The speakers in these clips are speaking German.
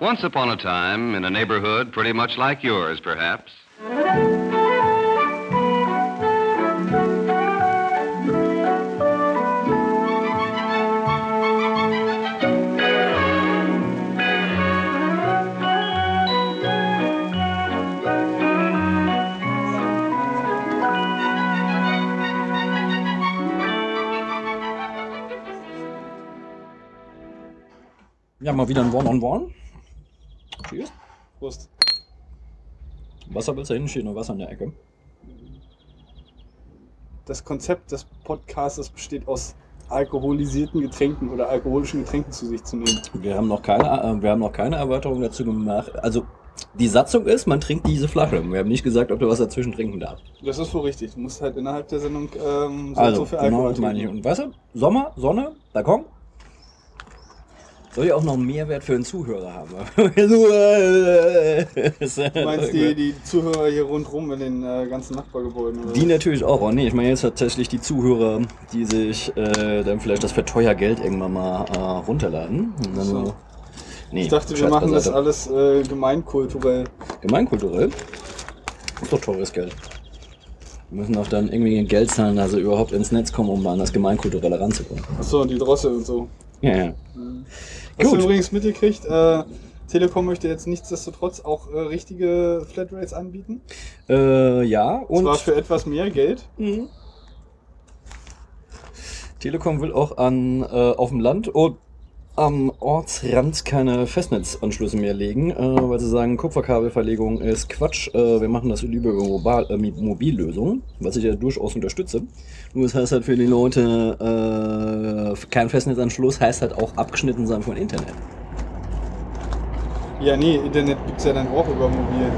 Once upon a time, in a neighborhood pretty much like yours, perhaps. Ja, mal wieder ein One-on-One. Cheers. Prost. Wasser willst du hinstehen und Wasser in der Ecke. Das Konzept des Podcasts besteht aus alkoholisierten Getränken oder alkoholischen Getränken zu sich zu nehmen. Wir haben noch keine, äh, wir haben noch keine Erweiterung dazu gemacht. Also die Satzung ist, man trinkt diese Flasche. Wir haben nicht gesagt, ob du was dazwischen trinken darfst. Das ist wohl richtig. Du musst halt innerhalb der Sendung ähm, so, Also, so viel genau Alkohol das meine ich. trinken. Und weißt du, Sommer, Sonne, Balkon. Soll ja auch noch einen Mehrwert für den Zuhörer haben. Du meinst die, die Zuhörer hier rundherum in den äh, ganzen Nachbargebäuden? Oder? Die natürlich auch. Oh nee, ich meine jetzt tatsächlich die Zuhörer, die sich äh, dann vielleicht das Verteuergeld irgendwann mal äh, runterladen. So. Nee, ich dachte, wir machen das alles äh, gemeinkulturell. Gemeinkulturell? Ist doch teures Geld. Wir müssen doch dann irgendwie Geld zahlen, also überhaupt ins Netz kommen, um an das Gemeinkulturelle ranzukommen. Achso, die Drossel und so. Ja, ja. Was Gut. du übrigens mitgekriegt, äh, Telekom möchte jetzt nichtsdestotrotz auch äh, richtige Flatrates anbieten. Äh, ja, Und und zwar für etwas mehr Geld. Mhm. Telekom will auch an, äh, auf dem Land und am Ortsrand keine Festnetzanschlüsse mehr legen, äh, weil sie sagen, Kupferkabelverlegung ist Quatsch. Äh, wir machen das über Mobile, äh, Mobillösungen, was ich ja durchaus unterstütze. Nur das heißt halt für die Leute, äh, kein Festnetzanschluss heißt halt auch abgeschnitten sein von Internet. Ja, nee, Internet gibt's ja dann auch über mobil.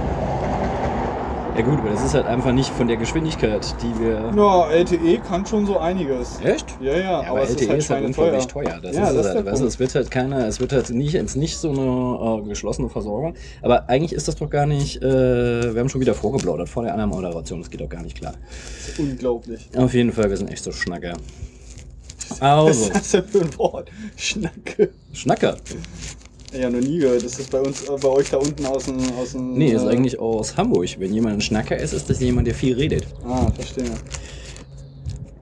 Ja gut, aber das ist halt einfach nicht von der Geschwindigkeit, die wir... Ja, LTE kann schon so einiges. Echt? Ja, ja, Ja, aber, aber es LTE ist halt, ist halt unglaublich teuer. Das ja, ist, das ist halt. der Weißt es wird halt keine, es wird halt nicht, jetzt nicht so eine äh, geschlossene Versorgung. Aber eigentlich ist das doch gar nicht, äh, wir haben schon wieder vorgeplaudert vor der anderen Moderation, das geht doch gar nicht klar. Das ist unglaublich. Auf jeden Fall, wir sind echt so Schnacker. Was Also, ist das denn für ein Wort? Schnacke. Schnacker. Ja, noch nie gehört. Das ist bei uns, bei euch da unten aus dem. Aus dem Nee, ist äh, eigentlich aus Hamburg. Wenn jemand ein Schnacker ist, ist das jemand, der viel redet. Ah, verstehe.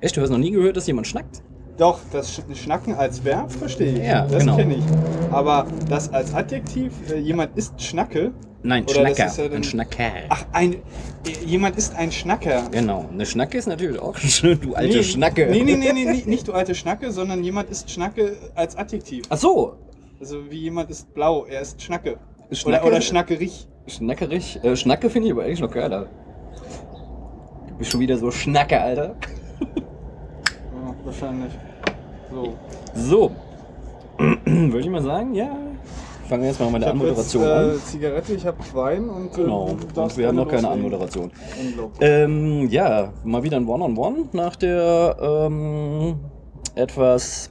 Echt, du hast noch nie gehört, dass jemand schnackt? Doch, das Sch- Schnacken als Verb verstehe ich. Ja, das genau. kenne ich. Aber das als Adjektiv, äh, jemand ist Schnacke. Nein, Oder das Schnacker. ist ja dann- ein Schnacker. Ach, ein. äh, Jemand ist ein Schnacker. Genau, eine Schnacke ist natürlich auch schön, du alte nee, Schnacke. Nee, nee, nee, nee, nee, nicht du alte Schnacke, sondern jemand ist Schnacke als Adjektiv. Ach so, Also wie jemand ist blau, er ist Schnacke. Schnacke- Oder, oder Schnackerig. Schnackerig. Äh, Schnacke finde ich aber eigentlich noch geiler. Du bist schon wieder so Schnacke, Alter. Ja, wahrscheinlich. So. So. Würde ich mal sagen, ja. Fangen wir jetzt mal mit der habe jetzt Anmoderation äh, an. Zigarette, ich habe Wein und. äh, Genau. Und wir haben noch keine. Anmoderation. Ähm, ja, mal wieder ein One-on-One nach der ähm, etwas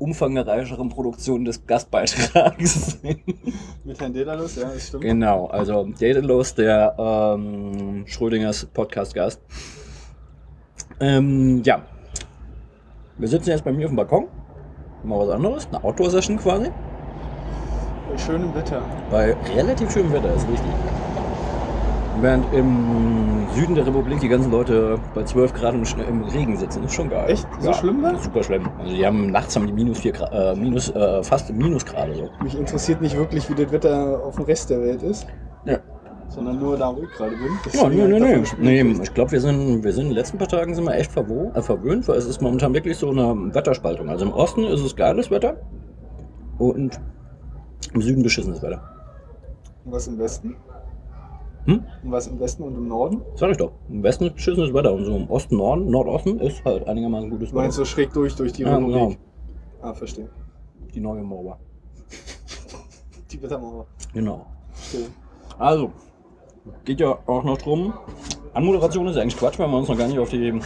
umfangreicheren Produktion des Gastbeitrags. Mit Herrn Dedalus, ja, das stimmt. Genau, also Daedalus, der ähm, Schrödingers Podcast-Gast. Ähm, ja, wir sitzen jetzt bei mir auf dem Balkon. Mal was anderes, eine Outdoor-Session quasi. Bei schönem Wetter. Bei relativ schönem Wetter, ist richtig. Während im Süden der Republik die ganzen Leute bei 12 Grad im, Sch- im Regen sitzen. Ist schon geil. Echt? So schlimm da? Super schlimm. Also die haben nachts haben die minus 4 Grad, äh, minus, äh, fast Minusgrade so. Mich interessiert nicht wirklich, wie das Wetter auf dem Rest der Welt ist, Ja. sondern nur da, wo ich gerade bin. Ja, nee, nee, nee. nee nee. ich glaube, wir sind, wir sind in den letzten paar Tagen sind wir echt verwo äh, verwöhnt, weil es ist momentan wirklich so eine Wetterspaltung. Also im Osten ist es geiles Wetter und im Süden beschissenes Wetter. Und was im Westen? Hm? Und was im Westen und im Norden? Sag ich doch. Im Westen ist beschissenes Wetter und so im Osten, Norden, Nordosten ist halt einigermaßen gutes Du meinst Wetter. so schräg durch, durch die Ja, Republik? genau. Ah, verstehe. Die neue Mauer. Die Wettermauer. Genau. Verstehe. Also, geht ja auch noch drum. Anmoderation ist eigentlich Quatsch, weil wir uns noch gar nicht auf die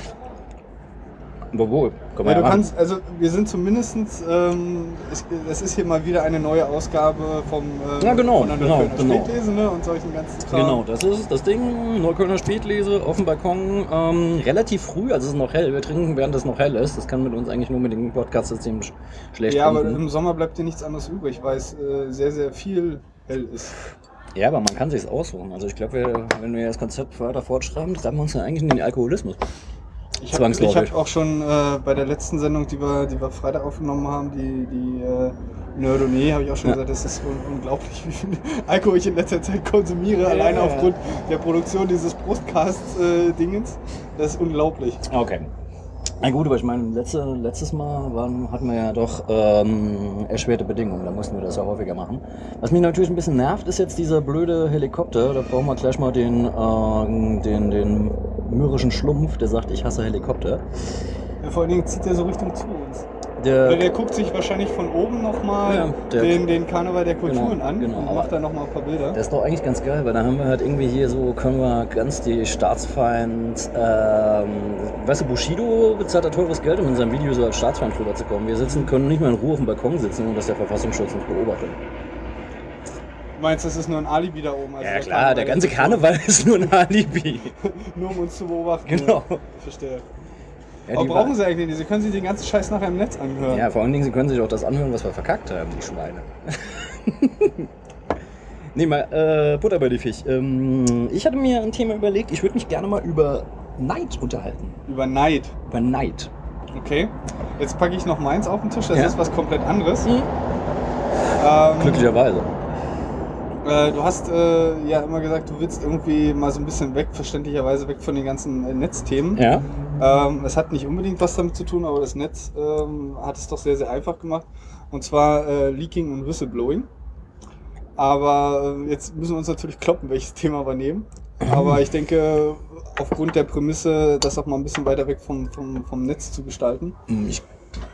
Wo, wo? Können wir Ja, du machen. kannst, also wir sind zumindest, ähm, es, es ist hier mal wieder eine neue Ausgabe vom äh, Ja, genau, von genau, Neuköllner genau. Spätlese ne, und solchen ganzen Kram. Genau, das ist das Ding. Neuköllner Spätlese auf dem Balkon. Ähm, relativ früh, also es ist noch hell. Wir trinken, während es noch hell ist. Das kann mit uns eigentlich nur mit dem Podcast-System sch schlecht Ja, aber trinken. im Sommer bleibt dir nichts anderes übrig, weil es äh, sehr, sehr viel hell ist. Ja, aber man kann sich's aussuchen. Also ich glaube, wenn wir das Konzept weiter fortschreiben, treiben wir uns ja eigentlich in den Alkoholismus. Ich habe Zwangsläufig. hab auch schon äh, bei der letzten Sendung, die wir, die wir Freitag aufgenommen haben, die, die äh, Nerdonee, habe ich auch schon Ja. gesagt, das ist un unglaublich, wie viel Alkohol ich in letzter Zeit konsumiere, Ja, alleine ja. aufgrund der Produktion dieses Brustcast-Dingens. das ist unglaublich. Okay. Na gut, aber ich meine, letzte, letztes Mal waren, hatten wir ja doch ähm, erschwerte Bedingungen. Da mussten wir das ja häufiger machen. Was mich natürlich ein bisschen nervt, ist jetzt dieser blöde Helikopter. Da brauchen wir gleich mal den, ähm, den, den mürrischen Schlumpf, der sagt, ich hasse Helikopter. Ja, vor allen Dingen zieht er so Richtung zu uns. Der, Weil der guckt sich wahrscheinlich von oben nochmal Ja, der- den, den Karneval der Kulturen Genau, an genau, und macht da nochmal ein paar Bilder. Das ist doch eigentlich ganz geil, weil da haben wir halt irgendwie hier so, können wir ganz die Staatsfeind, ähm, weißt du, Bushido bezahlt da teures Geld, um in seinem Video so als Staatsfeind rüberzukommen. Wir sitzen, können nicht mal in Ruhe auf dem Balkon sitzen, ohne dass der Verfassungsschutz uns beobachtet. Du meinst, das ist nur ein Alibi da oben? also Ja klar, der ganze Karneval ist nur ein Alibi. Nur um uns zu beobachten. Genau. Verstehe. Ja, Aber brauchen sie eigentlich nicht. Sie können sich den ganzen Scheiß nachher im Netz anhören. Ja, vor allen Dingen, sie können sich auch das anhören, was wir verkackt haben, die Schweine. nee, mal äh, Butter bei die Fisch. Ähm, ich hatte mir ein Thema überlegt, ich würde mich gerne mal über Neid unterhalten. Über Neid. Über Neid. Okay. Jetzt packe ich noch meins auf den Tisch. Das Ja. ist was komplett anderes. Hm? Ähm, Glücklicherweise. Äh, du hast äh, ja immer gesagt, du willst irgendwie mal so ein bisschen weg, verständlicherweise weg von den ganzen äh, Netzthemen. Ja. Ähm, es hat nicht unbedingt was damit zu tun, aber das Netz ähm, hat es doch sehr, sehr einfach gemacht. Und zwar äh, Leaking und Whistleblowing. Aber äh, jetzt müssen wir uns natürlich kloppen, welches Thema wir nehmen. Aber ich denke, aufgrund der Prämisse, das auch mal ein bisschen weiter weg vom, vom, vom Netz zu gestalten. Hm, Ich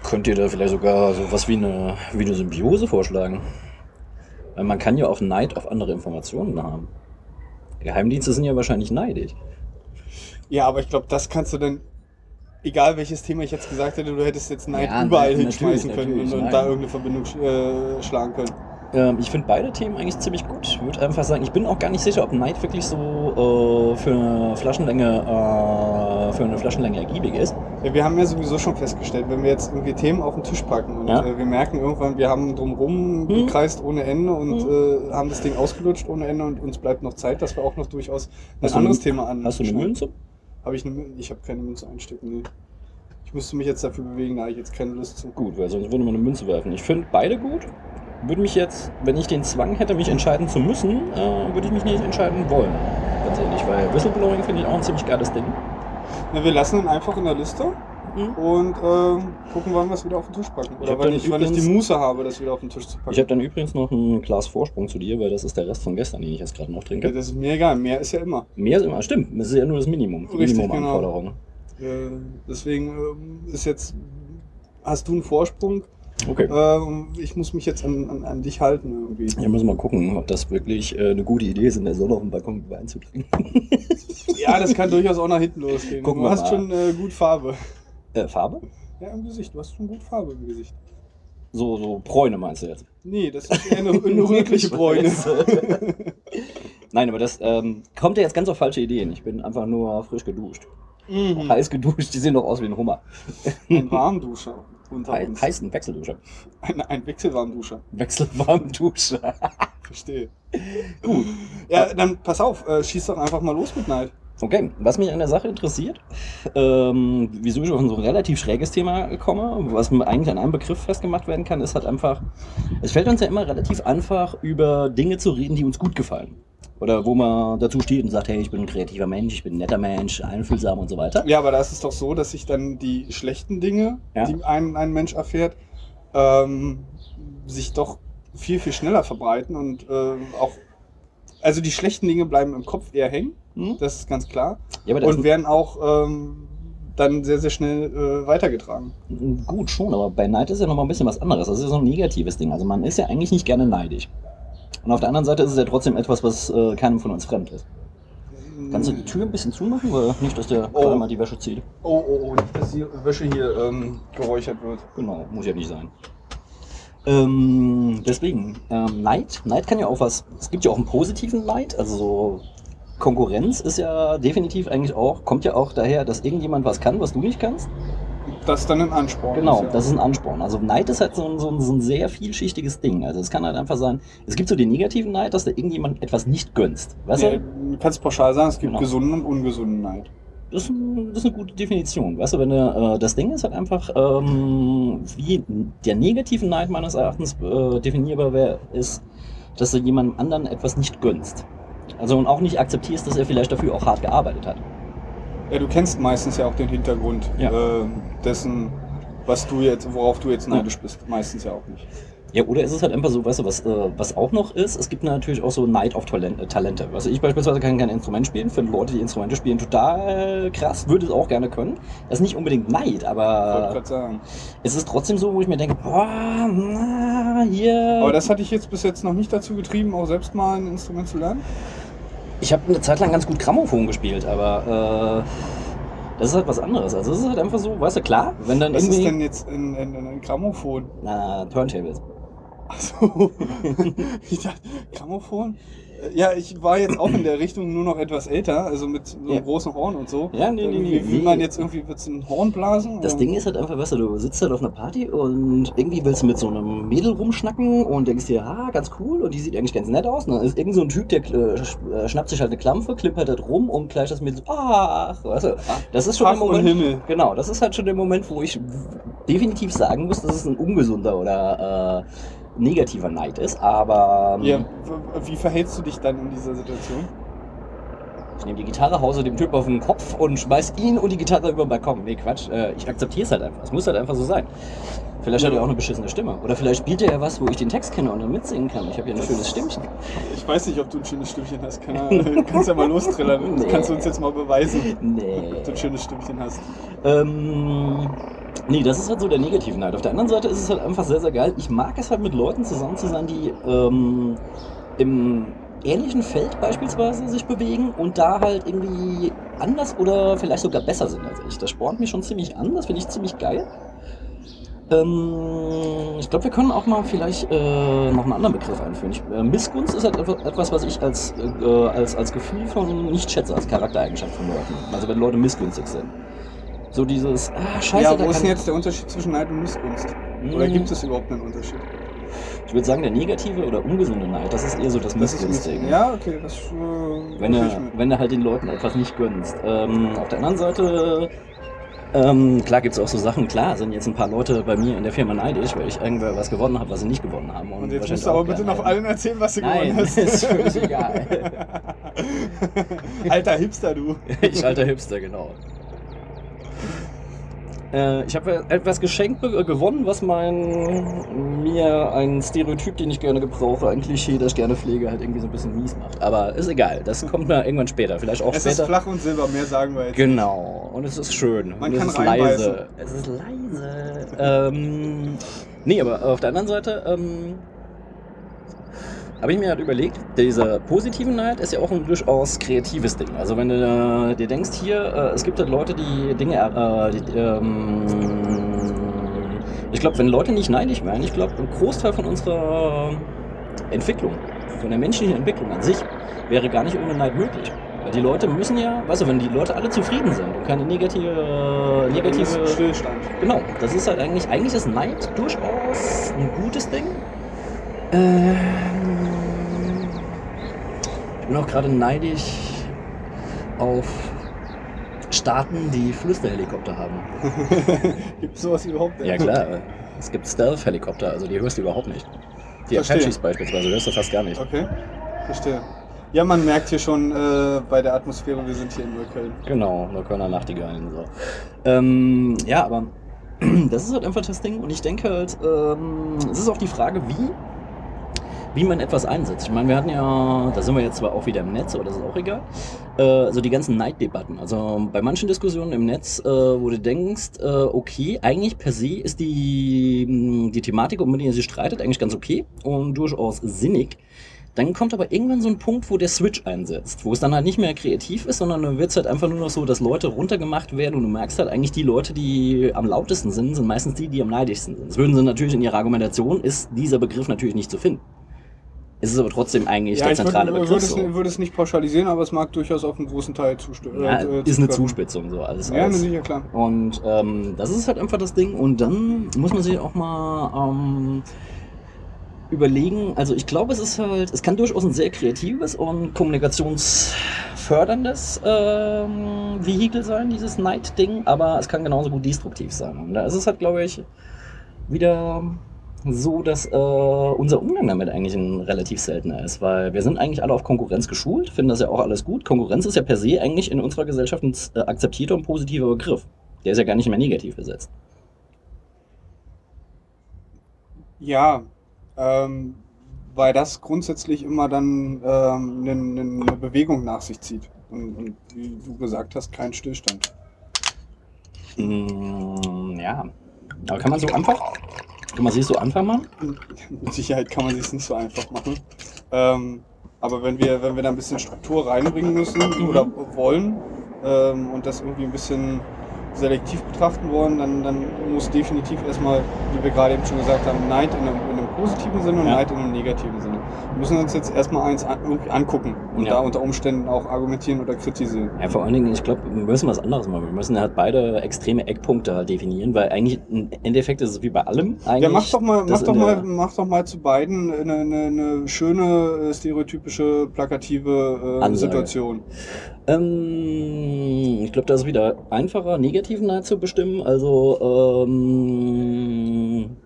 könnte dir da vielleicht sogar so was wie eine, wie eine Symbiose vorschlagen. Weil man kann ja auch Neid auf andere Informationen haben. Geheimdienste sind ja wahrscheinlich neidisch. Ja, aber ich glaube, das kannst du dann, egal welches Thema ich jetzt gesagt hätte, du hättest jetzt Neid Ja, überall hinschmeißen können und, und da irgendeine Verbindung äh, schlagen können. Ähm, ich finde beide Themen eigentlich ziemlich gut. Ich würde einfach sagen, ich bin auch gar nicht sicher, ob Neid wirklich so äh, für eine Flaschenlänge äh, für eine Flaschenlänge ergiebig ist. Ja, wir haben ja sowieso schon festgestellt, wenn wir jetzt irgendwie Themen auf den Tisch packen und Ja. äh, wir merken irgendwann, wir haben drumrum Hm. gekreist ohne Ende und Hm. äh, haben das Ding ausgelutscht ohne Ende und uns bleibt noch Zeit, dass wir auch noch durchaus ein Hast du anderes eine- Thema an. Hast du eine Münze? Habe ich eine Münze? Ich habe keine Münze einstecken, nee. Ich müsste mich jetzt dafür bewegen, da habe ich jetzt keine Lust zu. Gut, weil sonst würde man eine Münze werfen. Ich finde beide gut. Würde mich jetzt, wenn ich den Zwang hätte, mich entscheiden zu müssen, äh, würde ich mich nicht entscheiden wollen. Ehrlich, weil Whistleblowing finde ich auch ein ziemlich geiles Ding. Na, wir lassen ihn einfach in der Liste Mhm. und ähm, gucken, wann wir es wieder auf den Tisch packen. Ich Oder wann dann ich, wann ich die übrigens- Muße habe, das wieder auf den Tisch zu packen. Ich habe dann übrigens noch ein Glas Vorsprung zu dir, weil das ist der Rest von gestern, den ich jetzt gerade noch ja, trinke. das ist mir egal, mehr ist ja immer. Mehr ist immer, stimmt, das ist ja nur das Minimum, die Richtig, Minimumanforderung. Äh, deswegen ähm, ist jetzt, hast du einen Vorsprung. Okay. Ähm, ich muss mich jetzt an, an, an dich halten irgendwie. Ja, müssen wir mal gucken, ob das wirklich äh, eine gute Idee ist, in der Sonne auf dem Balkon Wein zu trinken. Ja, das kann durchaus auch nach hinten losgehen. Gucken du wir hast mal. schon äh, gut Farbe. Äh, Farbe? Ja, im Gesicht. Du hast schon gut Farbe im Gesicht. So, so Bräune meinst du jetzt? Nee, das ist eher eine, eine rötliche Bräune. Nein, aber das ähm, kommt ja jetzt ganz auf falsche Ideen. Ich bin einfach nur frisch geduscht. Mhm. Heiß geduscht, die sehen doch aus wie ein Hummer. Ein Warmduscher unter Hei uns. heißen Wechselduscher. Ein, ein Wechselwarmduscher. Wechselwarmduscher. Verstehe. Gut. Ja, dann pass auf, äh, schieß doch einfach mal los mit Neid. Okay, was mich an der Sache interessiert, ähm, wieso ich auf so ein relativ schräges Thema komme, was eigentlich an einem Begriff festgemacht werden kann, ist halt einfach, es fällt uns ja immer relativ einfach, über Dinge zu reden, die uns gut gefallen. Oder wo man dazu steht und sagt, hey, ich bin ein kreativer Mensch, ich bin ein netter Mensch, einfühlsam und so weiter. Ja, aber da ist es doch so, dass sich dann die schlechten Dinge, Ja. die ein, ein Mensch erfährt, ähm, sich doch viel, viel schneller verbreiten und äh, auch. Also die schlechten Dinge bleiben im Kopf eher hängen, Hm? das ist ganz klar. Ja, Und werden auch ähm, dann sehr, sehr schnell äh, weitergetragen. Gut, schon, aber bei Neid ist ja noch mal ein bisschen was anderes. Das ist ja so ein negatives Ding. Also man ist ja eigentlich nicht gerne neidisch. Und auf der anderen Seite ist es ja trotzdem etwas, was äh, keinem von uns fremd ist. Kannst du die Tür ein bisschen zumachen, weil nicht, dass der Oh. mal die Wäsche zieht? Oh, oh, oh, nicht, dass die Wäsche hier ähm, geräuchert wird. Genau, muss ja nicht sein. Ähm, deswegen, ähm, Neid, Neid kann ja auch was, es gibt ja auch einen positiven Neid, also so Konkurrenz ist ja definitiv eigentlich auch, kommt ja auch daher, dass irgendjemand was kann, was du nicht kannst. Das ist dann ein Ansporn. Genau, ja. das ist ein Ansporn. Also Neid ist halt so ein, so, ein, so ein sehr vielschichtiges Ding. Also es kann halt einfach sein, es gibt so den negativen Neid, dass du irgendjemand etwas nicht gönnst. Weißt Nee, du? kannst pauschal sagen, es gibt Genau. gesunden und ungesunden Neid. Das ist, ein, das ist eine gute Definition. Weißt du, wenn du, äh, das Ding ist halt einfach, ähm, wie der negative Neid meines Erachtens äh, definierbar wär, ist, dass du jemandem anderen etwas nicht gönnst. Also und auch nicht akzeptierst, dass er vielleicht dafür auch hart gearbeitet hat. Ja, du kennst meistens ja auch den Hintergrund Ja. äh, dessen, was du jetzt, worauf du jetzt Ja. neidisch bist. Meistens ja auch nicht. Ja, oder ist es halt einfach so, weißt du, was, äh, was auch noch ist, es gibt natürlich auch so Neid auf äh, Talente. Weißt du, ich beispielsweise kann kein Instrument spielen, finde Leute, die Instrumente spielen, total krass, würde es auch gerne können. Das ist nicht unbedingt Neid, aber es ist trotzdem so, wo ich mir denke, boah, na, hier. Aber das hat dich jetzt bis jetzt noch nicht dazu getrieben, auch selbst mal ein Instrument zu lernen? Ich habe eine Zeit lang ganz gut Grammophon gespielt, aber äh, das ist halt was anderes. Also es ist halt einfach so, weißt du, klar, wenn dann Was ist irgendwie... denn jetzt ein, ein, ein Grammophon? na, Turntables. Achso. ich dachte, Grammophon? Ja, ich war jetzt auch in der Richtung nur noch etwas älter, also mit so einem Ja. großen Horn und so. Ja, nee, nee, nee, Will nee. man jetzt irgendwie wird's ein Horn blasen? Das? Ding ist halt einfach, weißt du, du sitzt halt auf einer Party und irgendwie willst du mit so einem Mädel rumschnacken und denkst dir, ah, ganz cool und die sieht eigentlich ganz nett aus. Und dann ist irgend so ein Typ, der äh, äh, schnappt sich halt eine Klampfe, klippert halt rum und gleich das Mädel so, ach, weißt du, das ist schon Ach der Moment. Himmel. Genau, das ist halt schon der Moment, wo ich definitiv sagen muss, dass es ein ungesunder oder äh, negativer Neid ist, aber ähm, Ja, wie verhältst du dich dann in dieser Situation? Ich nehme die Gitarre, hause dem Typ auf den Kopf und schmeiß ihn und die Gitarre über den Balkon. Nee, Quatsch, äh, ich akzeptiere es halt einfach. Es muss halt einfach so sein. Vielleicht hat er auch eine beschissene Stimme. Oder vielleicht spielt er ja was, wo ich den Text kenne und dann mitsingen kann. Ich habe ja ein schönes Stimmchen. Ich weiß nicht, ob du ein schönes Stimmchen hast. Ahnung. Kannst ja mal lostrillern. Das Nee. kannst du uns jetzt mal beweisen, Nee. ob du ein schönes Stimmchen hast. Ähm, nee, das ist halt so der negative Neid. Auf der anderen Seite ist es halt einfach sehr, sehr geil. Ich mag es halt mit Leuten zusammen zu sein, die ähm, im ähnlichen Feld beispielsweise sich bewegen und da halt irgendwie anders oder vielleicht sogar besser sind als ich. Das spornt mich schon ziemlich an, das finde ich ziemlich geil. Ähm, ich glaube, wir können auch mal vielleicht äh, noch einen anderen Begriff einführen. Ich, äh, Missgunst ist halt etwa- etwas, was ich als, äh, als, als Gefühl von nicht schätze, als Charaktereigenschaft von Leuten. Also wenn Leute missgünstig sind. So dieses, ah, scheiße, ja, wo ist denn jetzt der Unterschied zwischen Neid und Missgunst? Oder Mm. gibt es überhaupt einen Unterschied? Ich würde sagen, der negative oder ungesunde Neid, das ist eher so das Das Missgünstige. Miss- Ja, okay, das äh, Wenn du, wenn du halt den Leuten etwas nicht gönnst. Ähm, auf der anderen Seite, ähm, klar gibt es auch so Sachen, klar sind jetzt ein paar Leute bei mir in der Firma neidisch, weil ich irgendwer was gewonnen habe, was sie nicht gewonnen haben. Und jetzt wahrscheinlich musst du aber bitte noch allen erzählen, was du Nein, gewonnen hast. ist völlig egal. Alter Hipster, du. ich alter Hipster, genau. Äh, ich habe etwas geschenkt be- gewonnen, was mein mir ein Stereotyp, den ich gerne gebrauche, ein Klischee, das ich gerne pflege, halt irgendwie so ein bisschen mies macht. Aber ist egal, das kommt mir irgendwann später, vielleicht auch Es ist später. flach und silber, mehr sagen wir jetzt. Genau, und es ist schön. Man und kann es ist reinbeißen. leise. Es ist leise. ähm, nee, aber auf der anderen Seite ähm, habe ich mir halt überlegt, dieser positive Neid ist ja auch ein durchaus kreatives Ding. Also wenn du äh, dir denkst, hier, äh, es gibt halt Leute, die Dinge, äh, die, ähm, ich glaube, wenn Leute nicht neidisch wären, ich glaube, ein Großteil von unserer Entwicklung, von der menschlichen Entwicklung an sich, wäre gar nicht ohne Neid möglich. Weil die Leute müssen ja, weißt du, wenn die Leute alle zufrieden sind und keine negative, negative Stillstand. Genau, das ist halt eigentlich, eigentlich ist Neid durchaus ein gutes Ding. Ähm, bin auch gerade neidisch auf Staaten, die Flüsterhelikopter haben. Gibt es sowas überhaupt? Ja klar, es gibt Stealth-Helikopter, also die hörst du überhaupt nicht. Die Verstehe. Apaches beispielsweise hörst du fast gar nicht. Okay, verstehe. Ja, man merkt hier schon äh, bei der Atmosphäre, wir sind hier in Neukölln. Genau, Neuköllner Nachtigallen. So. Ähm, ja, aber das ist halt einfach das Ding und ich denke halt, ähm, es ist auch die Frage, wie, wie man etwas einsetzt. Ich meine, wir hatten ja, da sind wir jetzt zwar auch wieder im Netz, aber das ist auch egal, äh, so die ganzen Neiddebatten. Also bei manchen Diskussionen im Netz, äh, wo du denkst, äh, okay, eigentlich per se ist die, mh, die Thematik, um die ihr sich streitet, eigentlich ganz okay und durchaus sinnig. Dann kommt aber irgendwann so ein Punkt, wo der Switch einsetzt, wo es dann halt nicht mehr kreativ ist, sondern dann wird es halt einfach nur noch so, dass Leute runtergemacht werden und du merkst halt eigentlich, die Leute, die am lautesten sind, sind meistens die, die am neidischsten sind. Das würden sie natürlich in ihrer Argumentation, ist dieser Begriff natürlich nicht zu finden. Es ist aber trotzdem eigentlich Ja, der ich würde, zentrale würde, Begriff. es, so. würde es nicht pauschalisieren, aber es mag durchaus auf einen großen Teil zustimmen. Ja, äh, ist eine. Zuspitzung so alles. Ja, alles. sicher, klar. Und ähm, das ist halt einfach das Ding. Und dann muss man sich auch mal ähm, überlegen. Also ich glaube, es ist halt, es kann durchaus ein sehr kreatives und kommunikationsförderndes ähm, Vehikel sein, dieses Night-Ding, aber es kann genauso gut destruktiv sein. Und da ist es halt, glaube ich, wieder so, dass äh, unser Umgang damit eigentlich ein relativ seltener ist, weil wir sind eigentlich alle auf Konkurrenz geschult, finden das ja auch alles gut. Konkurrenz ist ja per se eigentlich in unserer Gesellschaft ein äh, akzeptierter und positiver Begriff. Der ist ja gar nicht mehr negativ besetzt. Ja, ähm, weil das grundsätzlich immer dann ähm, eine, eine Bewegung nach sich zieht. Und, und wie du gesagt hast, kein Stillstand. Mm, ja. Aber kann man so einfach? Kann man sich so einfach machen? Mit Sicherheit kann man sich nicht so einfach machen. Ähm, aber wenn wir, wenn wir da ein bisschen Struktur reinbringen müssen oder wollen ähm, und das irgendwie ein bisschen selektiv betrachten wollen, dann, dann muss definitiv erstmal, wie wir gerade eben schon gesagt haben, Neid in einem, in einem positiven Sinne und Ja. Neid in einem negativen Sinne. Wir müssen uns jetzt erstmal eins an, irgendwie angucken und Ja. da unter Umständen auch argumentieren oder kritisieren. Ja, vor allen Dingen, ich glaube, wir müssen was anderes machen. Wir müssen halt beide extreme Eckpunkte halt definieren, weil eigentlich im Endeffekt ist es wie bei allem. Eigentlich Ja, mach doch mal, mach doch mal, mach doch mal zu beiden eine, eine, eine schöne, äh, stereotypische, plakative äh. Situation. Ähm, ich glaube, das ist wieder einfacher, negativen zu bestimmen. Also, ähm,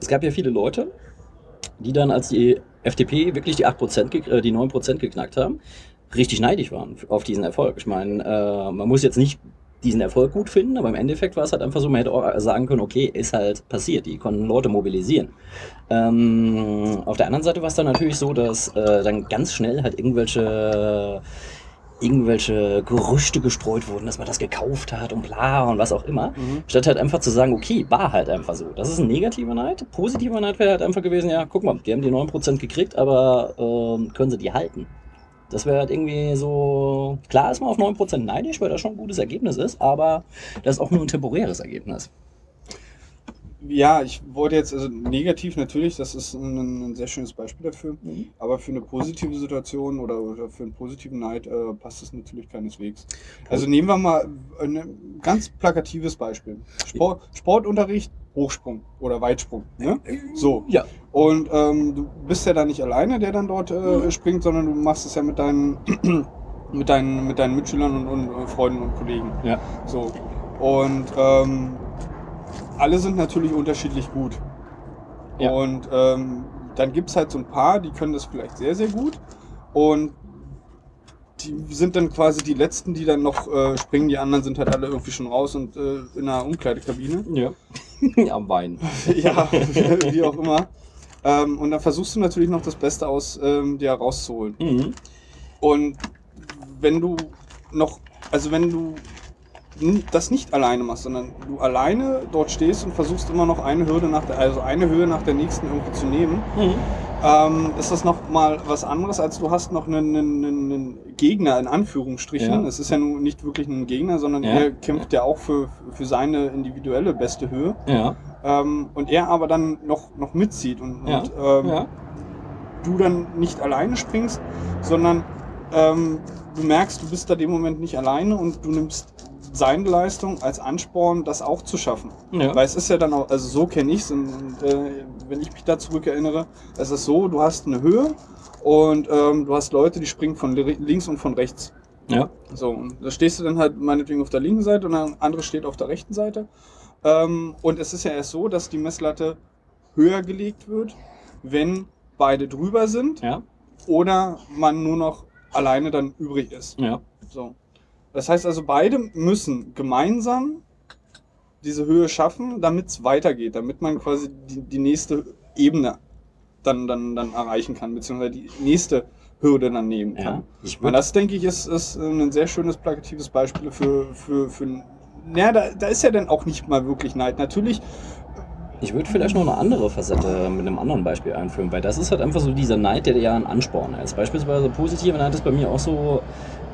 es gab ja viele Leute, die dann, als die FDP wirklich die 8%, gek- äh, die 9% geknackt haben, richtig neidisch waren auf diesen Erfolg. Ich meine, äh, man muss jetzt nicht diesen Erfolg gut finden, aber im Endeffekt war es halt einfach so, man hätte auch sagen können, okay, ist halt passiert, die konnten Leute mobilisieren. Ähm, auf der anderen Seite war es dann natürlich so, dass äh, dann ganz schnell halt irgendwelche irgendwelche Gerüchte gestreut wurden, dass man das gekauft hat und bla und was auch immer. Mhm. Statt halt einfach zu sagen, okay, war halt einfach so. Das ist ein negativer Neid. Positiver Neid wäre halt einfach gewesen, ja, guck mal, die haben die 9% gekriegt, aber ähm, können sie die halten? Das wäre halt irgendwie so. Klar ist man auf 9% neidisch, weil das schon ein gutes Ergebnis ist, aber das ist auch nur ein temporäres Ergebnis. Ja, ich wollte jetzt, also negativ natürlich, das ist ein, ein sehr schönes Beispiel dafür, aber für eine positive Situation oder, oder für einen positiven Neid äh, passt das natürlich keineswegs. Also nehmen wir mal ein ganz plakatives Beispiel. Sport, Sportunterricht, Hochsprung oder Weitsprung. Ne? So. Ja. Und ähm, du bist ja da nicht alleine, der dann dort äh, springt, sondern du machst es ja mit deinen, mit deinen, mit deinen Mitschülern und, und äh, Freunden und Kollegen. Ja. So. Und ähm, alle sind natürlich unterschiedlich gut. Ja. Und ähm, dann gibt es halt so ein paar, die können das vielleicht sehr, sehr gut. Und die sind dann quasi die letzten, die dann noch äh, springen. Die anderen sind halt alle irgendwie schon raus und äh, in einer Umkleidekabine. Ja. Am Wein. ja, wie auch immer. Ähm, und dann versuchst du natürlich noch das Beste aus ähm, dir rauszuholen. Mhm. Und wenn du noch, also wenn du das nicht alleine machst, sondern du alleine dort stehst und versuchst immer noch eine Hürde nach der, also eine Höhe nach der nächsten irgendwie zu nehmen, Mhm. ähm, ist das noch mal was anderes, als du hast noch einen, einen, einen Gegner in Anführungsstrichen. Ja. Es ist ja nun nicht wirklich ein Gegner, sondern Ja. er kämpft ja auch für, für seine individuelle beste Höhe. Ja. Ähm, und er aber dann noch, noch mitzieht und, Ja. und ähm, du dann nicht alleine springst, sondern ähm, du merkst, du bist da dem Moment nicht alleine und du nimmst seine Leistung als Ansporn, das auch zu schaffen. Ja. Weil es ist ja dann auch, also so kenne ich es äh, wenn ich mich da zurückerinnere, es ist so, du hast eine Höhe und ähm, du hast Leute, die springen von li- links und von rechts. Ja. So, und da stehst du dann halt meinetwegen auf der linken Seite und der andere steht auf der rechten Seite. Ähm, und es ist ja erst so, dass die Messlatte höher gelegt wird, wenn beide drüber sind Ja. oder man nur noch alleine dann übrig ist. Ja. So. Das heißt also, beide müssen gemeinsam diese Höhe schaffen, damit es weitergeht, damit man quasi die, die nächste Ebene dann, dann, dann erreichen kann, beziehungsweise die nächste Hürde dann nehmen kann. Ja. Ich Und das, denke ich, ist, ist ein sehr schönes plakatives Beispiel für, für, für ja, da, da ist ja dann auch nicht mal wirklich Neid. Natürlich Ich würde vielleicht noch eine andere Facette mit einem anderen Beispiel einführen, weil das ist halt einfach so dieser Neid, der ja ein Ansporn ist. Beispielsweise positive Neid ist bei mir auch so,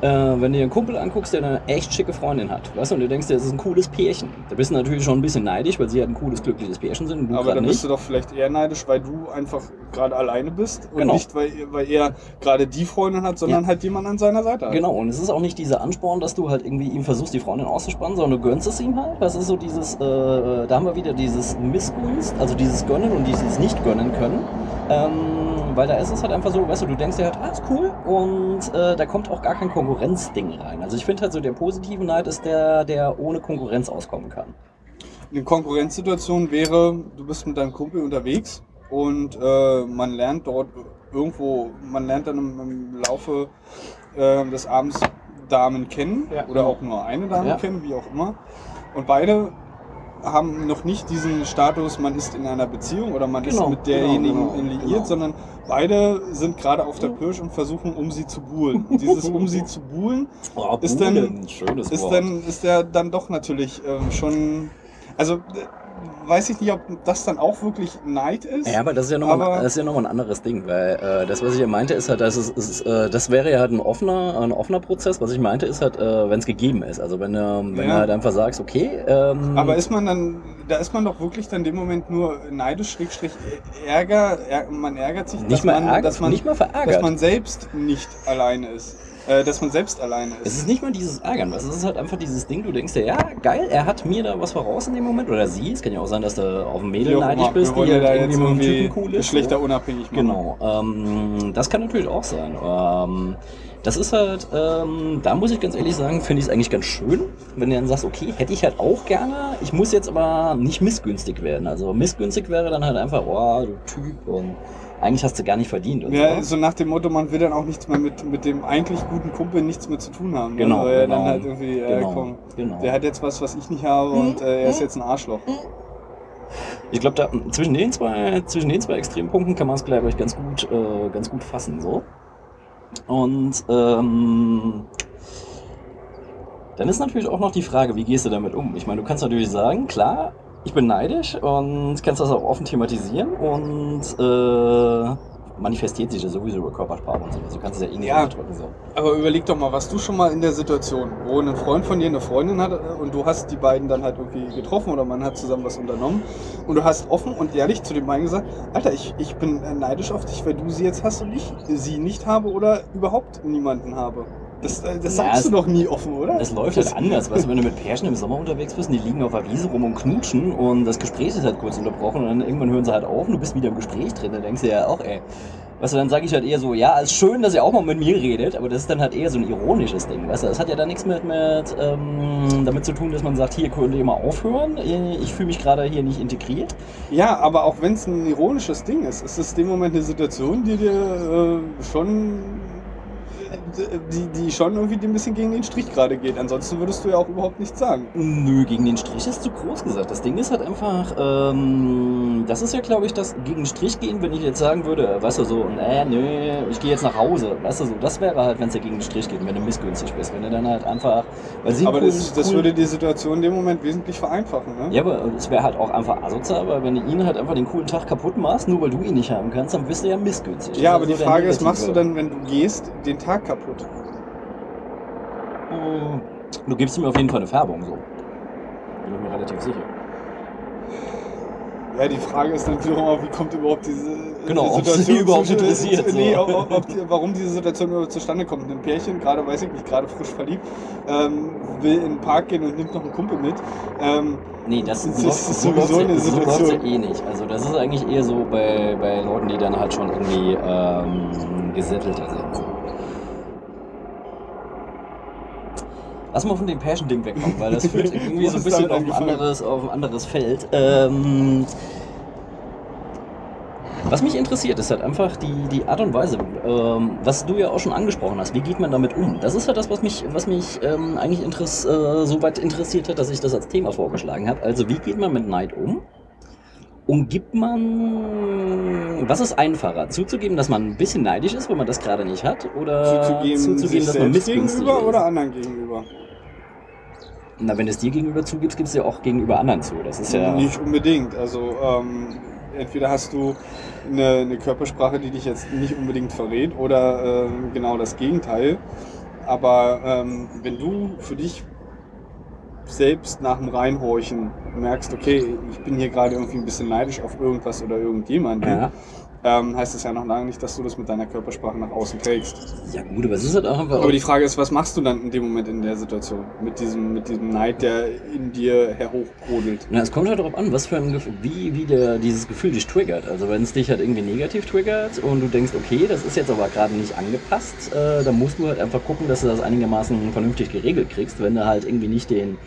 äh, wenn du dir einen Kumpel anguckst, der eine echt schicke Freundin hat, weißt du, und du denkst, das ist ein cooles Pärchen. Da bist du natürlich schon ein bisschen neidisch, weil sie halt ein cooles, glückliches Pärchen sind und du Aber dann bist nicht. du doch vielleicht eher neidisch, weil du einfach gerade alleine bist und Genau. nicht, weil, weil er gerade die Freundin hat, sondern Ja. halt jemand an seiner Seite hat. Genau, und es ist auch nicht dieser Ansporn, dass du halt irgendwie ihm versuchst, die Freundin auszuspannen, sondern du gönnst es ihm halt. Das ist so dieses, äh, da haben wir wieder dieses Missgunst, also dieses Gönnen und dieses Nicht-Gönnen können. Ähm, weil da ist es halt einfach so, weißt du, du denkst dir halt, ah, ist cool und äh, da kommt auch gar kein Konkurrenzding rein. Also ich finde halt so, der positive Neid ist der, der ohne Konkurrenz auskommen kann. Eine Konkurrenzsituation wäre, du bist mit deinem Kumpel unterwegs und äh, man lernt dort irgendwo, man lernt dann im, im Laufe äh, des Abends Damen kennen Ja. oder auch nur eine Dame Ja. kennen, wie auch immer. Und beide haben noch nicht diesen Status, man ist in einer Beziehung oder man Genau, ist mit derjenigen genau, genau, liiert, genau. sondern beide sind gerade auf der Pirsch und versuchen, um sie zu buhlen. Und dieses um sie zu buhlen Oh, Ist dann- ist dann ist der dann doch natürlich ähm, schon also äh, weiß ich nicht, ob das dann auch wirklich Neid ist. Ja, aber das ist ja nochmal ja noch ein anderes Ding, weil äh, das, was ich ja meinte, ist halt, dass es, ist, äh, das wäre ja halt ein offener, ein offener Prozess. Was ich meinte, ist halt, äh, wenn es gegeben ist. Also wenn, ähm, wenn Ja. du halt einfach sagst, okay, ähm, Aber ist man dann, da ist man doch wirklich dann in dem Moment nur neidisch, Schrägstrich Ärger, man ärgert sich, nicht mal man, ärgert, dass man, nicht mal verärgert. dass man selbst nicht alleine ist. Äh, dass man selbst alleine es ist. ist nicht mal dieses Ärgern, was es ist halt einfach dieses Ding, du denkst dir, ja, geil, er hat mir da was voraus in dem Moment, oder sie, es kann ja auch sein, dass du auf ein Mädel neidisch bist, die halt da irgendwie jetzt mit einem Typen cool ist. geschlechterunabhängig machen. Genau, ähm, das kann natürlich auch sein. Ähm, das ist halt, ähm, da muss ich ganz ehrlich sagen, finde ich es eigentlich ganz schön, wenn du dann sagst, okay, hätte ich halt auch gerne, ich muss jetzt aber nicht missgünstig werden. Also missgünstig wäre dann halt einfach, oh, du Typ und eigentlich hast du gar nicht verdient. Und Ja, so. so nach dem Motto, man will dann auch nichts mehr mit, mit dem eigentlich guten Kumpel nichts mehr zu tun haben. ne? Genau, Weil er genau. dann halt irgendwie, äh, Genau, komm, genau. der hat jetzt was, was ich nicht habe und äh, er ist jetzt ein Arschloch. Ich glaube, zwischen den zwei, zwischen den zwei Extrempunkten kann man es, glaube ich, ganz gut, äh, ganz gut fassen. So. Und ähm, dann ist natürlich auch noch die Frage, wie gehst du damit um? Ich meine, du kannst natürlich sagen, klar, ich bin neidisch und kannst das auch offen thematisieren und äh, manifestiert sich das sowieso über Körpersprache und so. Also du kannst es ja eh nicht Ja. So. Aber überleg doch mal, warst du schon mal in der Situation, wo ein Freund von dir eine Freundin hat äh, und du hast die beiden dann halt irgendwie getroffen oder man hat zusammen was unternommen und du hast offen und ehrlich zu den beiden gesagt, Alter, ich, ich bin neidisch auf dich, weil du sie jetzt hast und ich sie nicht habe oder überhaupt niemanden habe. Das, äh, das Ja, sagst es- du doch nie offen, oder? Das läuft halt anders, weißt du, wenn du mit Pärchen im Sommer unterwegs bist und die liegen auf der Wiese rum und knutschen und das Gespräch ist halt kurz unterbrochen und dann irgendwann hören sie halt auf und du bist wieder im Gespräch drin, dann denkst du ja auch, ey. Weißt du, dann sage ich halt eher so, ja, ist schön, dass ihr auch mal mit mir redet, aber das ist dann halt eher so ein ironisches Ding, weißt du, das hat ja dann nichts mit, mit ähm, damit zu tun, dass man sagt, hier könnt ihr mal aufhören, ich fühle mich gerade hier nicht integriert. Ja, aber auch wenn es ein ironisches Ding ist, ist es in dem Moment eine Situation, die dir äh, schon die, die schon irgendwie ein bisschen gegen den Strich gerade geht. Ansonsten würdest du ja auch überhaupt nichts sagen. Nö, gegen den Strich ist zu groß gesagt. Das Ding ist halt einfach, ähm, das ist ja, glaube ich, das gegen den Strich gehen, wenn ich jetzt sagen würde, weißt du, so, äh, nö, ich gehe jetzt nach Hause. Weißt du, so, das wäre halt, wenn es ja gegen den Strich geht, wenn du missgünstig bist. Wenn du dann halt einfach, weil sie Aber das, das cool- würde die Situation in dem Moment wesentlich vereinfachen. Ne? Ja, aber es wäre halt auch einfach asozial, weil wenn du ihn halt einfach den coolen Tag kaputt machst, nur weil du ihn nicht haben kannst, dann bist du ja missgünstig. Ja, Das aber die so der Frage ist, machst du dann, wenn du gehst, den Tag kaputt? Hm, Du gibst ihm auf jeden Fall eine Färbung, so. Bin ich mir relativ sicher. Ja, die Frage ist wiederum auch, wie kommt überhaupt diese äh, Genau, ob sie die überhaupt interessiert, zu- Nee, so. ob, ob warum diese Situation überhaupt zustande kommt. Ein Pärchen, gerade weiß ich nicht, gerade frisch verliebt, ähm, will in den Park gehen und nimmt noch einen Kumpel mit. Ähm, Nee, das, Das so, ist so sowieso eine so läuft's Situation. ja eh nicht. Also das ist eigentlich eher so bei, bei Leuten, die dann halt schon irgendwie ähm, gesettelter sind. Lass mal von dem Passion-Ding wegkommen, weil das führt irgendwie so ein bisschen auf ein, anderes, auf ein anderes Feld. Ähm, was mich interessiert, ist halt einfach die, die Art und Weise, ähm, was du ja auch schon angesprochen hast. Wie geht man damit um? Das ist halt das, was mich, was mich ähm, eigentlich interess äh, so weit interessiert hat, dass ich das als Thema vorgeschlagen habe. Also, wie geht man mit Neid um? Und gibt man. Was ist einfacher? Zuzugeben, dass man ein bisschen neidisch ist, wenn man das gerade nicht hat? Oder zuzugeben, zuzugeben dass man missgünstig gegenüber ist? oder anderen gegenüber? Na, wenn es dir gegenüber zugibst, gibst du ja auch gegenüber anderen zu. Das ist ja. Nicht unbedingt. Also ähm, entweder hast du eine, eine Körpersprache, die dich jetzt nicht unbedingt verrät, oder ähm, genau das Gegenteil. Aber ähm, wenn du für dich selbst nach dem Reinhorchen merkst, okay, ich bin hier gerade irgendwie ein bisschen neidisch auf irgendwas oder irgendjemanden, Ja. Ähm, heißt das ja noch lange nicht, dass du das mit deiner Körpersprache nach außen trägst. ja, gut, aber es ist halt auch einfach. Aber die Frage ist, was machst du dann in dem Moment in der Situation mit diesem, mit diesem Neid, der in dir herhochbrodelt? Na, es kommt halt darauf an, was für ein Gefühl, wie, wie der, dieses Gefühl dich triggert. Also wenn es dich halt irgendwie negativ triggert und du denkst, okay, das ist jetzt aber gerade nicht angepasst, äh, dann musst du halt einfach gucken, dass du das einigermaßen vernünftig geregelt kriegst, wenn du halt irgendwie nicht den,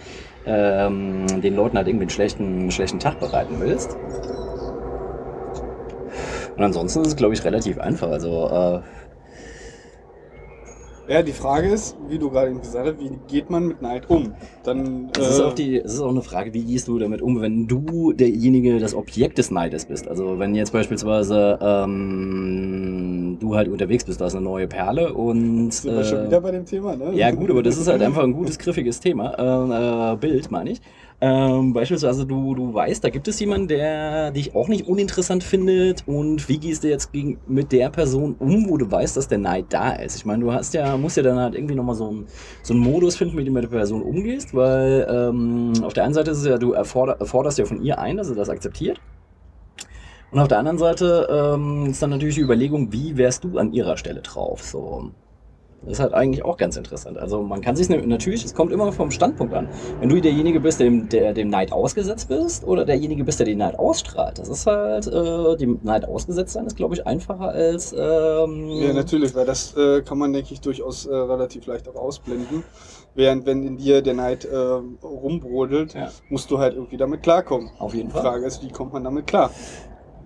ähm, den Leuten halt irgendwie einen schlechten, schlechten Tag bereiten willst. Und ansonsten ist es, glaube ich, relativ einfach. Also, äh, Ja, die Frage ist, wie du gerade gesagt hast, wie geht man mit Neid um? Dann, Es ist, äh, auch die, es ist auch eine Frage, wie gehst du damit um, wenn du derjenige, das Objekt des Neides bist. Also wenn jetzt beispielsweise ähm, du halt unterwegs bist, da ist eine neue Perle und... sind wir schon äh, wieder bei dem Thema, ne? ja gut, aber das ist halt einfach ein gutes, griffiges Thema, äh, äh, Bild meine ich. Ähm, beispielsweise du, du weißt, da gibt es jemanden, der dich auch nicht uninteressant findet und wie gehst du jetzt gegen, mit der Person um, wo du weißt, dass der Neid da ist? Ich meine, du hast ja, musst ja dann halt irgendwie nochmal so einen so einen Modus finden, mit dem du mit der Person umgehst, weil ähm, auf der einen Seite ist es ja, du erforder, erforderst ja von ihr ein, dass sie das akzeptiert. Und auf der anderen Seite ähm, ist dann natürlich die Überlegung, wie wärst du an ihrer Stelle drauf? So. Das ist halt eigentlich auch ganz interessant. Also man kann sich natürlich, es kommt immer vom Standpunkt an. Wenn du derjenige bist, der dem, der dem Neid ausgesetzt bist, oder derjenige bist, der den Neid ausstrahlt. Das ist halt, äh, dem Neid ausgesetzt sein ist, glaube ich, einfacher als. Ähm, Ja, natürlich, weil das äh, kann man, denke ich, durchaus äh, relativ leicht auch ausblenden. Während wenn in dir der Neid äh, rumbrodelt, Ja. musst du halt irgendwie damit klarkommen. Auf jeden Die Fall. Frage ist, wie kommt man damit klar?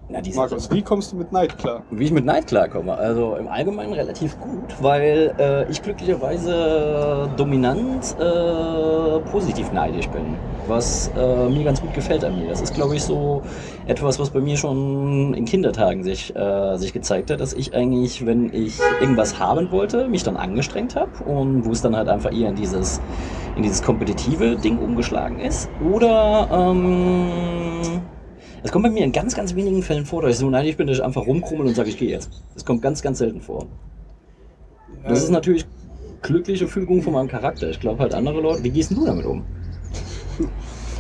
Na, diese, Markus, wie kommst du mit Neid klar? Wie ich mit Neid klarkomme. Also im Allgemeinen relativ gut, weil äh, ich glücklicherweise dominant äh, positiv neidisch bin. Was äh, mir ganz gut gefällt an mir. Das ist, glaube ich, so etwas, was bei mir schon in Kindertagen sich, äh, sich gezeigt hat, dass ich eigentlich, wenn ich irgendwas haben wollte, mich dann angestrengt habe und wo es dann halt einfach eher in dieses, in dieses kompetitive Ding umgeschlagen ist. Oder ähm, es kommt bei mir in ganz, ganz wenigen Fällen vor, dass ich so neidisch bin, dass ich einfach rumkrummel und sage, ich gehe jetzt. Das kommt ganz, ganz selten vor. Das ist natürlich glückliche Fügung von meinem Charakter. Ich glaube halt andere Leute, wie gehst du damit um?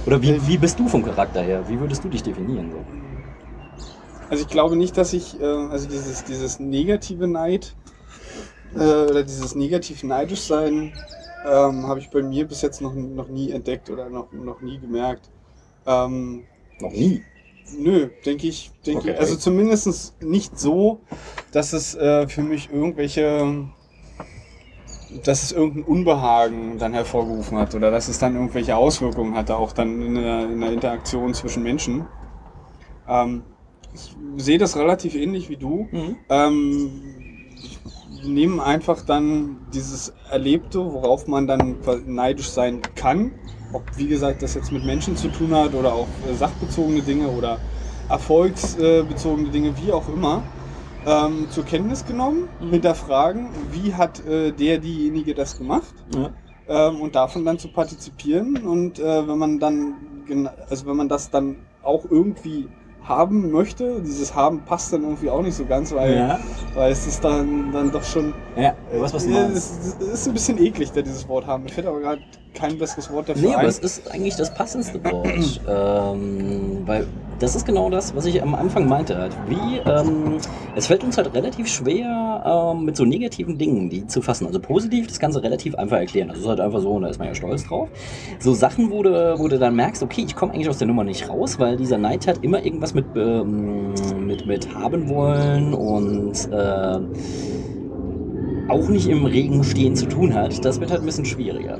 Oder wie, wie bist du vom Charakter her? Wie würdest du dich definieren? So? Also ich glaube nicht, dass ich, äh, also dieses, dieses negative Neid äh, oder dieses negativ neidisch sein ähm, habe ich bei mir bis jetzt noch, noch nie entdeckt oder noch, noch nie gemerkt. Ähm, Noch nie. Nö, denke ich, denke Okay. ich. Also zumindest nicht so, dass es äh, für mich irgendwelche, dass es irgendein Unbehagen dann hervorgerufen hat oder dass es dann irgendwelche Auswirkungen hatte, auch dann in der, in der Interaktion zwischen Menschen. Ähm, ich sehe das relativ ähnlich wie du. Mhm. Ähm, ich nehme einfach dann dieses Erlebte, worauf man dann neidisch sein kann. Ob, wie gesagt, das jetzt mit Menschen zu tun hat oder auch äh, sachbezogene Dinge oder erfolgsbezogene Dinge, wie auch immer, ähm, zur Kenntnis genommen, Mhm. hinterfragen, wie hat äh, der, diejenige das gemacht Ja. ähm, und davon dann zu partizipieren. Und äh, wenn man dann, also wenn man das dann auch irgendwie haben möchte, dieses Haben passt dann irgendwie auch nicht so ganz, weil, Ja. weil es ist dann, dann doch schon. ja, weißt, was du Ja, meinst. es, es ist ein bisschen eklig, da dieses Wort haben. Mir fällt aber gerade kein besseres Wort dafür Nee, aber ein. es ist eigentlich das passendste Wort. ähm, weil das ist genau das, was ich am Anfang meinte. Halt. Wie, ähm, es fällt uns halt relativ schwer, ähm, mit so negativen Dingen die zu fassen. Also positiv das Ganze relativ einfach erklären. Das ist halt einfach so, und da ist man ja stolz drauf. So Sachen, wo du, wo du dann merkst, okay, ich komme eigentlich aus der Nummer nicht raus, weil dieser Neid hat immer irgendwas mit, ähm, mit, mit haben wollen und äh, auch nicht im Regen stehen zu tun hat. Das wird halt ein bisschen schwieriger.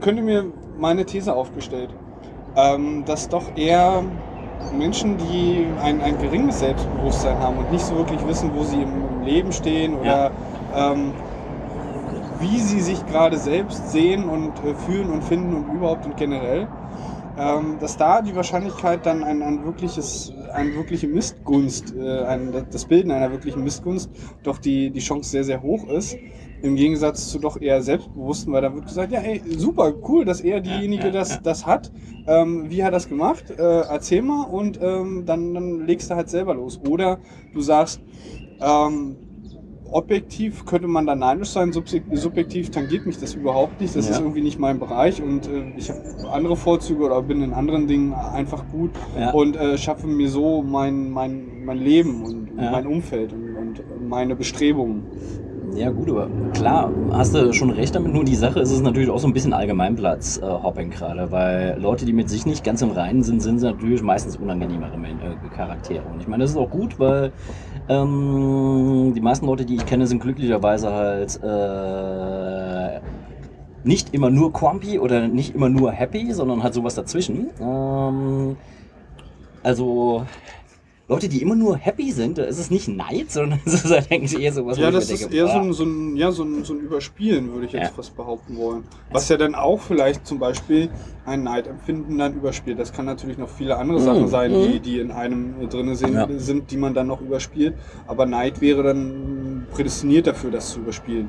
Könnte mir meine These aufgestellt, ähm, dass doch eher Menschen, die ein, ein geringes Selbstbewusstsein haben und nicht so wirklich wissen, wo sie im, im Leben stehen oder ähm, wie sie sich gerade selbst sehen und äh, fühlen und finden und überhaupt und generell, ähm, dass da die Wahrscheinlichkeit dann ein, ein wirkliches, eine wirkliche Missgunst, äh, ein, das Bilden einer wirklichen Missgunst, doch die, die Chance sehr, sehr hoch ist. Im Gegensatz zu doch eher Selbstbewussten, weil da wird gesagt, ja, ey, super, cool, dass er diejenige das, das hat. Ähm, wie hat er das gemacht? Äh, erzähl mal und ähm, dann, dann legst du halt selber los. Oder du sagst, ähm, objektiv könnte man da neidisch sein, subjektiv tangiert mich das überhaupt nicht. Das Ja. ist irgendwie nicht mein Bereich und äh, ich habe andere Vorzüge oder bin in anderen Dingen einfach gut Ja. und äh, schaffe mir so mein, mein, mein Leben und Ja. mein Umfeld und, und meine Bestrebungen. Ja gut, aber klar, hast du schon recht damit. Nur die Sache ist es natürlich auch so ein bisschen Allgemeinplatz-Hopping gerade, weil Leute, die mit sich nicht ganz im Reinen sind, sind natürlich meistens unangenehmere äh, Charaktere. Und ich meine, das ist auch gut, weil ähm, die meisten Leute, die ich kenne, sind glücklicherweise halt äh, nicht immer nur Quampy oder nicht immer nur happy, sondern halt sowas dazwischen. Ähm, also Leute, die immer nur happy sind, da ist es nicht Neid, sondern es ist halt eigentlich eher sowas, Ja, ich mir das ist denke, eher so ein, so, ein, ja, so, ein, so ein Überspielen, würde ich jetzt Ja. fast behaupten wollen. Was ja dann auch vielleicht zum Beispiel ein Neidempfinden dann überspielt. Das kann natürlich noch viele andere Mhm. Sachen sein, Mhm. die, die in einem drin sind, Ja. sind, die man dann noch überspielt. Aber Neid wäre dann prädestiniert dafür, das zu überspielen.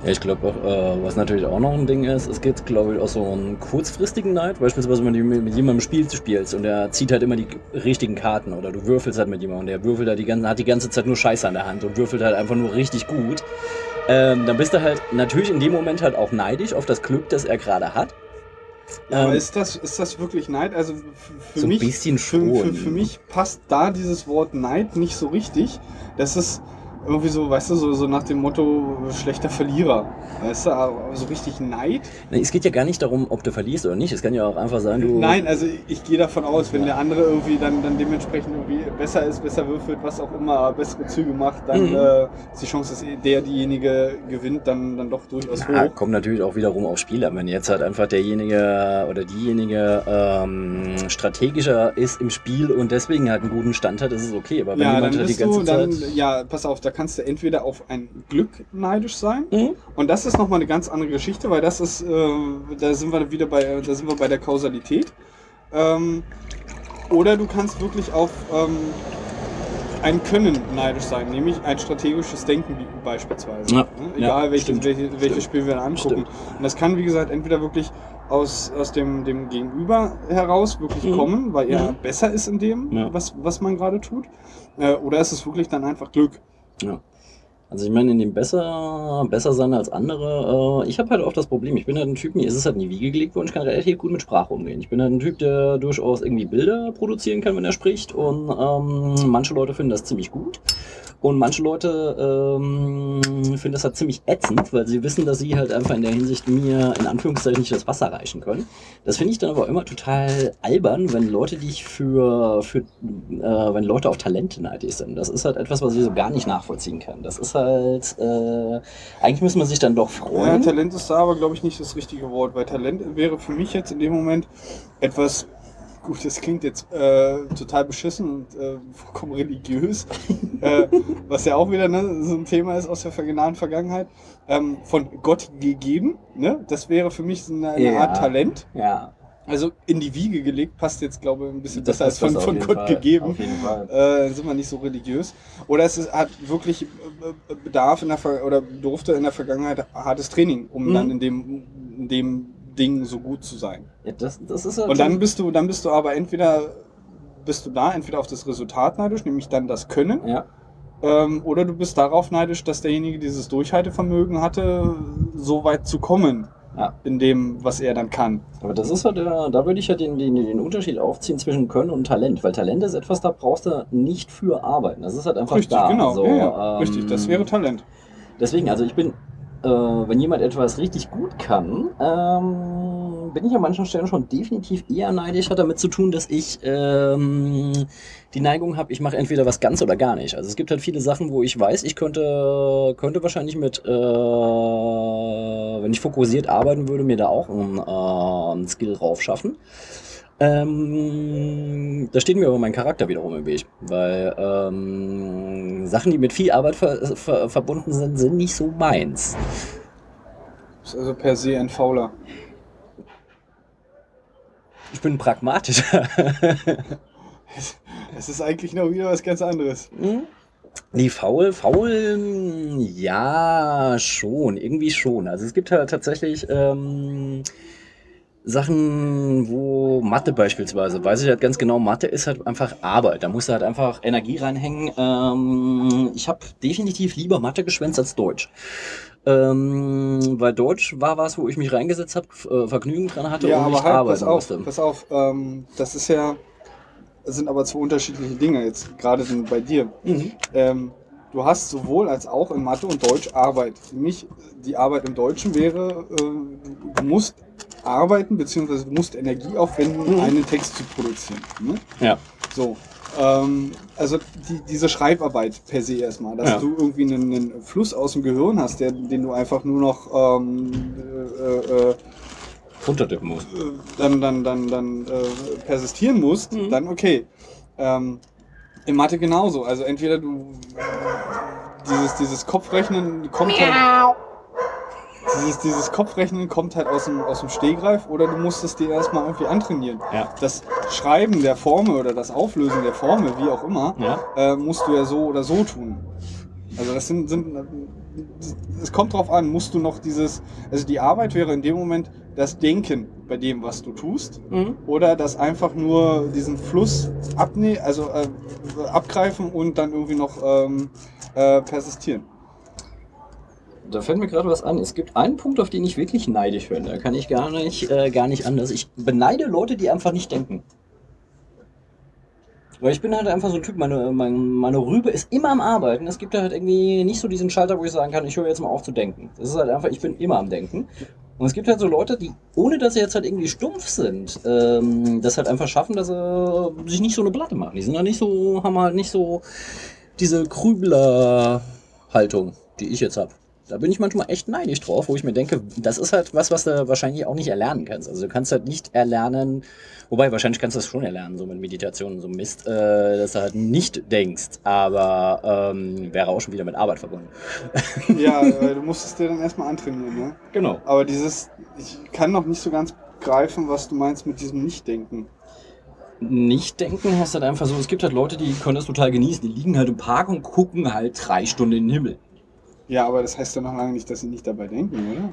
Ja, ich glaube auch, äh, was natürlich auch noch ein Ding ist, es gibt, glaube ich, auch so einen kurzfristigen Neid. Beispielsweise, wenn du mit jemandem Spiel spielst und der zieht halt immer die richtigen Karten oder du würfelst halt mit jemandem und der würfelt halt die ganze, hat die ganze Zeit nur Scheiße an der Hand und würfelt halt einfach nur richtig gut. Ähm, dann bist du halt natürlich in dem Moment halt auch neidisch auf das Glück, das er gerade hat. Aber Ähm, ist das, ist das wirklich Neid? Also für So mich, für, für, für mich passt da dieses Wort Neid nicht so richtig. Das ist irgendwie so, weißt du, so, so nach dem Motto schlechter Verlierer. Weißt du, aber so richtig Neid? nee, es geht ja gar nicht darum, ob du verlierst oder nicht. Es kann ja auch einfach sein, du. Nein, also ich gehe davon aus, wenn Ja. der andere irgendwie dann, dann dementsprechend irgendwie besser ist, besser würfelt, was auch immer, bessere Züge macht, dann Mhm. äh, ist die Chance, dass der diejenige gewinnt, dann, dann doch durchaus Ja, hoch. kommt natürlich auch wiederum aufs Spiel an. Wenn jetzt halt einfach derjenige oder diejenige ähm, strategischer ist im Spiel und deswegen halt einen guten Stand hat, ist es okay. Aber wenn Ja, dann jemand halt die bist du, ganze dann, Zeit. ja, pass auf, da kannst du entweder auf ein Glück neidisch sein, Mhm. Und das ist nochmal eine ganz andere Geschichte, weil das ist, äh, da sind wir wieder bei, da sind wir bei der Kausalität. Ähm, oder du kannst wirklich auf ähm, ein Können neidisch sein, nämlich ein strategisches Denken beispielsweise. Ja, Ne? ja, Egal welches, stimmt. welche, welches. Spiel wir angucken. Stimmt. Und das kann, wie gesagt, entweder wirklich aus, aus dem, dem Gegenüber heraus wirklich Mhm. kommen, weil er Mhm. besser ist in dem, Ja. was, was man gerade tut. Äh, oder ist es wirklich dann einfach Glück. Ja. Also ich meine, in dem besser, besser sein als andere, äh, ich habe halt auch das Problem, ich bin halt ein Typ, mir ist es halt in die Wiege gelegt worden, ich kann relativ gut mit Sprache umgehen. Ich bin halt ein Typ, der durchaus irgendwie Bilder produzieren kann, wenn er spricht und ähm, manche Leute finden das ziemlich gut und manche Leute ähm, finden das halt ziemlich ätzend, weil sie wissen, dass sie halt einfach in der Hinsicht mir in Anführungszeichen nicht das Wasser reichen können. Das finde ich dann aber immer total albern, wenn Leute, die ich für, für äh, wenn Leute auf Talente neidisch sind. Das ist halt etwas, was ich so gar nicht nachvollziehen kann. Das ist halt, äh, eigentlich muss man sich dann doch Ja, freuen. Talent ist da aber, glaube ich, nicht das richtige Wort, weil Talent wäre für mich jetzt in dem Moment etwas, gut, das klingt jetzt äh, total beschissen und äh, vollkommen religiös, äh, was ja auch wieder ne, so ein Thema ist aus der vergangenen Vergangenheit, ähm, von Gott gegeben. Ne? Das wäre für mich so eine, eine Ja. Art Talent. ja, Also in die Wiege gelegt, passt jetzt, glaube ich, ein bisschen das besser als von, von Gott Fall. gegeben Auf jeden Fall. äh, sind wir nicht so religiös. Oder es ist, hat wirklich äh, Bedarf in der Ver oder durfte in der Vergangenheit hartes Training, um Mhm. dann in dem, in dem Ding so gut zu sein. Ja, das, das ist halt Und dann bist du, dann bist du aber entweder bist du da entweder auf das Resultat neidisch, nämlich dann das Können, ja. ähm, oder du bist darauf neidisch, dass derjenige dieses Durchhaltevermögen hatte, so weit zu kommen Ja. in dem, was er dann kann. Aber das ist halt, der, da würde ich halt den, den, den Unterschied aufziehen zwischen Können und Talent, weil Talent ist etwas, da brauchst du nicht für arbeiten. Das ist halt einfach Richtig, da. genau. So, ja, ja, ähm, richtig, das wäre Talent. Deswegen, also ich bin, äh, wenn jemand etwas richtig gut kann, ähm, bin ich an manchen Stellen schon definitiv eher neidisch. Hat damit zu tun, dass ich ähm, die Neigung habe, ich mache entweder was ganz oder gar nicht. Also es gibt halt viele Sachen, wo ich weiß, ich könnte, könnte wahrscheinlich mit, äh, wenn ich fokussiert arbeiten würde, mir da auch einen, äh, Skill drauf schaffen. Ähm, da steht mir aber mein Charakter wiederum im Weg, weil ähm, Sachen, die mit viel Arbeit ver ver verbunden sind, sind nicht so meins. Ist also per se ein Fauler. Ich bin pragmatischer. Es ist eigentlich noch wieder was ganz anderes. Hm? Die faul, faul, ja, schon, irgendwie schon. Also es gibt halt tatsächlich ähm, Sachen, wo Mathe beispielsweise, weiß ich halt ganz genau, Mathe ist halt einfach Arbeit. Da musst du halt einfach Energie reinhängen. Ähm, ich habe definitiv lieber Mathe geschwänzt als Deutsch. Ähm, weil Deutsch war was, wo ich mich reingesetzt habe, äh, Vergnügen dran hatte Ja, und aber nicht halt, pass arbeiten auf, musste. pass auf, ähm, das ist ja, das sind aber zwei unterschiedliche Dinge jetzt, gerade bei dir. Mhm. Du hast sowohl als auch in Mathe und Deutsch Arbeit. Für mich, die Arbeit im Deutschen wäre, äh, du musst arbeiten, beziehungsweise du musst Energie aufwenden, Mhm. einen Text zu produzieren. Ne? Ja. So. Ähm, also die, diese Schreibarbeit per se erstmal, dass Ja. du irgendwie einen, einen Fluss aus dem Gehirn hast, der, den du einfach nur noch ähm, äh, äh, Runtertippen muss. äh, dann, dann, dann, dann äh, persistieren musst, Mhm. dann okay. Ähm, in Mathe genauso. Also entweder du dieses, dieses Kopfrechnen kommt halt, dieses, dieses Kopfrechnen kommt halt aus dem, aus dem Stehgreif oder du musst es dir erstmal irgendwie antrainieren. Ja. Das Schreiben der Formel oder das Auflösen der Formel, wie auch immer, Ja. äh, musst du ja so oder so tun. Also das sind, sind es kommt drauf an, musst du noch dieses, also die Arbeit wäre in dem Moment das Denken bei dem, was du tust, Mhm. oder das einfach nur diesen Fluss abne also äh, abgreifen und dann irgendwie noch ähm, äh, persistieren. Da fällt mir gerade was an. Es gibt einen Punkt, auf den ich wirklich neidisch bin. Da kann ich gar nicht, äh, gar nicht anders. Ich beneide Leute, die einfach nicht denken. Weil ich bin halt einfach so ein Typ, meine, meine, meine Rübe ist immer am Arbeiten. Es gibt da halt irgendwie nicht so diesen Schalter, wo ich sagen kann, ich höre jetzt mal auf zu denken. Das ist halt einfach, ich bin immer am Denken. Und es gibt halt so Leute, die, ohne dass sie jetzt halt irgendwie stumpf sind, ähm, das halt einfach schaffen, dass sie sich nicht so eine Platte machen. Die sind halt nicht so, haben halt nicht so diese Krübler-Haltung, die ich jetzt habe. Da bin ich manchmal echt neidisch drauf, wo ich mir denke, das ist halt was, was du wahrscheinlich auch nicht erlernen kannst. Also du kannst halt nicht erlernen, wobei wahrscheinlich kannst du das schon erlernen, so mit Meditation und so Mist, äh, dass du halt nicht denkst, aber ähm, wäre auch schon wieder mit Arbeit verbunden. Ja, äh, du musst es dir dann erstmal antrainieren, ne? Genau. Aber dieses, ich kann noch nicht so ganz greifen, was du meinst mit diesem Nichtdenken. Nicht denken heißt halt einfach so, es gibt halt Leute, die können das total genießen, die liegen halt im Park und gucken halt drei Stunden in den Himmel. Ja, aber das heißt ja noch lange nicht, dass sie nicht dabei denken, oder?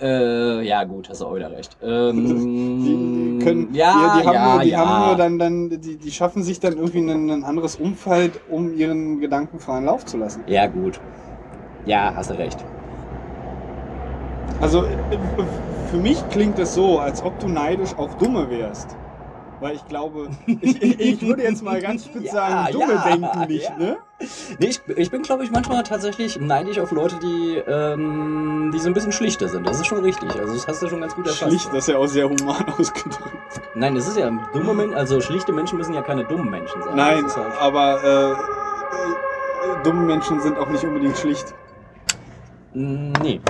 Äh, ja gut, hast du auch wieder recht. Ähm, Die, die können, ja, die, die, haben, ja, nur, die ja. haben nur dann, dann die, die schaffen sich dann irgendwie ein, ein anderes Umfeld, um ihren Gedanken freien Lauf zu lassen. Ja, gut. Ja, hast du recht. Also äh, für mich klingt es so, als ob du neidisch auf Dumme wärst. Weil ich glaube, ich, ich, ich würde jetzt mal ganz spitz Ja, sagen, Dumme ja, denken nicht, ja. ne? Nee, ich, ich bin, glaube ich, manchmal tatsächlich neidisch auf Leute, die, ähm, die so ein bisschen schlichter sind. Das ist schon richtig. Also das hast du schon ganz gut erfasst. Schlicht, das ist ja auch sehr human ausgedrückt. Nein, das ist ja dumme Menschen, also schlichte Menschen müssen ja keine dummen Menschen sein. Nein, halt, aber äh, äh, dumme Menschen sind auch nicht unbedingt schlicht. Nee.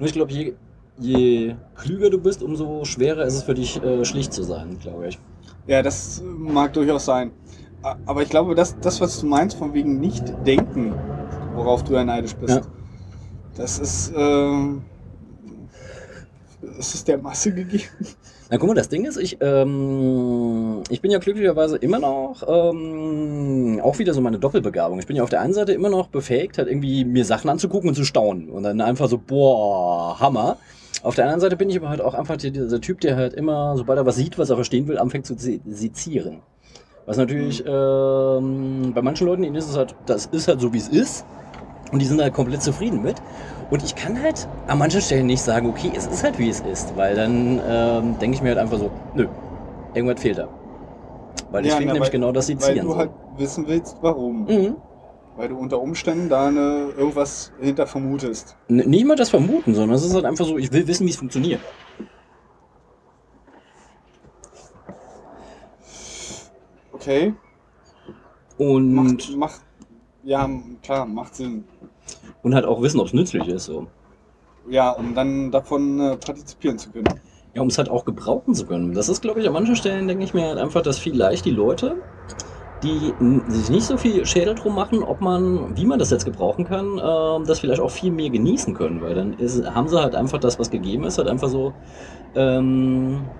Ich glaube, je, je klüger du bist, umso schwerer ist es für dich, äh, schlicht zu sein, glaube ich. Ja, das mag durchaus sein. Aber ich glaube, das, das was du meinst, von wegen nicht denken, worauf du ja neidisch bist, Ja. das ist, ähm, ist es der Masse gegeben? Na guck mal, das Ding ist, ich, ähm, ich bin ja glücklicherweise immer noch ähm, auch wieder so meine Doppelbegabung. Ich bin ja auf der einen Seite immer noch befähigt, halt irgendwie mir Sachen anzugucken und zu staunen. Und dann einfach so, boah, Hammer. Auf der anderen Seite bin ich aber halt auch einfach die- dieser Typ, der halt immer, sobald er was sieht, was er verstehen will, anfängt zu se- sezieren. Was natürlich ähm, bei manchen Leuten ihnen ist es halt, das ist halt so wie es ist. Und die sind halt komplett zufrieden mit. Und ich kann halt an manchen Stellen nicht sagen, okay, es ist halt wie es ist, weil dann ähm, denke ich mir halt einfach so, nö, irgendwas fehlt da. Weil ich Ja, finde nämlich weil- genau das Weil Sezieren. du so. halt wissen willst, warum. mhm. Weil du unter Umständen da eine, irgendwas hinter vermutest. N- Nicht mal das Vermuten, sondern es ist halt einfach so, ich will wissen, wie es funktioniert. Okay? Und, Macht, macht, ja, klar, macht Sinn. und halt auch wissen, ob es nützlich ist. So. Ja, um dann davon äh, partizipieren zu können. Ja, um es halt auch gebrauchen zu können. Das ist, glaube ich, an manchen Stellen denke ich mir halt einfach, dass vielleicht die Leute die sich nicht so viel Schädel drum machen, ob man, wie man das jetzt gebrauchen kann, ähm, das vielleicht auch viel mehr genießen können, weil dann ist, haben sie halt einfach das, was gegeben ist, halt einfach so. Ähm,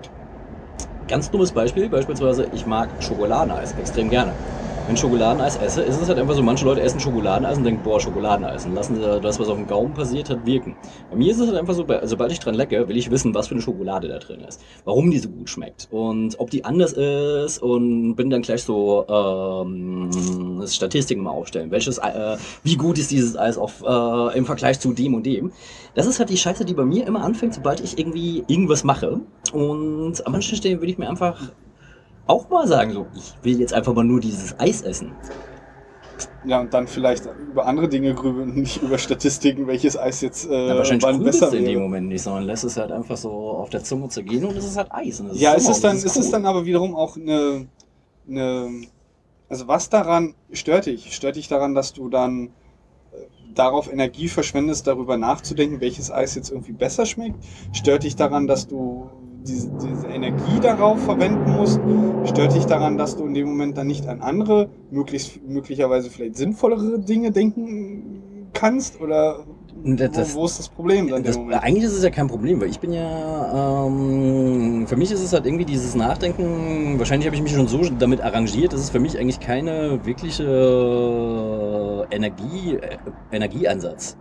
ganz dummes Beispiel, beispielsweise, ich mag Schokoladeneis extrem gerne. Wenn ich Schokoladeneis esse, ist es halt einfach so, manche Leute essen Schokoladeneis und denken, boah, Schokoladeneis. Und lassen das, was auf dem Gaumen passiert hat, wirken. Bei mir ist es halt einfach so, sobald ich dran lecke, will ich wissen, was für eine Schokolade da drin ist. Warum die so gut schmeckt. Und ob die anders ist. Und bin dann gleich so ähm, Statistiken mal aufstellen. Welches, äh, wie gut ist dieses Eis auf, äh, im Vergleich zu dem und dem. Das ist halt die Scheiße, die bei mir immer anfängt, sobald ich irgendwie irgendwas mache. Und an manchen Stellen würde ich mir einfach auch mal sagen, so, ich will jetzt einfach mal nur dieses Eis essen. Ja, und dann vielleicht über andere Dinge grübeln nicht über Statistiken, welches Eis jetzt äh, Ja, wahrscheinlich wann besser in dem. Moment nicht, sondern lässt es halt einfach so auf der Zunge zergehen und es ist halt Eis. Es Ja, ist es dann, es ist es cool. dann aber wiederum auch eine, eine, also was daran stört dich? Stört dich daran, dass du dann äh, darauf Energie verschwendest, darüber nachzudenken, welches Eis jetzt irgendwie besser schmeckt? Stört dich daran, dass du diese, diese Energie darauf verwenden musst? Stört dich daran, dass du in dem Moment dann nicht an andere, möglichst, möglicherweise vielleicht sinnvollere Dinge denken kannst? Oder Das- wo, wo ist das Problem dann Das, eigentlich ist es ja kein Problem, weil ich bin ja, ähm, für mich ist es halt irgendwie dieses Nachdenken, wahrscheinlich habe ich mich schon so damit arrangiert, dass es für mich eigentlich keine wirkliche Energie, äh, Energieansatz.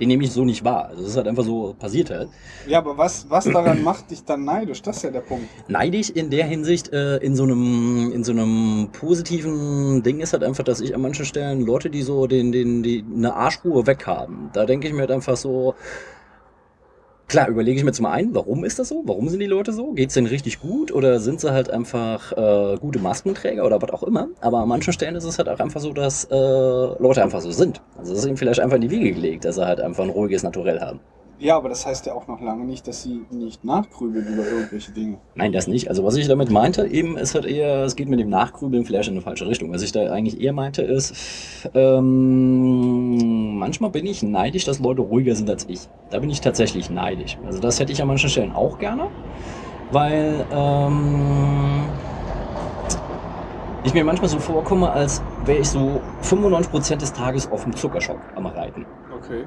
Den nehme ich so nicht wahr. Also es ist halt einfach so passiert halt. Ja, aber was, was daran macht dich dann neidisch? Das ist ja der Punkt. Neidisch in der Hinsicht, äh, in so einem, in so einem positiven Ding ist halt einfach, dass ich an manchen Stellen Leute, die so den, den, die eine Arschruhe weghaben, da denke ich mir halt einfach so, klar, überlege ich mir zum einen, warum ist das so? Warum sind die Leute so? Geht's denen richtig gut? Oder sind sie halt einfach äh, gute Maskenträger oder was auch immer? Aber an manchen Stellen ist es halt auch einfach so, dass äh, Leute einfach so sind. Also das ist ihnen vielleicht einfach in die Wiege gelegt, dass sie halt einfach ein ruhiges Naturell haben. Ja, aber das heißt ja auch noch lange nicht, dass sie nicht nachgrübeln über irgendwelche Dinge. Nein, das nicht. Also was ich damit meinte, eben ist halt eher, es geht mit dem Nachgrübeln vielleicht in eine falsche Richtung. Was ich da eigentlich eher meinte ist, ähm, manchmal bin ich neidisch, dass Leute ruhiger sind als ich. Da bin ich tatsächlich neidisch. Also das hätte ich an manchen Stellen auch gerne, weil ähm, ich mir manchmal so vorkomme, als wäre ich so 95% des Tages auf dem Zuckerschock am Reiten. Okay.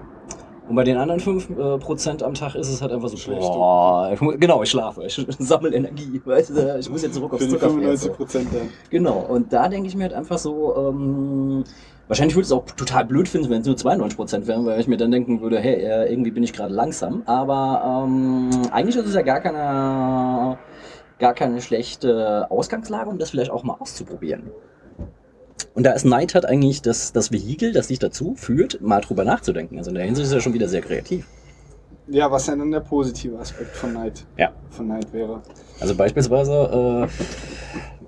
Und bei den anderen 5% äh, Prozent am Tag ist es halt einfach so, Schläfst du? boah, genau, ich schlafe, ich sammle Energie, weißt du, ich muss jetzt zurück aufs Zuckerfeld. 95 So. Prozent dann. Genau, und da denke ich mir halt einfach so, ähm, wahrscheinlich würde ich es auch total blöd finden, wenn es nur 92 Prozent wären, weil ich mir dann denken würde, hey, äh, irgendwie bin ich gerade langsam, aber ähm, eigentlich ist es ja gar keine, gar keine schlechte Ausgangslage, um das vielleicht auch mal auszuprobieren. Und da ist Neid halt eigentlich das, das Vehikel, das dich dazu führt, mal drüber nachzudenken. Also in der Hinsicht ist er schon wieder sehr kreativ. Ja, was ja dann der positive Aspekt von Neid, Ja. von Neid wäre. Also beispielsweise,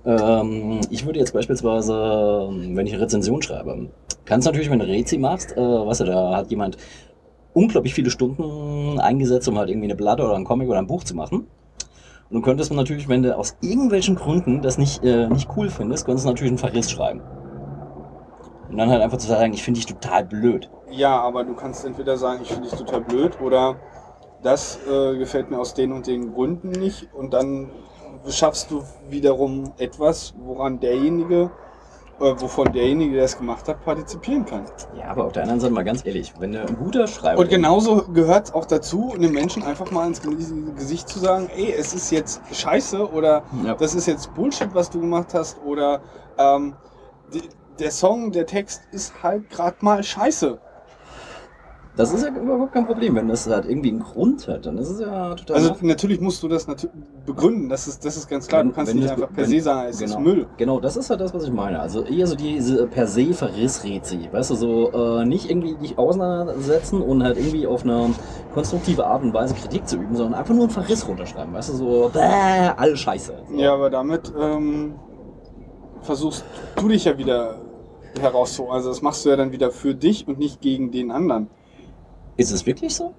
äh, ähm, ich würde jetzt beispielsweise, ähm, wenn ich eine Rezension schreibe, kannst natürlich, wenn du Rezi machst, äh, weißt du, da hat jemand unglaublich viele Stunden eingesetzt, um halt irgendwie eine Platte oder ein Comic oder ein Buch zu machen. Und du könntest natürlich, wenn du aus irgendwelchen Gründen das nicht, äh, nicht cool findest, könntest du natürlich einen Verriss schreiben. Und dann halt einfach zu sagen, ich finde dich total blöd. Ja, aber du kannst entweder sagen, ich finde dich total blöd oder das äh, gefällt mir aus den und den Gründen nicht und dann schaffst du wiederum etwas, woran derjenige, äh, wovon derjenige, der es gemacht hat, partizipieren kann. Ja, aber auf der anderen Seite mal ganz ehrlich, wenn du ein guter Schreiber Und genauso gehört es auch dazu, einem Menschen einfach mal ins Gesicht zu sagen, ey, es ist jetzt scheiße oder Ja. das ist jetzt Bullshit, was du gemacht hast oder ähm, der Song, der Text ist halt gerade mal scheiße. Das ist ja überhaupt kein Problem, wenn das halt irgendwie einen Grund hat, dann ist es ja total. Also natürlich musst du das natürlich begründen, das ist, das ist ganz klar. Wenn- du kannst nicht einfach per se sagen, es genau, ist Müll. Genau, das ist halt das, was ich meine. Also eher so diese per se Verrissrätsel. Weißt du, so äh, nicht irgendwie dich auseinandersetzen und halt irgendwie auf eine konstruktive Art und Weise Kritik zu üben, sondern einfach nur einen Verriss runterschreiben. Weißt du, so, bäh, alles scheiße. So. Ja, aber damit ähm, versuchst du dich ja wieder herauszuholen. Also das machst du ja dann wieder für dich und nicht gegen den anderen. Ist es wirklich so?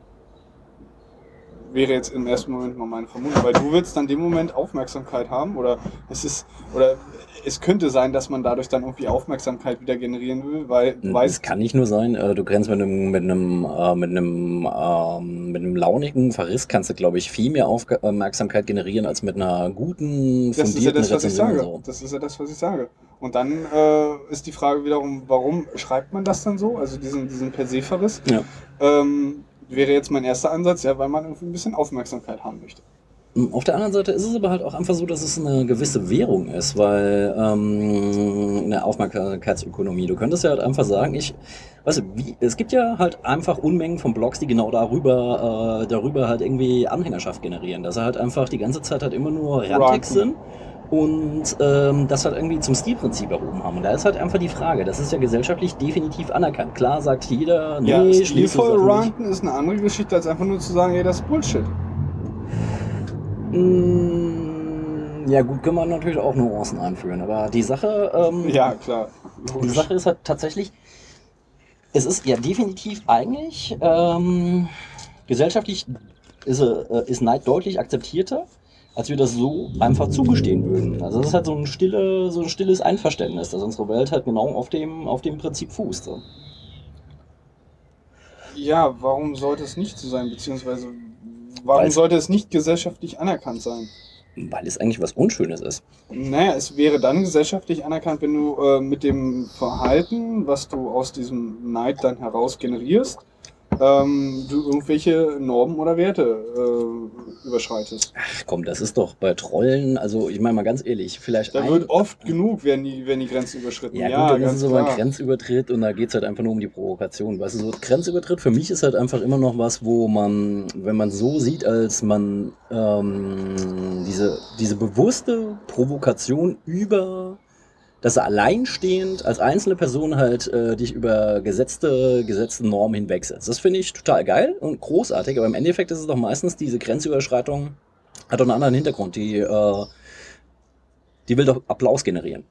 Wäre jetzt im ersten Moment mal meine Vermutung, weil du willst dann dem Moment Aufmerksamkeit haben oder es ist oder es könnte sein, dass man dadurch dann irgendwie Aufmerksamkeit wieder generieren will, weil du kann nicht nur sein, äh, du kannst mit einem, mit einem, äh, mit einem, ähm, mit einem launigen Verriss kannst du, glaube ich, viel mehr Aufmerksamkeit generieren als mit einer guten, das ist ja fundierten das, was ich sage. So. Das ist ja das, was ich sage. Und dann äh, ist die Frage wiederum, warum schreibt man das dann so? Also diesen, diesen per se Verriss. Ja. Ähm, wäre jetzt mein erster Ansatz, ja, weil man irgendwie ein bisschen Aufmerksamkeit haben möchte. Auf der anderen Seite ist es aber halt auch einfach so, dass es eine gewisse Währung ist, weil ähm, eine Aufmerksamkeitsökonomie. Du könntest ja halt einfach sagen, ich, weißt du, wie, es gibt ja halt einfach Unmengen von Blogs, die genau darüber, äh, darüber halt irgendwie Anhängerschaft generieren, dass er halt einfach die ganze Zeit halt immer nur Randtext Ranten. sind und ähm, das halt irgendwie zum Stilprinzip erhoben haben. Und da ist halt einfach die Frage, das ist ja gesellschaftlich definitiv anerkannt. Klar sagt jeder, nee, ja, stilvoll ranten ist eine andere Geschichte, als einfach nur zu sagen, ey, das ist Bullshit. Mm, Ja gut, können wir natürlich auch Nuancen anführen, aber die Sache, ähm, Ja, klar. die Sache ist halt tatsächlich, es ist ja definitiv eigentlich ähm, gesellschaftlich ist, äh, ist Neid deutlich akzeptierter, als wir das so einfach zugestehen würden. Also es ist halt so ein stille, so ein stilles Einverständnis, dass unsere Welt halt genau auf dem, auf dem Prinzip fußt. So. Ja, warum sollte es nicht so sein? Beziehungsweise, warum Weil's- sollte es nicht gesellschaftlich anerkannt sein? Weil es eigentlich was Unschönes ist. Naja, es wäre dann gesellschaftlich anerkannt, wenn du äh, mit dem Verhalten, was du aus diesem Neid dann heraus generierst, ähm, du irgendwelche Normen oder Werte äh, überschreitest. Ach komm, das ist doch bei Trollen, also ich meine mal ganz ehrlich, vielleicht Da ein, wird oft genug, werden die, werden die Grenzen überschritten. Ja, gut, dann ist es aber ein. Grenzübertritt und da geht's halt einfach nur um die Provokation. Weißt du, so Grenzübertritt für mich ist halt einfach immer noch was, wo man, wenn man so sieht, als man ähm, diese, diese bewusste Provokation über dass er alleinstehend als einzelne Person halt äh, dich über gesetzte, gesetzte Normen hinwegsetzt. Das finde ich total geil und großartig, aber im Endeffekt ist es doch meistens diese Grenzüberschreitung, hat doch einen anderen Hintergrund. Die, äh, die will doch Applaus generieren.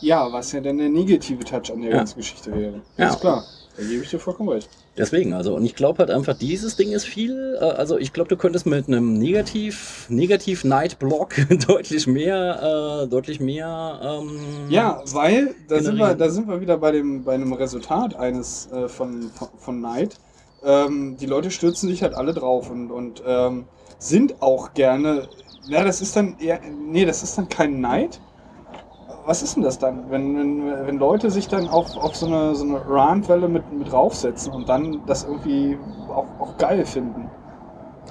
Ja, was ja dann der negative Touch an der Ja. ganzen Geschichte wäre. Ja. Ist klar. Da gebe ich dir vollkommen recht. Deswegen, also, und ich glaube halt einfach, dieses Ding ist viel, äh, also ich glaube, du könntest mit einem Negativ, Negativ-Night-Block deutlich mehr, äh, deutlich mehr, ähm, Ja, weil da sind, wir, da sind wir wieder bei dem bei einem Resultat eines äh, von, von, von Neid. Ähm, die Leute stürzen sich halt alle drauf und, und ähm, sind auch gerne. Ja, das ist dann eher. Nee, das ist dann kein Neid. Was ist denn das dann? Wenn, wenn, wenn Leute sich dann auf, auf so eine, so eine Rant-Welle mit, mit draufsetzen und dann das irgendwie auch, auch geil finden.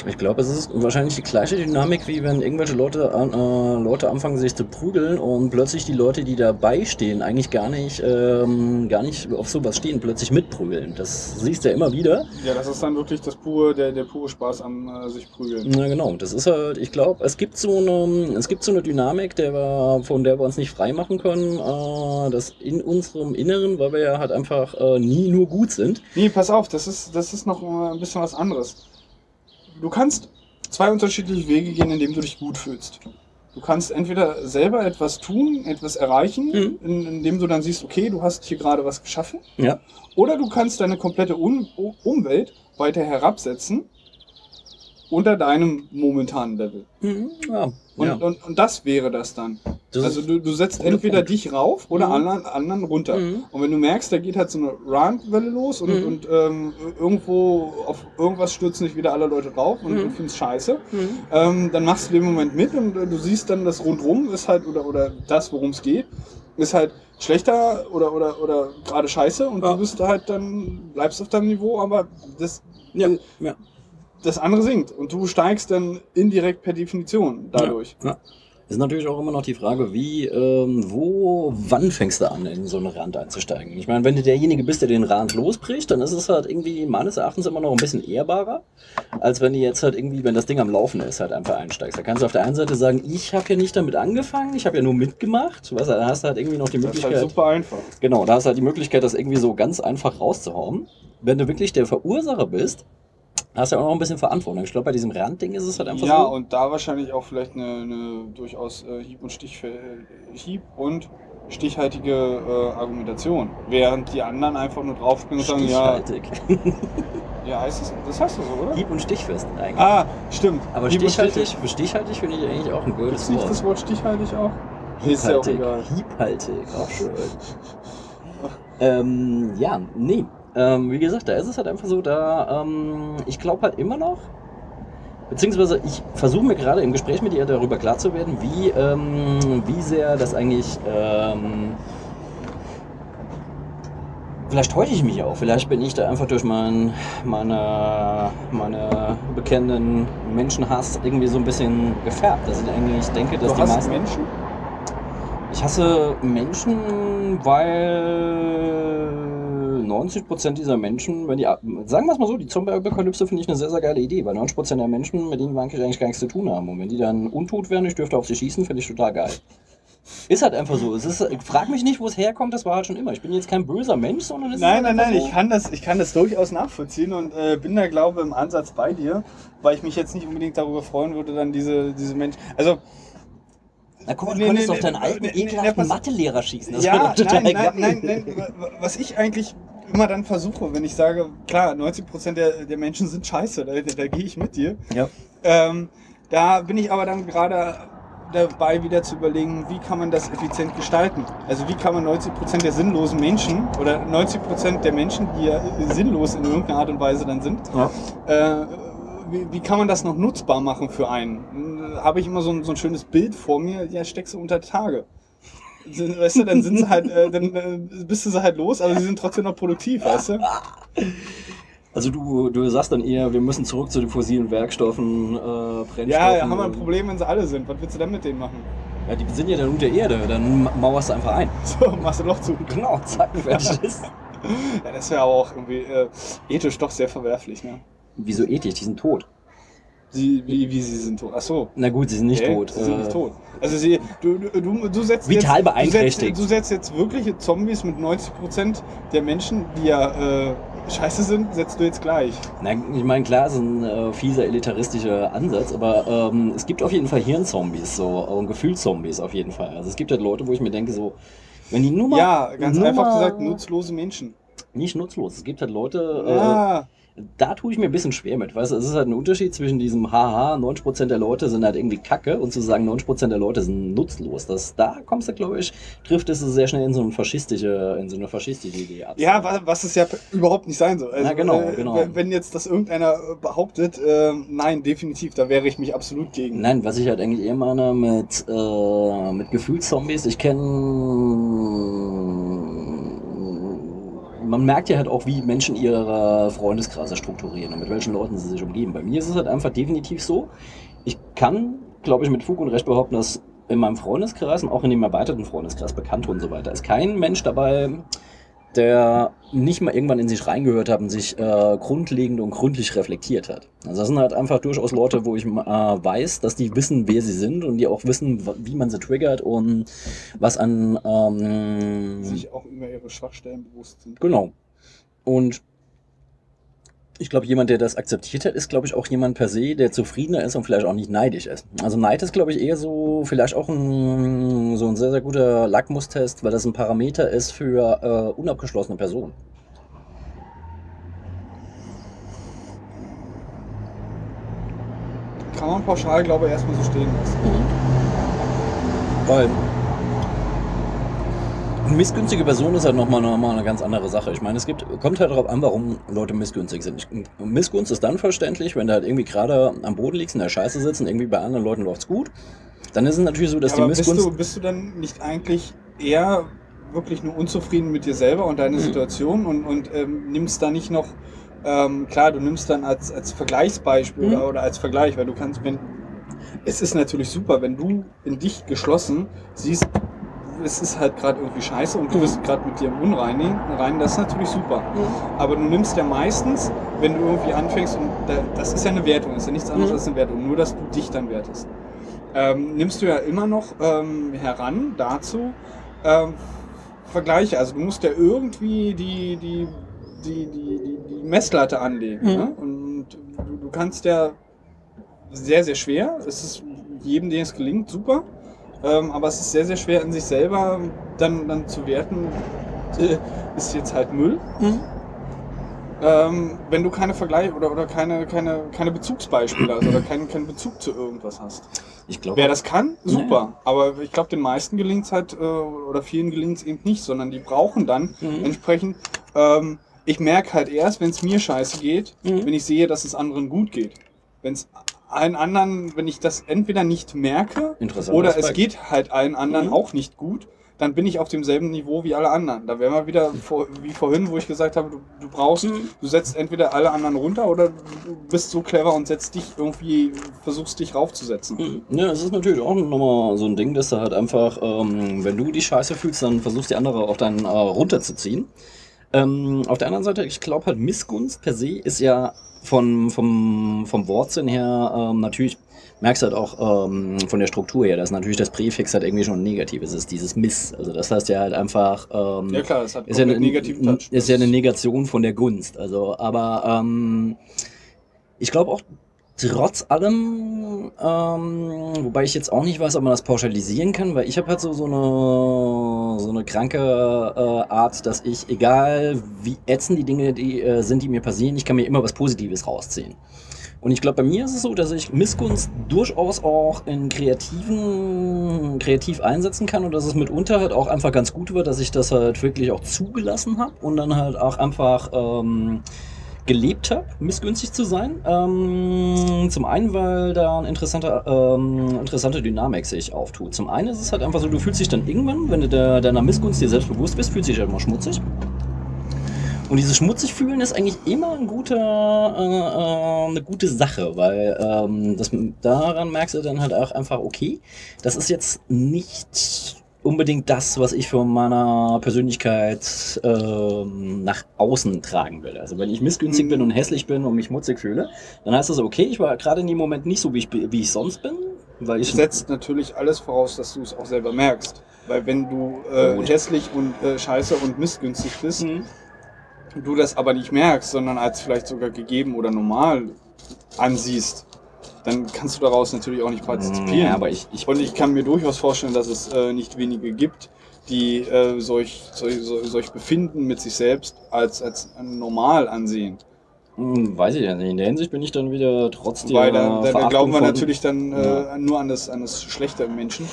Ich glaube, es ist wahrscheinlich die gleiche Dynamik, wie wenn irgendwelche Leute, äh, Leute anfangen, sich zu prügeln und plötzlich die Leute, die dabei stehen, eigentlich gar nicht, ähm, gar nicht auf sowas stehen, plötzlich mitprügeln. Das siehst du ja immer wieder. Ja, das ist dann wirklich das pure, der, der pure Spaß am äh, sich prügeln. Na genau, das ist halt, ich glaube, es gibt so eine, es gibt so eine Dynamik, der wir, von der wir uns nicht frei machen können, äh, das in unserem Inneren, weil wir ja halt einfach äh, nie nur gut sind. Nee, pass auf, das ist, das ist noch äh, ein bisschen was anderes. Du kannst zwei unterschiedliche Wege gehen, indem du dich gut fühlst. Du kannst entweder selber etwas tun, etwas erreichen, Mhm. in, indem du dann siehst, okay, du hast hier gerade was geschaffen. Ja. Oder du kannst deine komplette Un Umwelt weiter herabsetzen unter deinem momentanen Level. Mhm, ja. Und, ja. und, und das wäre das dann. Das also du, du setzt entweder Punkt. dich rauf oder Mhm. anderen, anderen runter. Mhm. Und wenn du merkst, da geht halt so eine Rant-Welle los und, Mhm. und ähm, irgendwo auf irgendwas stürzen sich wieder alle Leute drauf und Mhm. du findest scheiße, Mhm. ähm, dann machst du den Moment mit und äh, du siehst dann, das rundrum ist halt, oder, oder das, worum es geht, ist halt schlechter oder, oder, oder gerade scheiße und Ja. du bist halt dann, bleibst auf deinem Niveau, aber das, Ja, äh, ja. Das andere sinkt und du steigst dann indirekt per Definition dadurch. Ja. Ist natürlich auch immer noch die Frage, wie, ähm, wo, wann fängst du an, in so eine Rand einzusteigen? Ich meine, wenn du derjenige bist, der den Rand losbricht, dann ist es halt irgendwie meines Erachtens immer noch ein bisschen ehrbarer, als wenn du jetzt halt irgendwie, wenn das Ding am Laufen ist, halt einfach einsteigst. Da kannst du auf der einen Seite sagen, ich habe ja nicht damit angefangen, ich habe ja nur mitgemacht. Weißt du, da hast du halt irgendwie noch die Das ist Möglichkeit. halt super einfach. Genau, da hast du halt die Möglichkeit, das irgendwie so ganz einfach rauszuhauen. Wenn du wirklich der Verursacher bist, hast du ja auch noch ein bisschen Verantwortung. Ich glaube, bei diesem Randding ist es halt einfach Ja, so. und da wahrscheinlich auch vielleicht eine, eine durchaus äh, Hieb- und Stich, Hieb- und stichhaltige äh, Argumentation. Während die anderen einfach nur draufspringen und sagen, ja, Stichhaltig. ja, heißt es, das heißt du so, oder? Hieb- und Stichfest eigentlich. Ah, stimmt. Aber Hieb stichhaltig, Stich- für stichhaltig finde ich eigentlich auch ein Ist gutes Wort. das Wort stichhaltig auch? Ist ja auch Hiebhaltig. egal. Hiebhaltig, auch schön. ähm, ja, nee. Ähm, wie gesagt, da ist es halt einfach so, da, ähm, ich glaube halt immer noch, Beziehungsweise ich versuche mir gerade im Gespräch mit ihr darüber klar zu werden, wie, ähm, wie sehr das eigentlich. Ähm, vielleicht täusche ich mich auch. Vielleicht bin ich da einfach durch mein, meine, meine bekennenden Menschenhass irgendwie so ein bisschen gefärbt. Dass ich eigentlich denke, dass Du die meisten. Menschen? Ich hasse Menschen, weil 90% dieser Menschen, wenn die, sagen wir es mal so, die Zombie-Apokalypse finde ich eine sehr, sehr geile Idee, weil 90% der Menschen, mit denen wir eigentlich gar nichts zu tun haben. Und wenn die dann untot werden, ich dürfte auf sie schießen, finde ich total geil. Ist halt einfach so. Es ist, frag mich nicht, wo es herkommt, das war halt schon immer. Ich bin jetzt kein böser Mensch, sondern es Nein, ist halt nein, nein, so. ich kann das, ich kann das durchaus nachvollziehen und äh, bin da, glaube ich, im Ansatz bei dir, weil ich mich jetzt nicht unbedingt darüber freuen würde, dann diese, diese Menschen. Also, Na guck mal, du Nee, konntest nee, auf deinen nee, alten, ekelhaften Mathelehrer schießen. Das ja, nein, nein, nein, nein, wa- was ich eigentlich immer dann versuche, wenn ich sage, klar, 90% der, der Menschen sind scheiße, da, da, da gehe ich mit dir. Ja. Ähm, da bin ich aber dann gerade dabei, wieder zu überlegen, wie kann man das effizient gestalten? Also wie kann man 90% der sinnlosen Menschen oder 90% der Menschen, die ja sinnlos in irgendeiner Art und Weise dann sind, Ja. äh, wie, wie kann man das noch nutzbar machen für einen? Habe ich immer so ein, so ein schönes Bild vor mir, ja, steckst du unter Tage. Weißt du, dann sind sie halt, äh, dann äh, bist du sie halt los, aber sie sind trotzdem noch produktiv, weißt du? Also du, du sagst dann eher, wir müssen zurück zu den fossilen Werkstoffen, äh, Brennstoffen. Ja, ja, haben wir ein Problem, wenn sie alle sind. Was willst du denn mit denen machen? Ja, die sind ja dann unter Erde, dann ma- mauerst du einfach ein. So, machst du Loch zu. Genau, zack, fertig ist. Ja, das wäre aber auch irgendwie äh, ethisch doch sehr verwerflich, ne? Wieso ethisch? Die sind tot. Sie, wie, wie sie sind tot. Ach so. Na gut, sie sind nicht Okay, tot. Sie sind Äh, nicht tot. Also sie, du, du, du, setzt Vital jetzt, beeinträchtigt. Du setzt, du setzt jetzt wirkliche Zombies mit 90% der Menschen, die ja äh, scheiße sind, setzt du jetzt gleich. Na, ich meine, klar, ist ein äh, fieser, elitaristischer Ansatz, aber ähm, es gibt auf jeden Fall Hirnzombies, so, und Gefühlszombies auf jeden Fall. Also es gibt halt Leute, wo ich mir denke, so, wenn die nur mal. Ja, ganz einfach gesagt, nutzlose Menschen. Nicht nutzlos. Es gibt halt Leute, äh, Ja, da tue ich mir ein bisschen schwer mit. Weißt du, es ist halt ein Unterschied zwischen diesem Haha, 90% der Leute sind halt irgendwie kacke und zu sagen, 90% der Leute sind nutzlos. Das, da kommst du, glaube ich, trifft es sehr schnell in so eine faschistische, in so eine faschistische Idee ab. ja wa- was es ja überhaupt nicht sein soll. Also, Na, genau, äh, genau. wenn- Wenn jetzt das irgendeiner äh, behauptet, äh, nein, definitiv, da wäre ich mich absolut gegen. Nein, was ich halt eigentlich eher meine mit, äh, mit Gefühlszombies, ich kenne. Man merkt ja halt auch, wie Menschen ihre Freundeskreise strukturieren und mit welchen Leuten sie sich umgeben. Bei mir ist es halt einfach definitiv so. Ich kann, glaube ich, mit Fug und Recht behaupten, dass in meinem Freundeskreis und auch in dem erweiterten Freundeskreis, Bekannte und so weiter, ist kein Mensch dabei, der nicht mal irgendwann in sich reingehört hat und sich äh, grundlegend und gründlich reflektiert hat. Also das sind halt einfach durchaus Leute, wo ich äh, weiß, dass die wissen, wer sie sind und die auch wissen, wie man sie triggert und was an... Ähm, Sich auch über ihre Schwachstellen bewusst sind. Genau. Und ich glaube, jemand, der das akzeptiert hat, ist, glaube ich, auch jemand per se, der zufriedener ist und vielleicht auch nicht neidisch ist. Also Neid ist, glaube ich, eher so, vielleicht auch ein, so ein sehr, sehr guter Lackmustest, weil das ein Parameter ist für äh, unabgeschlossene Personen. Kann man pauschal, glaube ich, erstmal so stehen lassen. Weil eine missgünstige Person ist halt nochmal noch mal eine ganz andere Sache. Ich meine, es gibt, kommt halt darauf an, warum Leute missgünstig sind. Ich, Missgunst ist dann verständlich, wenn du halt irgendwie gerade am Boden liegst, in der Scheiße sitzt und irgendwie bei anderen Leuten läuft's gut. Dann ist es natürlich so, dass die Aber bist Missgunst. du, bist du dann nicht eigentlich eher wirklich nur unzufrieden mit dir selber und deiner Mhm. Situation und, und ähm, nimmst da nicht noch, ähm, klar, du nimmst dann als, als Vergleichsbeispiel Mhm. oder, oder als Vergleich, weil du kannst, wenn, es ist natürlich super, wenn du in dich geschlossen siehst, es ist halt gerade irgendwie scheiße und du bist gerade mit dir im Unreinigen, rein, das ist natürlich super. Mhm. Aber du nimmst ja meistens, wenn du irgendwie anfängst, und da, das ist ja eine Wertung, ist ja nichts anderes Mhm. als eine Wertung, nur dass du dich dann wertest. Ähm, nimmst du ja immer noch ähm, heran dazu ähm, Vergleiche. Also du musst ja irgendwie die, die, die, die, die, die Messlatte anlegen. Mhm. Ne? Und du, du kannst ja sehr, sehr schwer. Es ist jedem, dem es gelingt, super. Ähm, aber es ist sehr, sehr schwer in sich selber dann, dann zu werten, äh, ist jetzt halt Müll. Mhm. Ähm, wenn du keine Vergleich oder, oder keine, keine, keine Bezugsbeispiele hast oder keinen, keinen Bezug zu irgendwas hast. Ich glaube, Wer das kann, super. Aber ich glaube, den meisten gelingt es halt, äh, oder vielen gelingt es eben nicht, sondern die brauchen dann Mhm. entsprechend, ähm, ich merke halt erst, wenn es mir scheiße geht, Mhm. wenn ich sehe, dass es anderen gut geht. Wenn es allen anderen, wenn ich das entweder nicht merke oder es Aspekt. geht halt allen anderen Mhm. auch nicht gut, dann bin ich auf demselben Niveau wie alle anderen. Da wären wir wieder vor, wie vorhin, wo ich gesagt habe, du, du brauchst, Mhm. du setzt entweder alle anderen runter oder du bist so clever und setzt dich irgendwie, versuchst dich raufzusetzen. Ja, es ist natürlich auch nochmal so ein Ding, dass du halt einfach, ähm, wenn du die Scheiße fühlst, dann versuchst die andere auf deinen äh, runterzuziehen. Ähm, auf der anderen Seite, ich glaube halt, Missgunst per se ist ja von, vom, vom Wortsinn her ähm, natürlich, merkst halt auch ähm, von der Struktur her, dass natürlich das Präfix halt irgendwie schon negativ ist, ist dieses Miss. Also das heißt ja halt einfach, ähm, Ja klar, das hat ist ja, eine, negativen Touch. ist ja eine Negation von der Gunst. Also, aber ähm, ich glaube auch trotz allem, ähm, wobei ich jetzt auch nicht weiß, ob man das pauschalisieren kann, weil ich habe halt so, so eine so eine kranke äh, Art, dass ich, egal wie ätzend die Dinge die, äh, sind, die mir passieren, ich kann mir immer was Positives rausziehen. Und ich glaube, bei mir ist es so, dass ich Missgunst durchaus auch in kreativen, kreativ einsetzen kann und dass es mitunter halt auch einfach ganz gut wird, dass ich das halt wirklich auch zugelassen habe und dann halt auch einfach ähm, gelebt habe, missgünstig zu sein. Ähm, zum einen, weil da eine interessante, ähm, interessante Dynamik sich auftut. Zum einen ist es halt einfach so, du fühlst dich dann irgendwann, wenn du der, deiner Missgunst dir selbst bewusst bist, fühlst du dich halt immer schmutzig. Und dieses schmutzig fühlen ist eigentlich immer ein guter, äh, äh, eine gute Sache, weil ähm, das, daran merkst du dann halt auch einfach, okay, das ist jetzt nicht unbedingt das, was ich von meiner Persönlichkeit ähm, nach außen tragen will. Also wenn ich missgünstig Mhm. bin und hässlich bin und mich schmutzig fühle, dann heißt das, okay, ich war gerade in dem Moment nicht so, wie ich, wie ich sonst bin, weil ich... setzt natürlich alles voraus, dass du es auch selber merkst. Weil wenn du äh, Gut. hässlich und äh, scheiße und missgünstig bist, Mhm. du das aber nicht merkst, sondern als vielleicht sogar gegeben oder normal ansiehst, dann kannst du daraus natürlich auch nicht partizipieren. Ja, aber ich, ich Und ich kann mir durchaus vorstellen, dass es äh, nicht wenige gibt, die äh, solch, solch, solch, solch Befinden mit sich selbst als, als normal ansehen. Hm, Weiß ich ja nicht. In der Hinsicht bin ich dann wieder trotz der Weil da, da, da Verachtung glauben wir natürlich dann äh, Ja. nur an das, an das Schlechte im Menschen,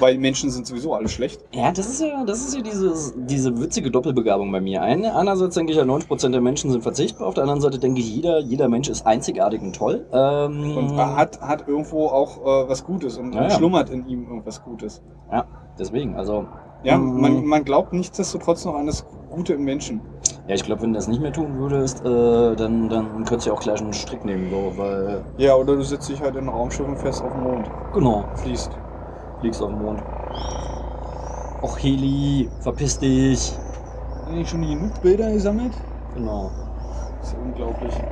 weil Menschen sind sowieso alle schlecht. Ja, das ist ja, das ist ja dieses, diese witzige Doppelbegabung bei mir. Eine, einerseits denke ich ja, 90% der Menschen sind verzichtbar, auf der anderen Seite denke ich, jeder, jeder Mensch ist einzigartig und toll. Ähm, Und hat, hat irgendwo auch äh, was Gutes und, Ja, schlummert in ihm irgendwas Gutes. ja, deswegen, also. Ja, mm, man, man glaubt nichtsdestotrotz noch an das Gute im Menschen. Ja, ich glaube, wenn du das nicht mehr tun würdest, äh, dann, dann könntest du ja auch gleich einen Strick nehmen, so, weil, Ja, oder du setzt dich halt in ein Raumschiff und fährst auf den Mond. genau, Fließt. liegst auf dem Mond. Och, Heli, verpiss dich. Haben die schon genug Bilder gesammelt? Genau. Das ist unglaublich.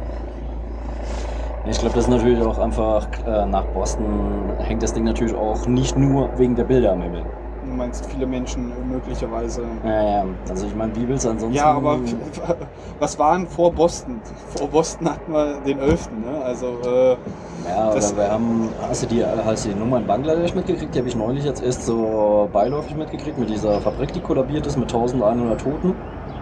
Ich glaube, das ist natürlich auch einfach äh, nach Boston hängt das Ding natürlich auch nicht nur wegen der Bilder am Himmel. Du meinst viele Menschen möglicherweise. Ja, ja, also ich meine, du ansonsten. Ja, aber was waren vor Boston? Vor Boston hatten wir den 11. Ne? Also, äh, Ja, oder wir haben. Hast du die, hast du die Nummer in Bangladesch mitgekriegt? Die habe ich neulich jetzt erst so beiläufig mitgekriegt mit dieser Fabrik, die kollabiert ist mit 1100 Toten.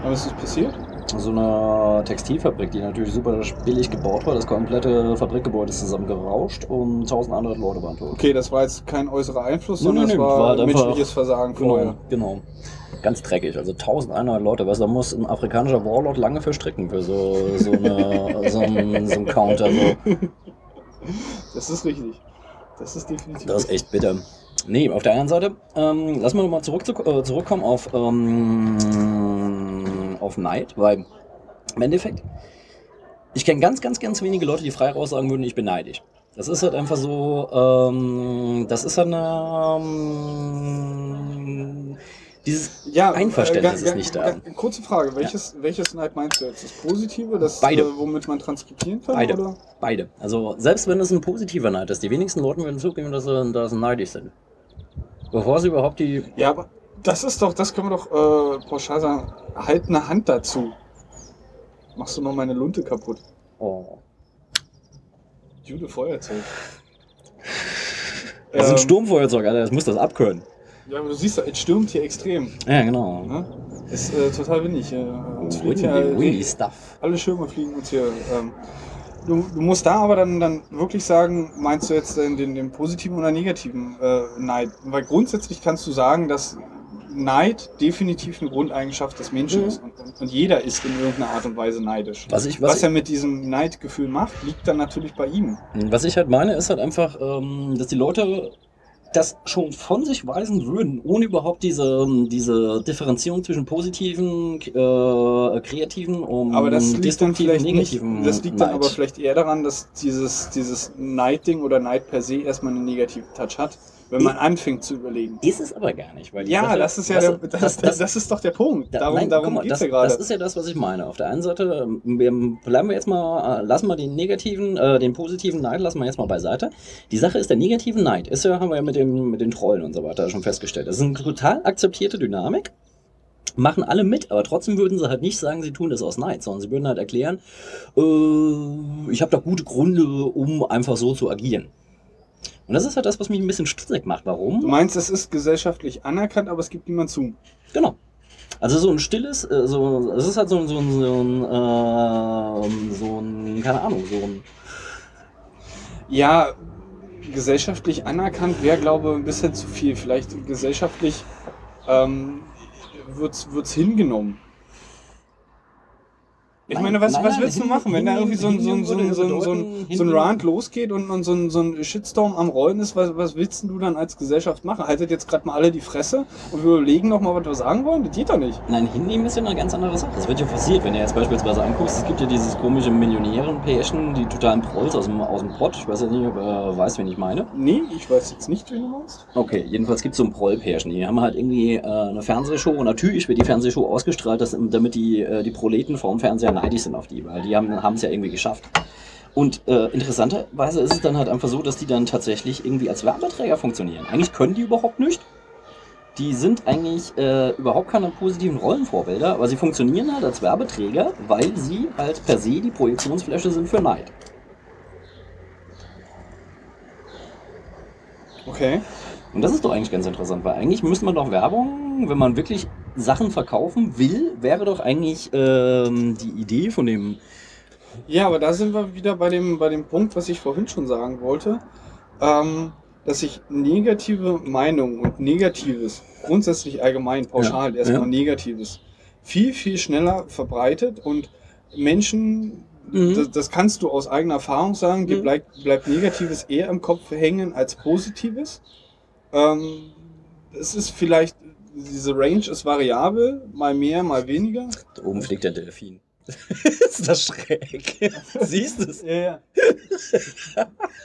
was ist passiert? So eine Textilfabrik, die natürlich super billig gebaut war. Das komplette Fabrikgebäude ist zusammengerauscht und 1100 Leute waren tot. Okay, das war jetzt kein äußerer Einfluss, sondern nee, es nee, war, war halt menschliches Versagen Genau, vorher. genau. Ganz dreckig. Also 1100 Leute. Weißt du, da muss ein afrikanischer Warlord lange verstricken für so, so, eine, so, ein, so ein Counter. So. Das ist richtig. Das ist definitiv Das ist echt bitter. Nee, auf der anderen Seite, ähm, lass mal nochmal zurück, äh, zurückkommen auf, ähm, auf Neid, weil im Endeffekt, ich kenne ganz, ganz, ganz wenige Leute, die frei raus sagen würden, ich bin neidisch. Das ist halt einfach so, ähm, das ist halt eine, ähm, dieses Ja, Einverständnis äh, ist nicht da. Kurze Frage, welches, welches Neid meinst du jetzt? Das Positive, das, Beide. Äh, womit man transkribieren kann? Beide. Oder? Beide. Also selbst wenn es ein positiver Neid ist, die wenigsten Leute würden zugeben, dass sie, dass sie neidisch sind. Bevor sie überhaupt die Ja, aber das ist doch, das können wir doch äh, pauschal sagen, halt eine Hand dazu. Machst du noch meine Lunte kaputt? Oh. Jude Feuerzeug. Das ist ein Ähm, Sturmfeuerzeug, Alter, das muss das abkönnen. Ja, aber du siehst, es stürmt hier extrem. Ja, genau. Ne? Ist äh, total windig. Äh, uns Windy, ja windy stuff. alle Schirme fliegen uns hier. Ähm, du, du musst da aber dann, dann wirklich sagen, meinst du jetzt den, den, den positiven oder negativen äh, Neid? Weil grundsätzlich kannst du sagen, dass Neid definitiv eine Grundeigenschaft des Menschen Mhm. ist. Und, und, jeder ist in irgendeiner Art und Weise neidisch. Was ich, Was, was, er mit diesem Neidgefühl macht, liegt dann natürlich bei ihm. ich, was ich halt meine, ist halt einfach, ähm, dass die Leute das schon von sich weisen würden, ohne überhaupt diese, diese Differenzierung zwischen positiven, äh, kreativen und Aber das liegt dann vielleicht nicht, negativen das liegt dann Neid. aber vielleicht eher daran, dass dieses, dieses Neidding oder Neid per se erstmal einen negativen Touch hat, wenn man anfängt zu überlegen. Ist es aber gar nicht. Weil die Ja, Sache- das ist ja der, du, das, das, das ist doch der Punkt. Da- Darum, nein, darum mal, geht's das, ja gerade. Das ist ja das, was ich meine. Auf der einen Seite, ähm, wir bleiben wir jetzt mal, äh, lassen wir den negativen, äh, den positiven Neid, lassen wir jetzt mal beiseite. Die Sache ist, der negative Neid ist ja, haben wir ja mit, dem, mit den Trollen und so weiter schon festgestellt. Das ist eine total akzeptierte Dynamik. Machen alle mit, aber trotzdem würden sie halt nicht sagen, sie tun das aus Neid, sondern sie würden halt erklären, äh, ich habe da gute Gründe, um einfach so zu agieren. Und das ist halt das, was mich ein bisschen stutzig macht. Warum? Du meinst, es ist gesellschaftlich anerkannt, aber es gibt niemand zu. Genau. Also so ein stilles, äh, so, es ist halt so, ein- so, ein- so ein, ähm, so ein, keine Ahnung, so ein, Ja, gesellschaftlich anerkannt wäre, glaube ich, ein bisschen zu viel. Vielleicht gesellschaftlich ähm, wird's, wird's hingenommen. Ich Nein, meine, was, nein, was nein, willst du hin- machen, wenn da irgendwie so ein, so ein, so ein, so ein, so ein, so ein Rant losgeht und, und so, ein, so ein Shitstorm am Rollen ist? Was, was willst du dann als Gesellschaft machen? Haltet jetzt gerade mal alle die Fresse und wir überlegen noch mal, was wir sagen wollen? Das geht doch nicht. nein, hinnehmen ist ja eine ganz andere Sache. Das wird ja forciert, wenn du jetzt beispielsweise anguckst, es gibt ja dieses komische Millionären-Pärchen, die totalen Prolls aus dem, aus dem Pott. Ich weiß ja nicht, ob er weiß, wen ich meine. Nee, ich weiß jetzt nicht, wen du meinst. Okay, jedenfalls gibt es so ein Proll-Pärchen. Die haben halt irgendwie äh, eine Fernsehshow und natürlich wird die Fernsehshow ausgestrahlt, dass, damit die, äh, die Proleten vorm Fernseher neidisch sind auf die, weil die haben es ja irgendwie geschafft. Und äh, interessanterweise ist es dann halt einfach so, dass die dann tatsächlich irgendwie als Werbeträger funktionieren. Eigentlich können die überhaupt nicht. Die sind eigentlich äh, überhaupt keine positiven Rollenvorbilder, aber sie funktionieren halt als Werbeträger, weil sie halt per se die Projektionsfläche sind für Neid. Okay. Und das ist doch eigentlich ganz interessant, weil eigentlich müsste man doch Werbung, wenn man wirklich Sachen verkaufen will, wäre doch eigentlich ähm, die Idee von dem. Ja, aber da sind wir wieder bei dem, bei dem Punkt, was ich vorhin schon sagen wollte, ähm, dass sich negative Meinungen und Negatives, grundsätzlich allgemein, pauschal Ja, erstmal ja. Negatives, viel, viel schneller verbreitet und Menschen, Mhm. das, das kannst du aus eigener Erfahrung sagen, dir Mhm. bleibt, bleibt Negatives eher im Kopf hängen als Positives. Ähm, es ist vielleicht, diese Range ist variabel, mal mehr, mal weniger. Da oben fliegt der Delfin. ist das schräg? Siehst du es? Ja, ja.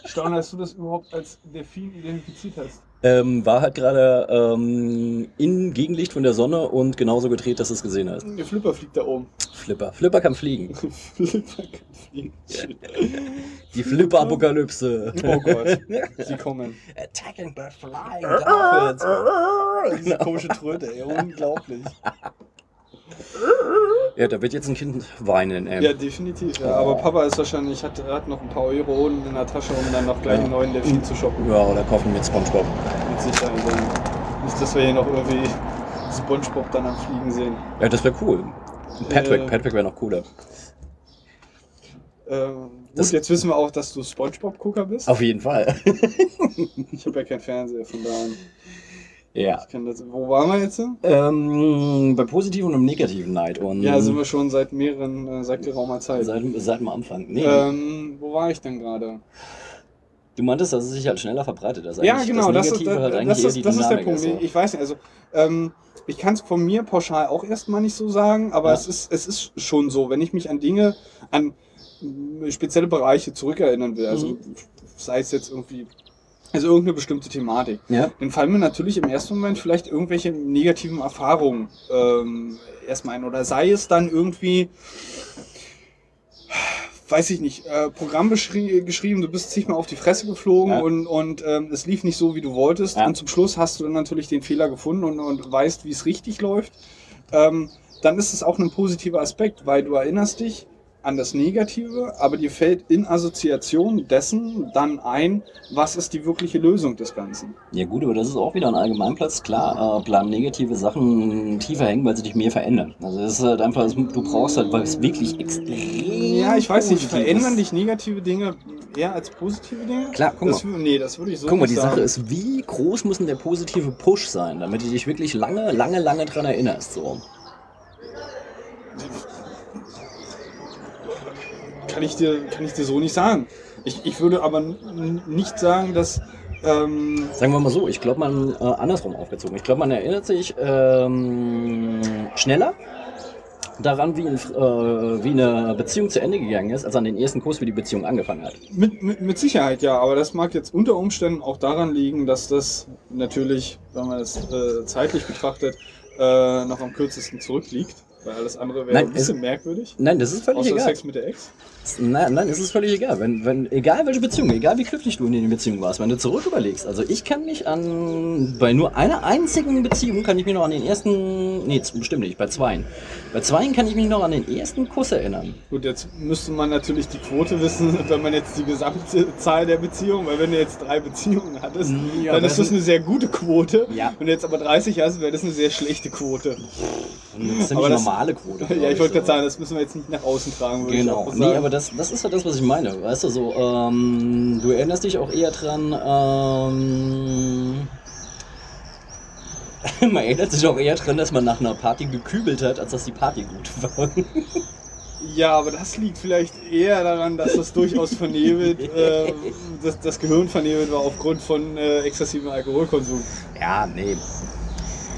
Staune, dass du das überhaupt als Delfin identifiziert hast. Ähm, war halt gerade ähm, in Gegenlicht von der Sonne und genauso gedreht, dass du es gesehen hast. Der Flipper fliegt da oben. Flipper. Flipper kann fliegen. Flipper kann fliegen. Die Flipper-Apokalypse. Oh Gott, sie kommen. Attacking by flying dolphins. Diese komische Tröte, ey, unglaublich. Ja, da wird jetzt ein Kind weinen. Ey. Ja, definitiv. Ja. Aber Papa ist wahrscheinlich, hat, hat noch ein paar Euronen in der Tasche, um dann noch gleich einen neuen Delfin zu shoppen. Ja, oder kaufen mit Spongebob. Mit Sicherheit. Nicht, dass wir hier noch irgendwie Spongebob dann am Fliegen sehen. Ja, das wäre cool. Patrick, Äh, Patrick wäre noch cooler. Ähm, Das- gut, jetzt wissen wir auch, dass du Spongebob-Gucker bist. Auf jeden Fall. Ich habe ja keinen Fernseher, von daher. Ja. Ich kann das, wo waren wir jetzt? Ähm, bei positiven und im negativen Neid. Und Ja, sind wir schon seit mehreren, äh, seit geraumer Zeit. seit, seit dem Anfang. Nee, Ähm, wo war ich denn gerade? du meintest, dass es sich halt schneller verbreitet. Dass Ja, genau, das, ist, Negative das, halt das, ist, das ist der Punkt. so. Ich weiß nicht, also ähm, ich kann es von mir pauschal auch erstmal nicht so sagen, aber Ja. es, ist, es ist schon so, wenn ich mich an Dinge, an spezielle Bereiche zurückerinnern will, also Mhm. sei es jetzt irgendwie, also irgendeine bestimmte Thematik, Ja. dann fallen mir natürlich im ersten Moment vielleicht irgendwelche negativen Erfahrungen ähm, erstmal ein. Oder sei es dann irgendwie, weiß ich nicht, äh, Programm geschrieben, du bist zigmal auf die Fresse geflogen Ja. und, und ähm, es lief nicht so, wie du wolltest. Ja. Und zum Schluss hast du dann natürlich den Fehler gefunden und, und weißt, wie es richtig läuft. Ähm, dann ist es auch ein positiver Aspekt, weil du erinnerst dich, an das Negative, aber dir fällt in Assoziation dessen dann ein, was ist die wirkliche Lösung des Ganzen. Ja gut, aber das ist auch wieder ein Allgemeinplatz. Klar, äh, bleiben negative Sachen tiefer hängen, weil sie dich mehr verändern. Also es ist halt einfach, du brauchst halt was wirklich extrem Ja, ich weiß nicht, Positives. verändern dich negative Dinge eher als positive Dinge? Klar, guck das, mal. Nee, das würde ich so Guck mal, die sagen. Sache ist, wie groß muss denn der positive Push sein, damit du dich wirklich lange, lange, lange dran erinnerst. So. Kann ich dir, kann ich dir so nicht sagen. Ich, ich würde aber nicht sagen, dass. Ähm, Sagen wir mal so, ich glaube, man äh, andersrum aufgezogen. Ich glaube, man erinnert sich ähm, schneller daran, wie, ein, äh, wie eine Beziehung zu Ende gegangen ist, als an den ersten Kurs, wie die Beziehung angefangen hat. mit, mit, mit Sicherheit ja, aber das mag jetzt unter Umständen auch daran liegen, dass das natürlich, wenn man es äh, zeitlich betrachtet, äh, noch am kürzesten zurückliegt. Weil alles andere wäre Nein, ein bisschen es- merkwürdig. Nein, das ist völlig Außer egal. Sex mit der Ex. Nein, nein, es ist völlig egal. Wenn, wenn, egal welche Beziehung, egal wie glücklich du in den Beziehungen warst, wenn du zurück überlegst. Also ich kann mich an, bei nur einer einzigen Beziehung kann ich mich noch an den ersten, nee, bestimmt nicht, bei zweien. Bei zweien kann ich mich noch an den ersten Kuss erinnern. Gut, jetzt müsste man natürlich die Quote wissen, wenn man jetzt die gesamte Zahl der Beziehungen, weil wenn du jetzt drei Beziehungen hattest, Ja, dann das ist das eine sehr gute Quote. Ja. Wenn du jetzt aber 30 hast, wäre das eine sehr schlechte Quote. Eine ziemlich das- normale Quote. Ja, ich wollte gerade sagen, das müssen wir jetzt nicht nach außen tragen. Genau. Nee, aber das, das ist ja das, was ich meine. Weißt du, so, ähm, du erinnerst dich auch eher dran, ähm, man erinnert sich auch eher dran, dass man nach einer Party gekübelt hat, als dass die Party gut war. Ja, aber das liegt vielleicht eher daran, dass das durchaus vernebelt, äh, dass das Gehirn vernebelt war aufgrund von äh, exzessivem Alkoholkonsum. ja, nee.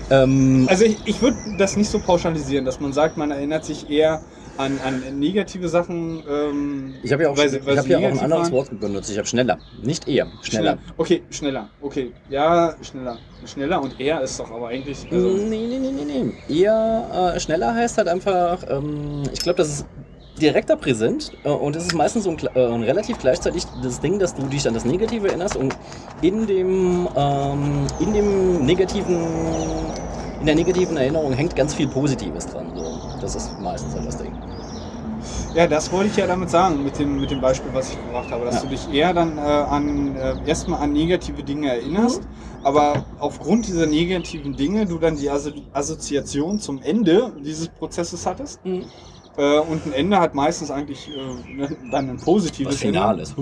Ähm, Also ich, ich würde das nicht so pauschalisieren, dass man sagt, man erinnert sich eher an, an negative Sachen. Ähm, ich habe ja auch, weil weil ich hab ja auch ein anderes. Wort benutzt. Ich habe schneller. Nicht eher. Schneller. Okay, schneller. Okay, ja, schneller. Schneller und eher ist doch aber eigentlich. Also, Nee, nee, nee, nee, nee. Eher äh, schneller heißt halt einfach, ähm, ich glaube, das ist direkter präsent äh, und es ist meistens so ein, äh, ein relativ gleichzeitig das Ding, dass du dich an das Negative erinnerst und in dem, ähm, in dem negativen, in der negativen Erinnerung hängt ganz viel Positives dran. So. Das ist meistens halt das Ding. Ja, das wollte ich ja damit sagen, mit dem, mit dem Beispiel, was ich gebracht habe, dass Ja. du dich eher dann äh, an äh, erstmal an negative Dinge erinnerst, Mhm. aber aufgrund dieser negativen Dinge du dann die Asso Assoziation zum Ende dieses Prozesses hattest. Äh, und ein Ende hat meistens eigentlich äh, ne, dann ein positives Was Finales.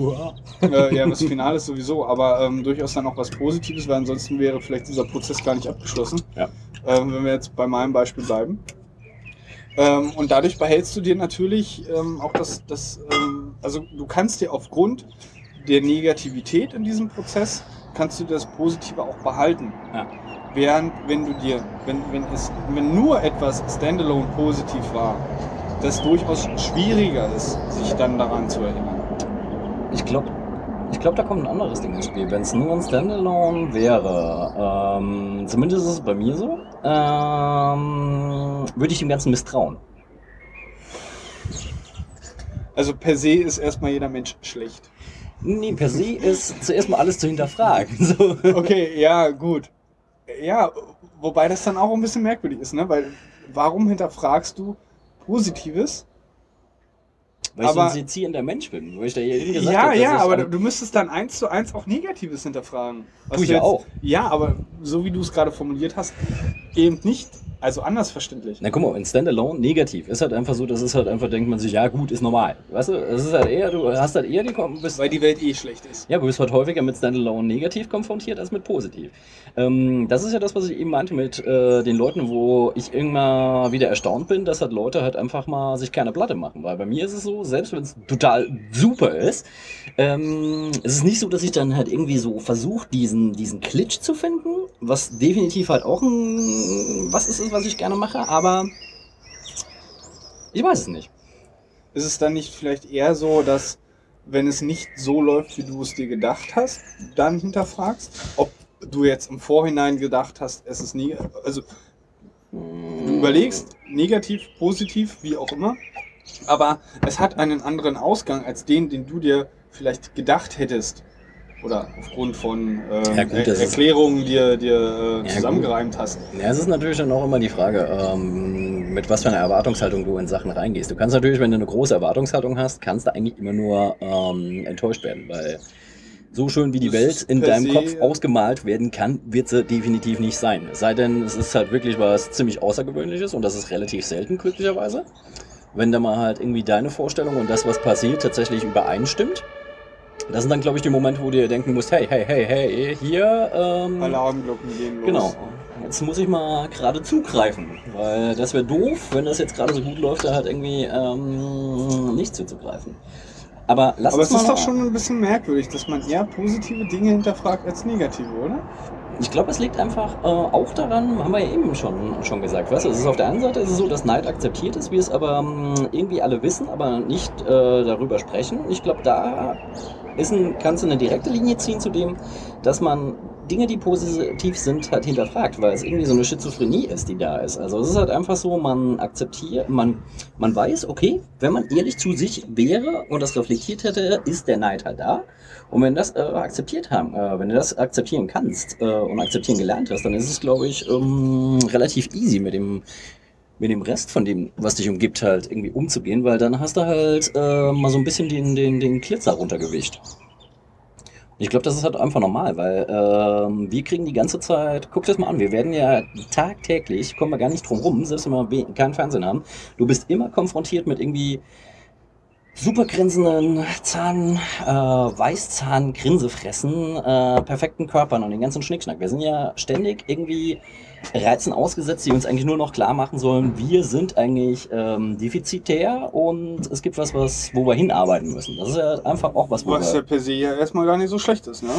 Äh, ja, was Finales sowieso, aber ähm, durchaus dann auch was Positives, weil ansonsten wäre vielleicht dieser Prozess gar nicht abgeschlossen. Ja. Ähm, wenn wir jetzt bei meinem Beispiel bleiben. Ähm, und dadurch behältst du dir natürlich ähm, auch das, das ähm, also du kannst dir aufgrund der Negativität in diesem Prozess, kannst du das Positive auch behalten. Ja. Während, wenn du dir, wenn, wenn es, wenn nur etwas standalone positiv war, das durchaus schwieriger ist, sich dann daran zu erinnern. Ich glaube, ich glaub, da kommt ein anderes Ding ins Spiel. Wenn es nur ein Standalone wäre, ähm, zumindest ist es bei mir so, ähm, würde ich dem Ganzen misstrauen. Also per se ist erstmal jeder Mensch schlecht. Nee, per se ist zuerst mal alles zu hinterfragen. So. Okay, ja, gut. Ja, wobei das dann auch ein bisschen merkwürdig ist, ne? Weil warum hinterfragst du Positives? Weil ich Aber- ein sezierender Mensch bin. Weil ich da eben gesagt ja, hab, ja, aber du müsstest dann eins zu eins auch Negatives hinterfragen. Was Tu ich du ja auch. Ja, aber so wie du es gerade formuliert hast, eben nicht. Also anders verständlich. Na guck mal, in Standalone negativ. Ist halt einfach so, das ist halt einfach, denkt man sich, ja gut, ist normal. Weißt du, es ist halt eher, du hast halt eher die bist, Weil die Welt eh schlecht ist. Ja, du bist halt häufiger mit Standalone negativ konfrontiert als mit positiv. Ähm, das ist ja das, was ich eben meinte mit äh, den Leuten, wo ich irgendwann wieder erstaunt bin, dass halt Leute halt einfach mal sich keine Platte machen. Weil bei mir ist es so, selbst wenn es total super ist, ähm, es ist nicht so, dass ich dann halt irgendwie so versuche, diesen, diesen Klitsch zu finden, was definitiv halt auch ein, was ist es, was ich gerne mache, aber ich weiß es nicht. Ist es dann nicht vielleicht eher so, dass wenn es nicht so läuft, wie du es dir gedacht hast, dann hinterfragst, ob du jetzt im Vorhinein gedacht hast, es ist nie, also du überlegst, negativ, positiv, wie auch immer, aber es hat einen anderen Ausgang als den, den du dir vielleicht gedacht hättest. Oder aufgrund von ähm, Ja, gut, er Erklärungen, die ihr dir äh, zusammengereimt hast. Ja, es ist natürlich dann auch immer die Frage, ähm, mit was für einer Erwartungshaltung du in Sachen reingehst. Du kannst natürlich, wenn du eine große Erwartungshaltung hast, kannst du eigentlich immer nur ähm, enttäuscht werden, weil so schön wie die Das Welt in deinem se- Kopf ausgemalt werden kann, wird sie definitiv nicht sein. Es sei denn, es ist halt wirklich was ziemlich Außergewöhnliches und das ist relativ selten, glücklicherweise. Wenn da mal halt irgendwie deine Vorstellung und das, was passiert, tatsächlich übereinstimmt. Das sind dann, glaube ich, die Momente, wo du dir denken musst, hey, hey, hey, hey, hier, ähm, Alarmglocken gehen los. Genau. Jetzt muss ich mal gerade zugreifen, weil das wäre doof, wenn das jetzt gerade so gut läuft, da halt irgendwie ähm, nicht zuzugreifen. Aber lass Aber es ist doch schon ein bisschen merkwürdig, dass man eher positive Dinge hinterfragt als negative, oder? Ich glaube, es liegt einfach äh, auch daran, haben wir ja eben schon, schon gesagt, weißt du, es ist auf der einen Seite ist es so, dass Neid akzeptiert ist, wir es aber ähm, irgendwie alle wissen, aber nicht äh, darüber sprechen. Ich glaube, da ist ein, kannst du eine direkte Linie ziehen zu dem, dass man Dinge, die positiv sind, halt hinterfragt, weil es irgendwie so eine Schizophrenie ist, die da ist. Also es ist halt einfach so, man akzeptiert, man, man weiß, okay, wenn man ehrlich zu sich wäre und das reflektiert hätte, ist der Neid halt da. Und wenn das äh, akzeptiert haben, äh, wenn du das akzeptieren kannst äh, und akzeptieren gelernt hast, dann ist es, glaube ich, ähm, relativ easy mit dem mit dem Rest von dem, was dich umgibt, halt irgendwie umzugehen, weil dann hast du halt äh, mal so ein bisschen den, den, den Glitzer runtergewischt. Ich glaube, das ist halt einfach normal, weil ähm, wir kriegen die ganze Zeit, guck das mal an, wir werden ja tagtäglich, kommen wir gar nicht drum rum, selbst wenn wir keinen Fernsehen haben, du bist immer konfrontiert mit irgendwie super grinsenden Zahn, äh, Weißzahn, Grinsefressen, äh, perfekten Körpern und den ganzen Schnickschnack. Wir sind ja ständig irgendwie Reizen ausgesetzt, die uns eigentlich nur noch klar machen sollen, wir sind eigentlich ähm, defizitär und es gibt was, was, wo wir hinarbeiten müssen. Das ist ja einfach auch was, wo Was ja wir... per se ja erstmal gar nicht so schlecht ist, ne?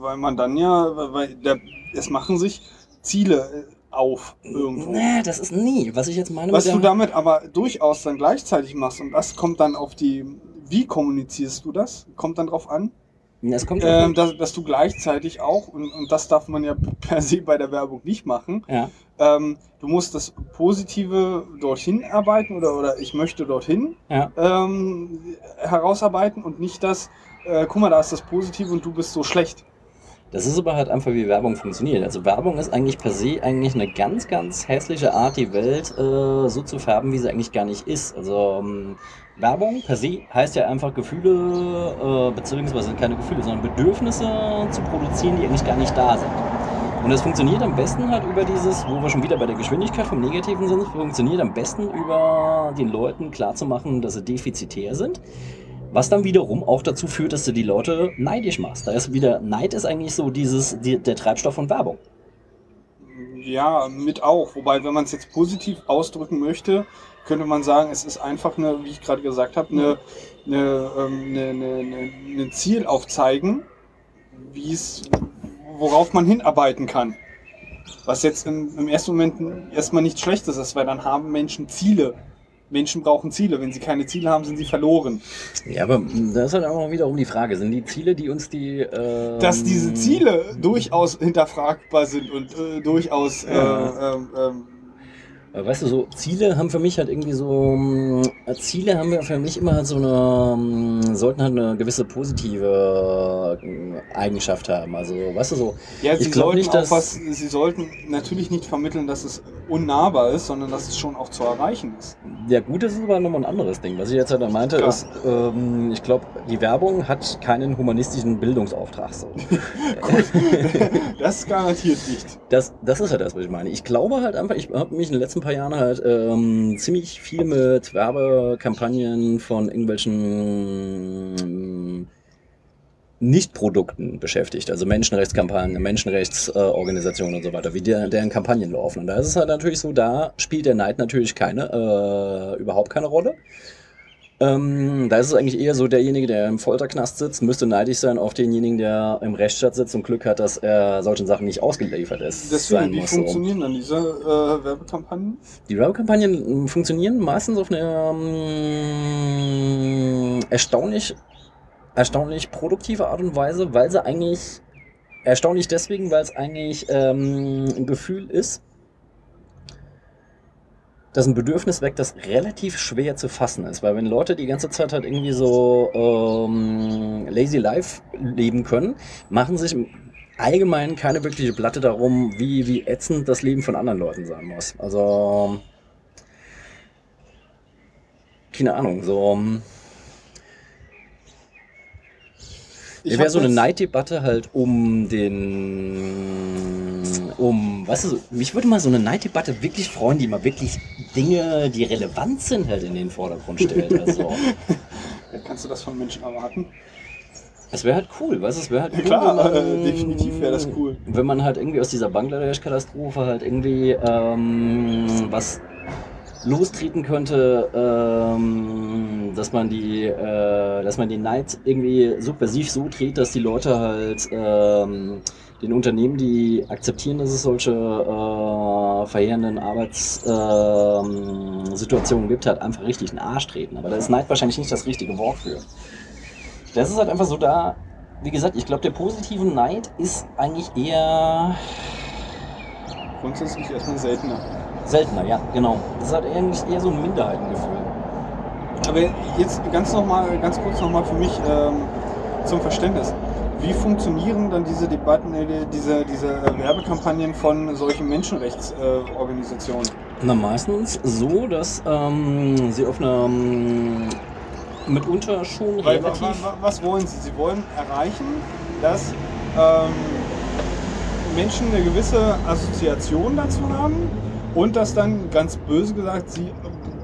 Weil man dann ja, weil der, es machen sich Ziele äh, auf irgendwo. Nee, das ist nie. Was ich jetzt meine Was du damit aber durchaus dann gleichzeitig machst und das kommt dann auf die, wie kommunizierst du das? Kommt dann drauf an, Es kommt ähm, dass, dass du gleichzeitig auch, und, und das darf man ja per se bei der Werbung nicht machen, ja. ähm, du musst das Positive dorthin arbeiten oder, oder ich möchte dorthin Ja. ähm, herausarbeiten und nicht das, äh, guck mal, da ist das Positive und du bist so schlecht. Das ist aber halt einfach, wie Werbung funktioniert. Also Werbung ist eigentlich per se eigentlich eine ganz, ganz hässliche Art, die Welt äh, so zu färben, wie sie eigentlich gar nicht ist. Also ähm, Werbung per se heißt ja einfach Gefühle, äh, beziehungsweise keine Gefühle, sondern Bedürfnisse zu produzieren, die eigentlich gar nicht da sind. Und das funktioniert am besten halt über dieses, wo wir schon wieder bei der Geschwindigkeit vom Negativen sind, funktioniert am besten über den Leuten klarzumachen, dass sie defizitär sind. Was dann wiederum auch dazu führt, dass du die Leute neidisch machst. Da ist wieder, Neid ist eigentlich so dieses, die, der Treibstoff von Werbung. Ja, mit auch. Wobei, wenn man es jetzt positiv ausdrücken möchte, könnte man sagen, es ist einfach eine, wie ich gerade gesagt habe, eine, eine, ähm, eine, eine, eine, ein Ziel aufzeigen, wie es, worauf man hinarbeiten kann. Was jetzt im, im ersten Moment erstmal nichts Schlechtes ist, weil dann haben Menschen Ziele. Menschen brauchen Ziele. Wenn sie keine Ziele haben, sind sie verloren. Ja, aber da ist halt auch wiederum die Frage, sind die Ziele, die uns die... Ähm, Dass diese Ziele durchaus hinterfragbar sind und äh, durchaus äh, Ja. ähm, ähm, Äh, Weißt du, so Ziele haben für mich halt irgendwie so, mh, Ziele haben wir für mich immer halt so eine, mh, sollten halt eine gewisse positive äh, Eigenschaft haben. Also, weißt du, so, Ja, sie sollten nicht, auch was, sie sollten natürlich nicht vermitteln, dass es unnahbar ist, sondern dass es schon auch zu erreichen ist. ja gut, das ist aber nochmal ein anderes Ding. Was ich jetzt halt meinte, Klar. ist, ähm, ich glaube, die Werbung hat keinen humanistischen Bildungsauftrag. So. Das garantiert nicht. Das, das ist halt das, was ich meine. Ich glaube halt einfach, ich habe mich in den letzten paar Jahren halt ähm, ziemlich viel mit Werbekampagnen von irgendwelchen ähm, Nicht-Produkten beschäftigt, also Menschenrechtskampagnen, Menschenrechtsorganisationen und so weiter, wie der, deren Kampagnen laufen. Und da ist es halt natürlich so, da spielt der Neid natürlich keine, äh, überhaupt keine Rolle. Ähm, da ist es eigentlich eher so, derjenige, der im Folterknast sitzt, müsste neidisch sein auf denjenigen, der im Rechtsstaat sitzt und Glück hat, dass er solchen Sachen nicht ausgeliefert ist. Deswegen, wie muss, so. funktionieren dann diese äh, Werbekampagnen? Die Werbekampagnen mh, funktionieren meistens auf eine ähm, erstaunlich, erstaunlich produktive Art und Weise, weil sie eigentlich erstaunlich deswegen, weil es eigentlich ähm, ein Gefühl ist, das ist ein Bedürfnis weg, das relativ schwer zu fassen ist. Weil wenn Leute die ganze Zeit halt irgendwie so ähm, lazy life leben können, machen sich im Allgemeinen keine wirkliche Platte darum, wie, wie ätzend das Leben von anderen Leuten sein muss. Also, keine Ahnung, so. Ich wäre so eine Neiddebatte halt um den, um, weißt du, so, mich würde mal so eine Neiddebatte wirklich freuen, die mal wirklich Dinge, die relevant sind, halt in den Vordergrund stellt. Also, Ja, Kannst du das von Menschen erwarten? es wäre halt cool, weißt du, es wäre halt cool, Klar, wenn äh, definitiv wäre das cool. Wenn man halt irgendwie aus dieser Bangladesch-Katastrophe halt irgendwie ähm, was lostreten könnte, ähm, dass man die, äh, dass man den Neid irgendwie subversiv so dreht, dass die Leute halt ähm, den Unternehmen, die akzeptieren, dass es solche äh, verheerenden Arbeitssituationen ähm, Situationen gibt, halt einfach richtig in den Arsch treten. Aber da ist Neid wahrscheinlich nicht das richtige Wort für. Das ist halt einfach so da, wie gesagt, ich glaube, der positive Neid ist eigentlich eher Grundsätzlich erstmal seltener. Seltener, ja, genau. Das ist halt eigentlich eher so ein Minderheitengefühl. Aber jetzt ganz noch mal, ganz kurz nochmal für mich ähm, zum Verständnis. Wie funktionieren dann diese Debatten, äh, diese, diese äh, Werbekampagnen von solchen Menschenrechtsorganisationen? Äh? Na, meistens so, dass ähm, sie auf einer ähm, mitunter schon Weil, relativ. wa, wa- was wollen sie? Sie wollen erreichen, dass ähm, Menschen eine gewisse Assoziation dazu haben und dass dann, ganz böse gesagt, sie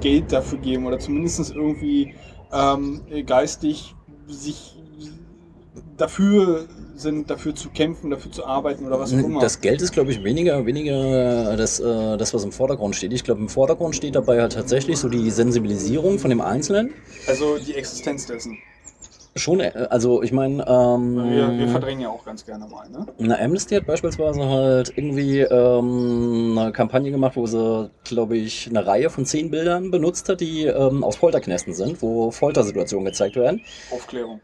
Geld dafür geben oder zumindest irgendwie ähm, geistig sich dafür sind, dafür zu kämpfen, dafür zu arbeiten oder was auch immer. Das Geld ist, glaube ich, weniger, weniger das, äh, das, was im Vordergrund steht. Ich glaube, im Vordergrund steht dabei halt tatsächlich so die Sensibilisierung von dem Einzelnen. also die Existenz dessen. Schon, äh, also ich meine, ähm, Wir, wir verdrängen ja auch ganz gerne mal. Ne? Na, Amnesty hat beispielsweise halt irgendwie ähm, eine Kampagne gemacht, wo sie, glaube ich, eine Reihe von zehn Bildern benutzt hat, die ähm, aus Folterknästen sind, wo Foltersituationen gezeigt werden, Aufklärung.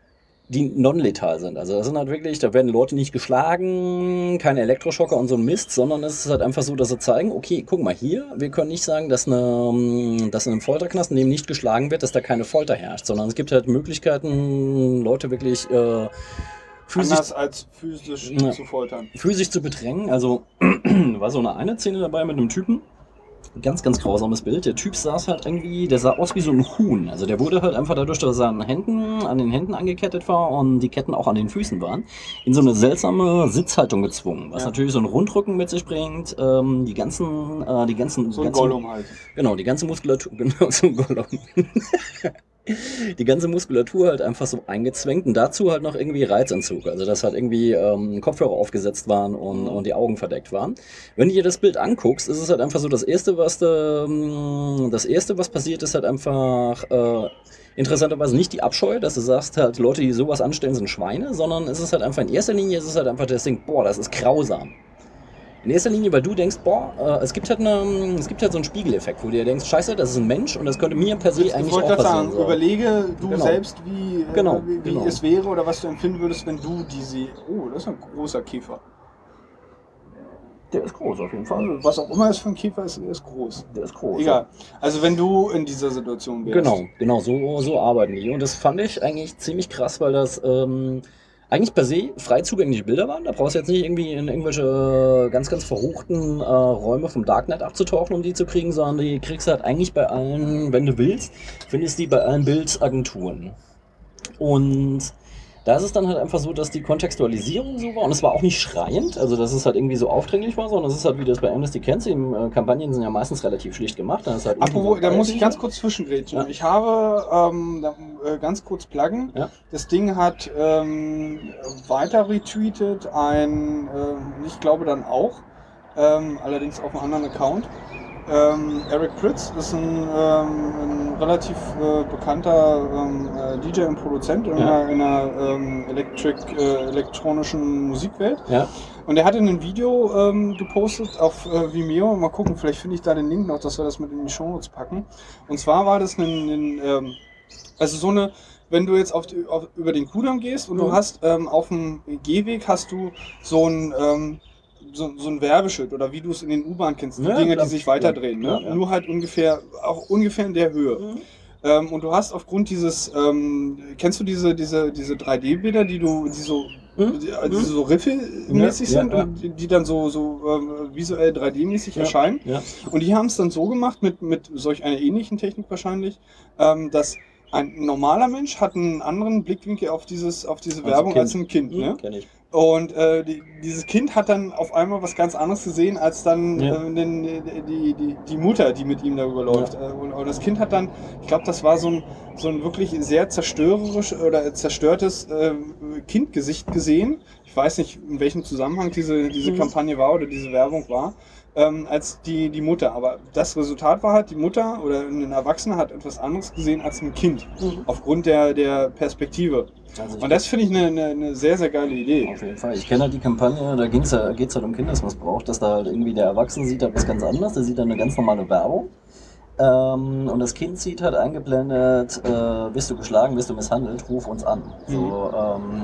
Die non-letal sind. Also das sind halt wirklich, da werden Leute nicht geschlagen, keine Elektroschocker und so ein Mist, sondern es ist halt einfach so, dass sie zeigen, okay, guck mal hier, wir können nicht sagen, dass, eine, ähm, dass in einem Folterknast, in dem nicht geschlagen wird, dass da keine Folter herrscht, sondern es gibt halt Möglichkeiten, Leute wirklich äh, physisch Anders als physisch Ja. zu foltern. physisch zu bedrängen. Also war so eine eine Szene dabei mit einem Typen. Ganz, ganz grausames Bild. Der Typ saß halt irgendwie, der sah aus wie so ein Huhn. Also der wurde halt einfach dadurch, dass er an, Händen, an den Händen angekettet war und die Ketten auch an den Füßen waren, in so eine seltsame Sitzhaltung gezwungen. Was Ja. natürlich so einen Rundrücken mit sich bringt. Ähm, die ganzen, äh, die ganzen, So ein ganzen, Gollum halt. Genau, die ganze Muskulatur, genau, so ein Gollum. die ganze Muskulatur halt einfach so eingezwängt und dazu halt noch irgendwie Reizentzug. Also, dass halt irgendwie ähm, Kopfhörer aufgesetzt waren und, und die Augen verdeckt waren. Wenn du dir das Bild anguckst, ist es halt einfach so, das erste, was da, ähm, das erste, was passiert, ist halt einfach, äh, interessanterweise nicht die Abscheu, dass du sagst halt, Leute, die sowas anstellen, sind Schweine, sondern es ist halt einfach in erster Linie, es ist halt einfach das Ding, boah, das ist grausam. In erster Linie, weil du denkst, boah, äh, es gibt halt eine, es gibt halt so einen Spiegeleffekt, wo du dir denkst, scheiße, das ist ein Mensch und das könnte mir per se Ich eigentlich auch passieren. sagen, so. überlege du Genau. selbst, wie, äh, Genau, wie, wie genau. es wäre oder was du empfinden würdest, wenn du diese. Oh, das ist ein großer Käfer. Der ist groß auf jeden Fall. Was auch immer es für ein Käfer ist, der ist groß. Der ist groß. Egal. Also wenn du in dieser Situation wärst. Genau, genau, so, so arbeiten die. Und das fand ich eigentlich ziemlich krass, weil das ähm, eigentlich per se frei zugängliche Bilder waren. Da brauchst du jetzt nicht irgendwie in irgendwelche ganz, ganz verruchten äh, Räume vom Darknet abzutauchen, um die zu kriegen, sondern die kriegst du halt eigentlich bei allen, wenn du willst, findest die bei allen Bildagenturen. Und da ist es dann halt einfach so, dass die Kontextualisierung so war und es war auch nicht schreiend, also dass es halt irgendwie so aufdringlich war, sondern es ist halt, wie das bei Amnesty kennst, die äh, Kampagnen sind ja meistens relativ schlicht gemacht. Dann ist halt Apropos, da muss ich ganz kurz zwischengrätschen. Ja. Ich habe ähm, da, äh, ganz kurz pluggen. Ja. Das Ding hat ähm, weiter retweetet ein, ähm, ich glaube dann auch, ähm, allerdings auf einem anderen Account. Ähm, Eric Pritz ist ein, ähm, ein relativ äh, bekannter ähm, äh, DJ und Produzent in Ja. einer, in einer ähm, Electric, äh, elektronischen Musikwelt. Ja. Und er hatte ein Video ähm, gepostet auf äh, Vimeo. Mal gucken, vielleicht finde ich da den Link noch, dass wir das mit in die Shownotes packen. Und zwar war das ein, ein ähm, also so eine, wenn du jetzt auf, die, auf über den Kudamm gehst und du Mhm. hast ähm, auf dem Gehweg hast du so ein, so, so ein Werbeschild oder wie du es in den U-Bahn kennst, die Ja, Dinger, klar. die sich weiterdrehen, ne? Ja, ja. Nur halt ungefähr, auch ungefähr in der Höhe. Ähm, und du hast aufgrund dieses, ähm, kennst du diese, diese, diese 3D-Bilder, die du, die so, Mhm. die, die so Riffel-mäßig Ja, sind ja, und die, die dann so, so ähm, visuell 3D-mäßig Ja. erscheinen? Ja. Und die haben es dann so gemacht, mit, mit solch einer ähnlichen Technik wahrscheinlich, ähm, dass ein normaler Mensch hat einen anderen Blickwinkel auf, dieses, auf diese Als ein Werbung Kind. als ein Kind. Mhm, Ne? Und äh, die, dieses Kind hat dann auf einmal was ganz anderes gesehen als dann Ja. äh, den, die, die, die Mutter, die mit ihm darüber läuft. Äh, Und, und das Kind hat dann, ich glaube, das war so ein, so ein wirklich sehr zerstörerisch oder zerstörtes äh, Kindgesicht gesehen. Ich weiß nicht, in welchem Zusammenhang diese, diese Mhm. Kampagne war oder diese Werbung war. Ähm, als die, die Mutter. Aber das Resultat war halt, die Mutter oder ein Erwachsener hat etwas anderes gesehen als ein Kind. Aufgrund der, der Perspektive. Also Und das finde ich eine, eine, eine sehr, sehr geile Idee. Auf jeden Fall. Ich kenne halt die Kampagne, da ging's ja, geht es halt um Kindesmissbrauch, dass da halt irgendwie der Erwachsene sieht halt was ganz anderes, der sieht dann eine ganz normale Werbung. Ähm, und das Kind sieht halt eingeblendet, äh, bist du geschlagen, bist du misshandelt, ruf uns an. So, ähm,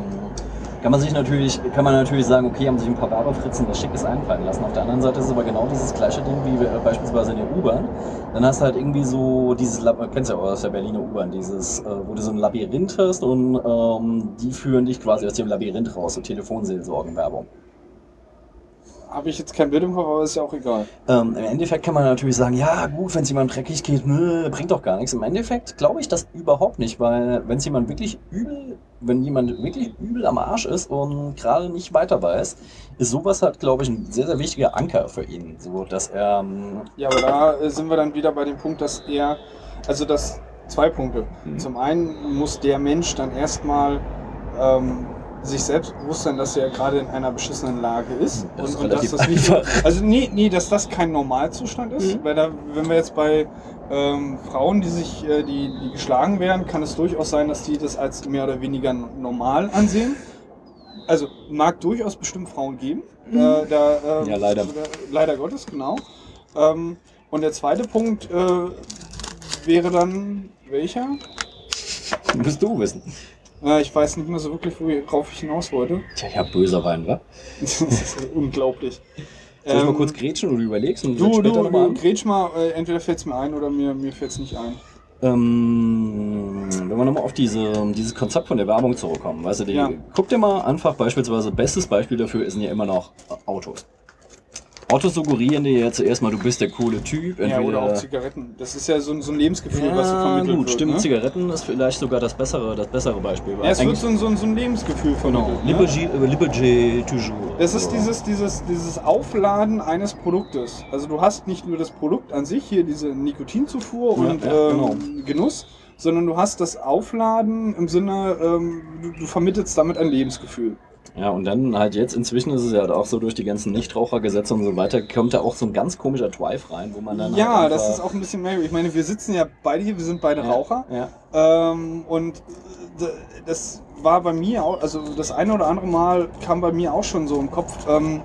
kann man sich natürlich, kann man natürlich sagen, okay, haben sich ein paar Werbefritzen was Schickes einfallen lassen. Auf der anderen Seite ist es aber genau dieses gleiche Ding wie äh, beispielsweise in der U-Bahn. Dann hast du halt irgendwie so dieses, Lab- kennst du ja auch aus der Berliner U-Bahn, dieses, äh, wo du so ein Labyrinth hast und ähm, die führen dich quasi aus dem Labyrinth raus, so Telefonseelsorgenwerbung. Habe ich jetzt kein Bild im Kopf, aber ist ja auch egal. Ähm, Im Endeffekt kann man natürlich sagen, ja gut, wenn es jemand dreckig geht, nö, bringt doch gar nichts. Im Endeffekt glaube ich das überhaupt nicht, weil wenn es jemand wirklich übel, wenn jemand wirklich übel am Arsch ist und gerade nicht weiter weiß, ist sowas halt, glaube ich, ein sehr, sehr wichtiger Anker für ihn. So, dass er, ähm, Ja, aber da äh, sind wir dann wieder bei dem Punkt, dass er, also das zwei Punkte. Mhm. Zum einen muss der Mensch dann erstmal ähm, sich selbst bewusst sein, dass er gerade in einer beschissenen Lage ist. Das ist und, und dass das nicht, also nee, nee, dass das kein Normalzustand ist. Mhm. Weil da, wenn wir jetzt bei ähm, Frauen, die sich, äh, die, die geschlagen werden, kann es durchaus sein, dass die das als mehr oder weniger normal ansehen. Also mag durchaus bestimmt Frauen geben. Äh, da, ähm, Ja, leider. Leider Gottes, genau. Ähm, und der zweite Punkt äh, wäre dann welcher? musst du wissen. Äh, ich weiß nicht mehr so wirklich, worauf ich hinaus wollte. Tja, ja, böser Wein, wa? Das ist unglaublich. Soll ich mal Ähm, kurz grätschen oder du überlegst und Du, später du, nochmal du grätsch mal, äh, entweder fällt es mir ein oder mir, mir fällt es nicht ein. Ähm, wenn wir nochmal auf diese, dieses Konzept von der Werbung zurückkommen, weißt du, die, Ja. guck dir mal einfach beispielsweise, bestes Beispiel dafür sind ja immer noch Autos. Autos suggerieren dir ja zuerst mal, du bist der coole Typ. Ja, oder auch Zigaretten. Das ist ja so, ein- so ein Lebensgefühl, was so ja, vermittelt gut, wird. stimmt. ne? Zigaretten ist vielleicht sogar das bessere, das bessere Beispiel. Ja, es wird so ein, so ein, Lebensgefühl genau, vermittelt. ne? Liberty, äh, toujours. Das ist So. dieses, dieses, dieses Aufladen eines Produktes. Also du hast nicht nur das Produkt an sich, hier diese Nikotinzufuhr Ja, und ja, ähm, genau. Genuss, sondern du hast das Aufladen im Sinne, ähm, du, du vermittelst damit ein Lebensgefühl. Ja, und dann halt jetzt, inzwischen ist es ja auch so durch die ganzen Nichtrauchergesetze und so weiter, kommt da auch so ein ganz komischer Drive rein, wo man dann ja, halt das ist auch ein bisschen merkwürdig. Ich meine, wir sitzen ja beide hier, wir sind beide ja, Raucher. Ja. Ähm, und das war bei mir auch, also das eine oder andere Mal kam bei mir auch schon so im Kopf, ähm,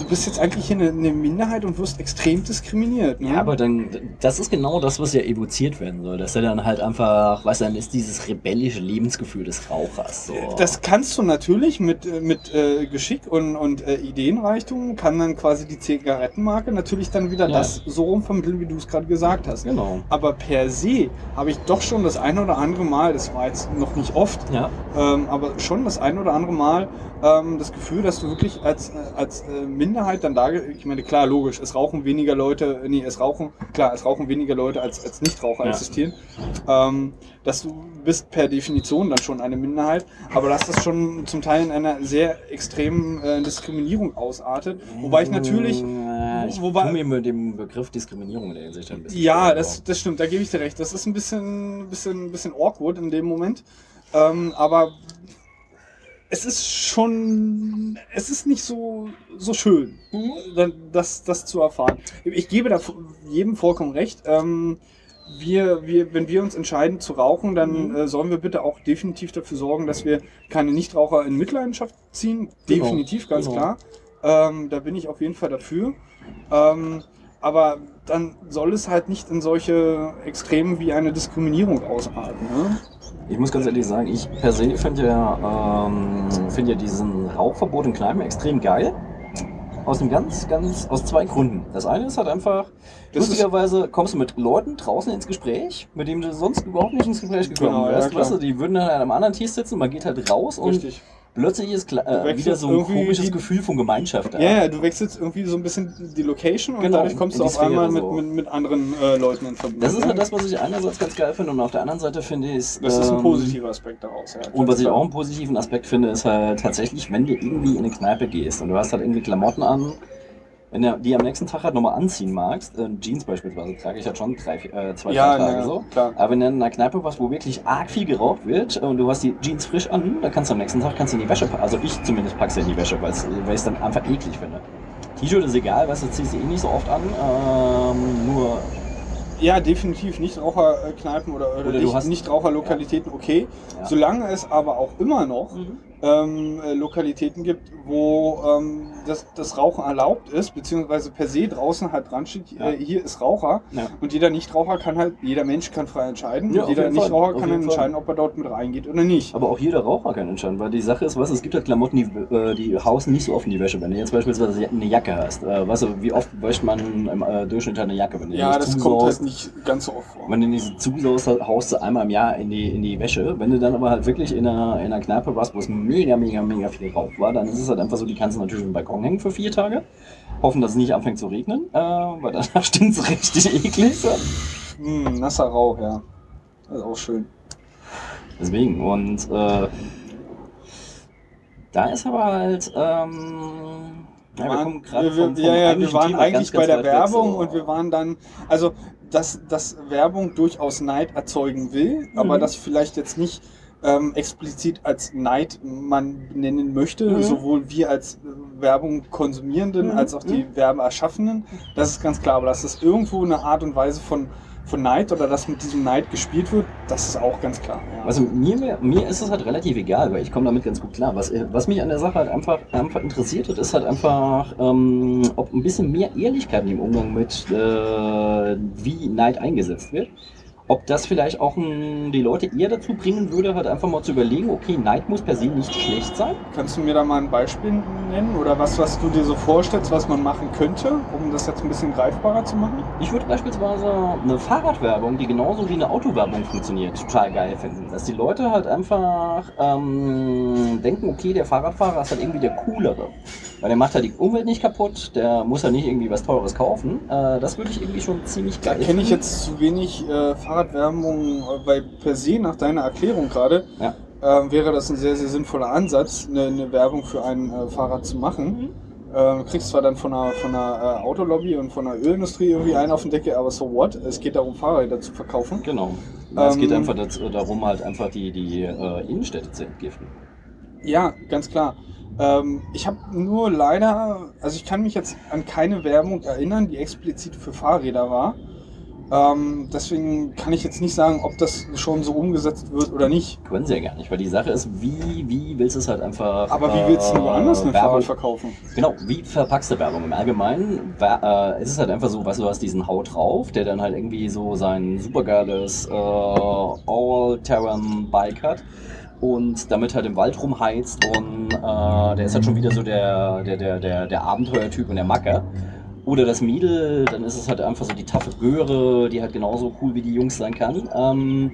du bist jetzt eigentlich hier eine, eine Minderheit und wirst extrem diskriminiert. Ne? Ja, aber dann, das ist genau das, was ja evoziert werden soll. Dass er dann halt einfach, weißt du, dann ist dieses rebellische Lebensgefühl des Rauchers. So. Das kannst du natürlich mit, äh, mit äh, Geschick und, und äh, Ideenreichtum, kann dann quasi die Zigarettenmarke natürlich dann wieder Ja. das so rum vermitteln, wie du es gerade gesagt hast. Genau. Aber per se habe ich doch schon das eine oder andere Mal, das war jetzt noch nicht oft, Ja. ähm, aber schon das ein oder andere Mal ähm, das Gefühl, dass du wirklich als, äh, als äh, Minderheit dann da, ich meine, klar, logisch, es rauchen weniger Leute, nee, es rauchen, klar, es rauchen weniger Leute als, als Nichtraucher Ja. existieren, ähm, dass du bist per Definition dann schon eine Minderheit, aber dass das schon zum Teil in einer sehr extremen äh, Diskriminierung ausartet, wobei ich natürlich, Äh, Ich wobei- mir mit dem Begriff Diskriminierung in der Hinsicht ein bisschen. ja, das, das stimmt, da gebe ich dir recht. Das ist ein bisschen, bisschen, bisschen awkward in dem Moment. Ähm, aber es ist schon, es ist nicht so, so schön, da- das, das zu erfahren. Ich gebe da jedem vollkommen recht. Ähm, wir, wir, wenn wir uns entscheiden zu rauchen, dann Mhm. äh, sollen wir bitte auch definitiv dafür sorgen, dass wir keine Nichtraucher in Mitleidenschaft ziehen. Genau. Definitiv, ganz Genau. klar. Ähm, da bin ich auf jeden Fall dafür. Ähm, aber dann soll es halt nicht in solche Extremen wie eine Diskriminierung ausarten. Ne? Ich muss ganz ehrlich sagen, ich per se finde ja, ähm, find ja diesen Rauchverbot in Kneipen extrem geil. Aus einem ganz, ganz, aus zwei Gründen. Das eine ist halt einfach, Das lustigerweise kommst du mit Leuten draußen ins Gespräch, mit denen du sonst überhaupt nicht ins Gespräch gekommen Genau, ja, wärst. klar. weißt du, die würden dann an einem anderen Tisch sitzen, man geht halt raus und Richtig. Plötzlich ist äh, wieder so ein komisches die- Gefühl von Gemeinschaft. Ja, ja, du wechselst irgendwie so ein bisschen die Location und Genau, dadurch kommst du auf einmal mit, so. mit, mit anderen äh, Leuten in Verbindung. Das ist ja. halt das, was ich einerseits ganz geil finde und auf der anderen Seite finde ich es. Das ist ein ähm, positiver Aspekt daraus. Ja, Und was ich auch einen positiven Aspekt finde, ist halt tatsächlich, wenn du irgendwie in eine Kneipe gehst und du hast halt irgendwie Klamotten an, wenn du die am nächsten Tag halt nochmal anziehen magst, äh, Jeans beispielsweise trage ich halt schon drei, äh, zwei, Ja, drei Tage na, so. klar. Aber wenn du in einer Kneipe warst, wo wirklich arg viel geraucht wird und du hast die Jeans frisch an, dann kannst du am nächsten Tag kannst du in die Wäsche packen. Also ich zumindest packe sie in die Wäsche, weil ich es dann einfach eklig finde. T-Shirt ist egal, weißt du, ziehst du eh nicht so oft an. Ähm, nur Ja, definitiv Nichtraucherkneipen oder, oder, Oder du nicht, hast- Nichtraucherlokalitäten, okay. Ja. Solange es aber auch immer noch Mhm. Ähm, äh, Lokalitäten gibt, wo ähm, das, das Rauchen erlaubt ist, beziehungsweise per se draußen halt dran steht, Ja. äh, hier ist Raucher. Ja. Und jeder Nichtraucher kann halt, jeder Mensch kann frei entscheiden. Ja, jeder Nichtraucher kann dann entscheiden, ob er dort mit reingeht oder nicht. Aber auch jeder Raucher kann entscheiden, weil die Sache ist, was, es gibt halt Klamotten, die, äh, die hausen nicht so oft in die Wäsche. Wenn du jetzt beispielsweise eine Jacke hast, äh, weißt du, wie oft wäscht man im äh, Durchschnitt halt eine Jacke? Wenn du Ja, das kommt halt nicht ganz so oft vor. Wenn du diese zusaust, haust du einmal im Jahr in die, in die Wäsche. Wenn du dann aber halt wirklich in einer, in einer Kneipe warst, wo es mega, mega, mega viel Rauch war, dann ist es halt einfach so, die kannst du natürlich im Balkon hängen für vier Tage. Hoffen, dass es nicht anfängt zu regnen, äh, weil danach stinkt es richtig eklig. So. Hm, nasser Rauch, ja. Das ist auch schön. Deswegen, und äh, da ist aber halt, ähm, ja, wir gerade wir, vom, vom ja, ja, wir waren Thema eigentlich ganz, bei ganz der weit weg, Werbung und wir waren dann, also dass, dass Werbung durchaus Neid erzeugen will, aber Mhm. das vielleicht jetzt nicht ähm, explizit als Neid man nennen möchte, Mhm. sowohl wir als äh, Werbung Konsumierenden Mhm. als auch die Werbeerschaffenden. Das ist ganz klar, aber dass es irgendwo eine Art und Weise von, von Neid oder dass mit diesem Neid gespielt wird, das ist auch ganz klar. Ja. Also mir, mir ist es halt relativ egal, weil ich komme damit ganz gut klar. Was, was mich an der Sache halt einfach, einfach interessiert hat, ist halt einfach, ähm, ob ein bisschen mehr Ehrlichkeit im Umgang mit, äh, wie Neid eingesetzt wird. Ob das vielleicht auch ähm, die Leute eher dazu bringen würde, halt einfach mal zu überlegen, okay, Neid muss per se nicht schlecht sein. Kannst du mir da mal ein Beispiel nennen oder was, was du dir so vorstellst, was man machen könnte, um das jetzt ein bisschen greifbarer zu machen? Ich würde beispielsweise eine Fahrradwerbung, die genauso wie eine Autowerbung funktioniert, total geil finden. Dass die Leute halt einfach ähm, denken, okay, der Fahrradfahrer ist halt irgendwie der coolere. Weil der macht halt die Umwelt nicht kaputt, der muss halt nicht irgendwie was Teures kaufen. Äh, das würde ich irgendwie schon ziemlich Da geil kenne ich jetzt zu wenig äh, Fahrradwerbung, äh, weil per se nach deiner Erklärung gerade Ja. ähm, wäre das ein sehr, sehr sinnvoller Ansatz, eine, eine Werbung für ein äh, Fahrrad zu machen. Ähm, du kriegst zwar dann von einer, von einer äh, Autolobby und von der Ölindustrie irgendwie einen auf den Decke, aber so what? Es geht darum, Fahrräder zu verkaufen. Genau. es geht Ähm, einfach dazu, darum, halt einfach die, die äh, Innenstädte zu entgiften. Ja, ganz klar. Ähm, ich habe nur leider, also ich kann mich jetzt an keine Werbung erinnern, die explizit für Fahrräder war. Ähm, deswegen kann ich jetzt nicht sagen, ob das schon so umgesetzt wird oder nicht. Können sie ja gar nicht, weil die Sache ist, wie, wie willst du es halt einfach. Aber wie willst du äh, woanders eine Werbung- verkaufen? Genau, wie verpackst du Werbung? Im Allgemeinen äh, es ist halt einfach so, weißt du, du hast diesen Haut drauf, der dann halt irgendwie so sein supergeiles äh, All-Terrain-Bike hat und damit halt im Wald rumheizt und äh, der ist halt schon wieder so der, der, der, der, der Abenteuertyp und der Macker. Oder das Mädel, dann ist es halt einfach so die taffe Göre, die halt genauso cool wie die Jungs sein kann. Ähm,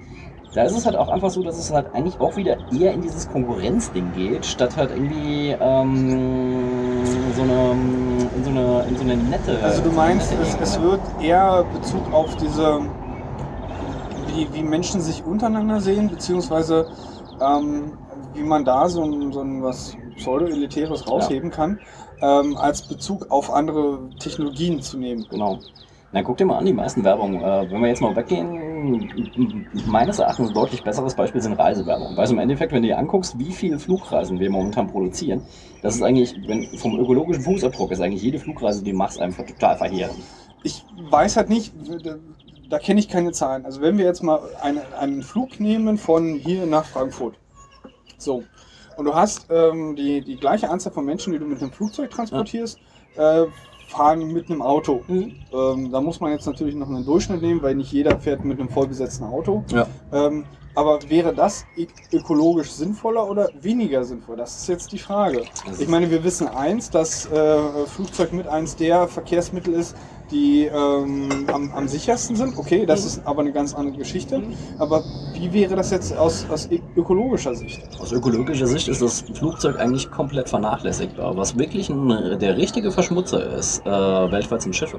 da ist es halt auch einfach so, dass es halt eigentlich auch wieder eher in dieses Konkurrenzding geht, statt halt irgendwie ähm, so eine, in so eine, in so eine nette. Also du meinst, es, es wird eher Bezug auf diese, wie, wie Menschen sich untereinander sehen, beziehungsweise ähm, wie man da so ein, so ein was Pseudo-Elitäres rausheben kann, ähm, als Bezug auf andere Technologien zu nehmen. Genau. Na, guck dir mal an, die meisten Werbungen. Äh, wenn wir jetzt mal weggehen, meines Erachtens ein deutlich besseres Beispiel sind Reisewerbung. Du, im Endeffekt, wenn du dir anguckst, wie viele Flugreisen wir momentan produzieren, das ist eigentlich, wenn, vom ökologischen Fußabdruck ist eigentlich jede Flugreise, die du machst, einfach total verheerend. Ich weiß halt nicht, da, kenne ich keine Zahlen. Also wenn wir jetzt mal einen, einen Flug nehmen von hier nach Frankfurt. So. Und du hast ähm, die, die gleiche Anzahl von Menschen, die du mit einem Flugzeug transportierst, äh, fahren mit einem Auto. Ähm, da muss man jetzt natürlich noch einen Durchschnitt nehmen, weil nicht jeder fährt mit einem vollbesetzten Auto. Ja. Ähm, Aber wäre das ökologisch sinnvoller oder weniger sinnvoll? Das ist jetzt die Frage. Ich meine, wir wissen eins, dass äh, Flugzeug mit eins der Verkehrsmittel ist, die ähm, am, am sichersten sind. Okay, das ist aber eine ganz andere Geschichte. Aber wie wäre das jetzt aus, aus ökologischer Sicht? Aus ökologischer Sicht ist das Flugzeug eigentlich komplett vernachlässigbar. Was wirklich ein, der richtige Verschmutzer ist, äh, weltweit sind Schiffe.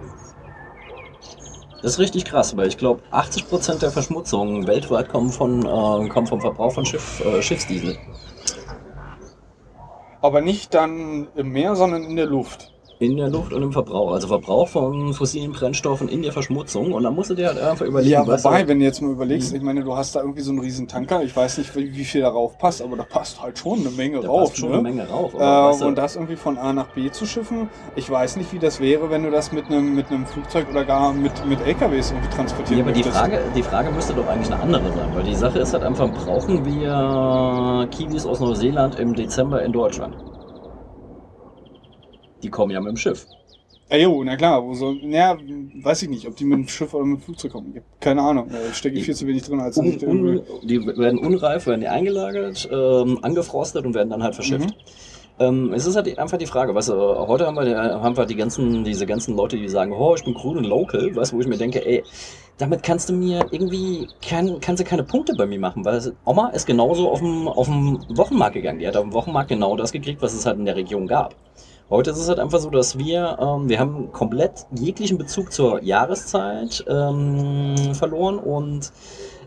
Das ist richtig krass, weil ich glaube, 80% der Verschmutzungen weltweit kommen, von, äh, kommen vom Verbrauch von Schiff, äh, Schiffsdiesel. Aber nicht dann im Meer, sondern in der Luft. In der Luft und im Verbrauch. Also Verbrauch von fossilen Brennstoffen in der Verschmutzung. Und dann musst du dir halt einfach überlegen, Ja, wobei, du, wenn du jetzt mal überlegst, ich meine, du hast da irgendwie so einen riesen Tanker, ich weiß nicht, wie viel darauf passt, aber da passt halt schon eine Menge da rauf. passt schon ne? eine Menge rauf. aber weißt Äh, du, und das irgendwie von A nach B zu schiffen, ich weiß nicht, wie das wäre, wenn du das mit einem mit einem Flugzeug oder gar mit, mit LKWs irgendwie transportieren Ja, aber die. Frage, die Frage müsste doch eigentlich eine andere sein, weil die Sache ist halt einfach, brauchen wir Kiwis aus Neuseeland im Dezember in Deutschland? Die kommen ja mit dem Schiff. Ja, jo, na klar, wo soll, naja, weiß ich nicht, ob die mit dem Schiff oder mit dem Flugzeug kommen. Keine Ahnung, da stecke ich viel zu wenig drin, als Un, un, die werden unreif, werden die eingelagert, ähm, angefrostet und werden dann halt verschifft. Mhm. Ähm, es ist halt einfach die Frage, weißt du, heute haben wir, haben wir die ganzen, diese ganzen Leute, die sagen, oh, ich bin grün und local, weißt du, wo ich mir denke, ey, damit kannst du mir irgendwie, kann, kannst du keine Punkte bei mir machen, weil Oma ist genauso auf dem, auf dem Wochenmarkt gegangen, die hat auf dem Wochenmarkt genau das gekriegt, was es halt in der Region gab. Heute ist es halt einfach so, dass wir, ähm, wir haben komplett jeglichen Bezug zur Jahreszeit ähm, verloren und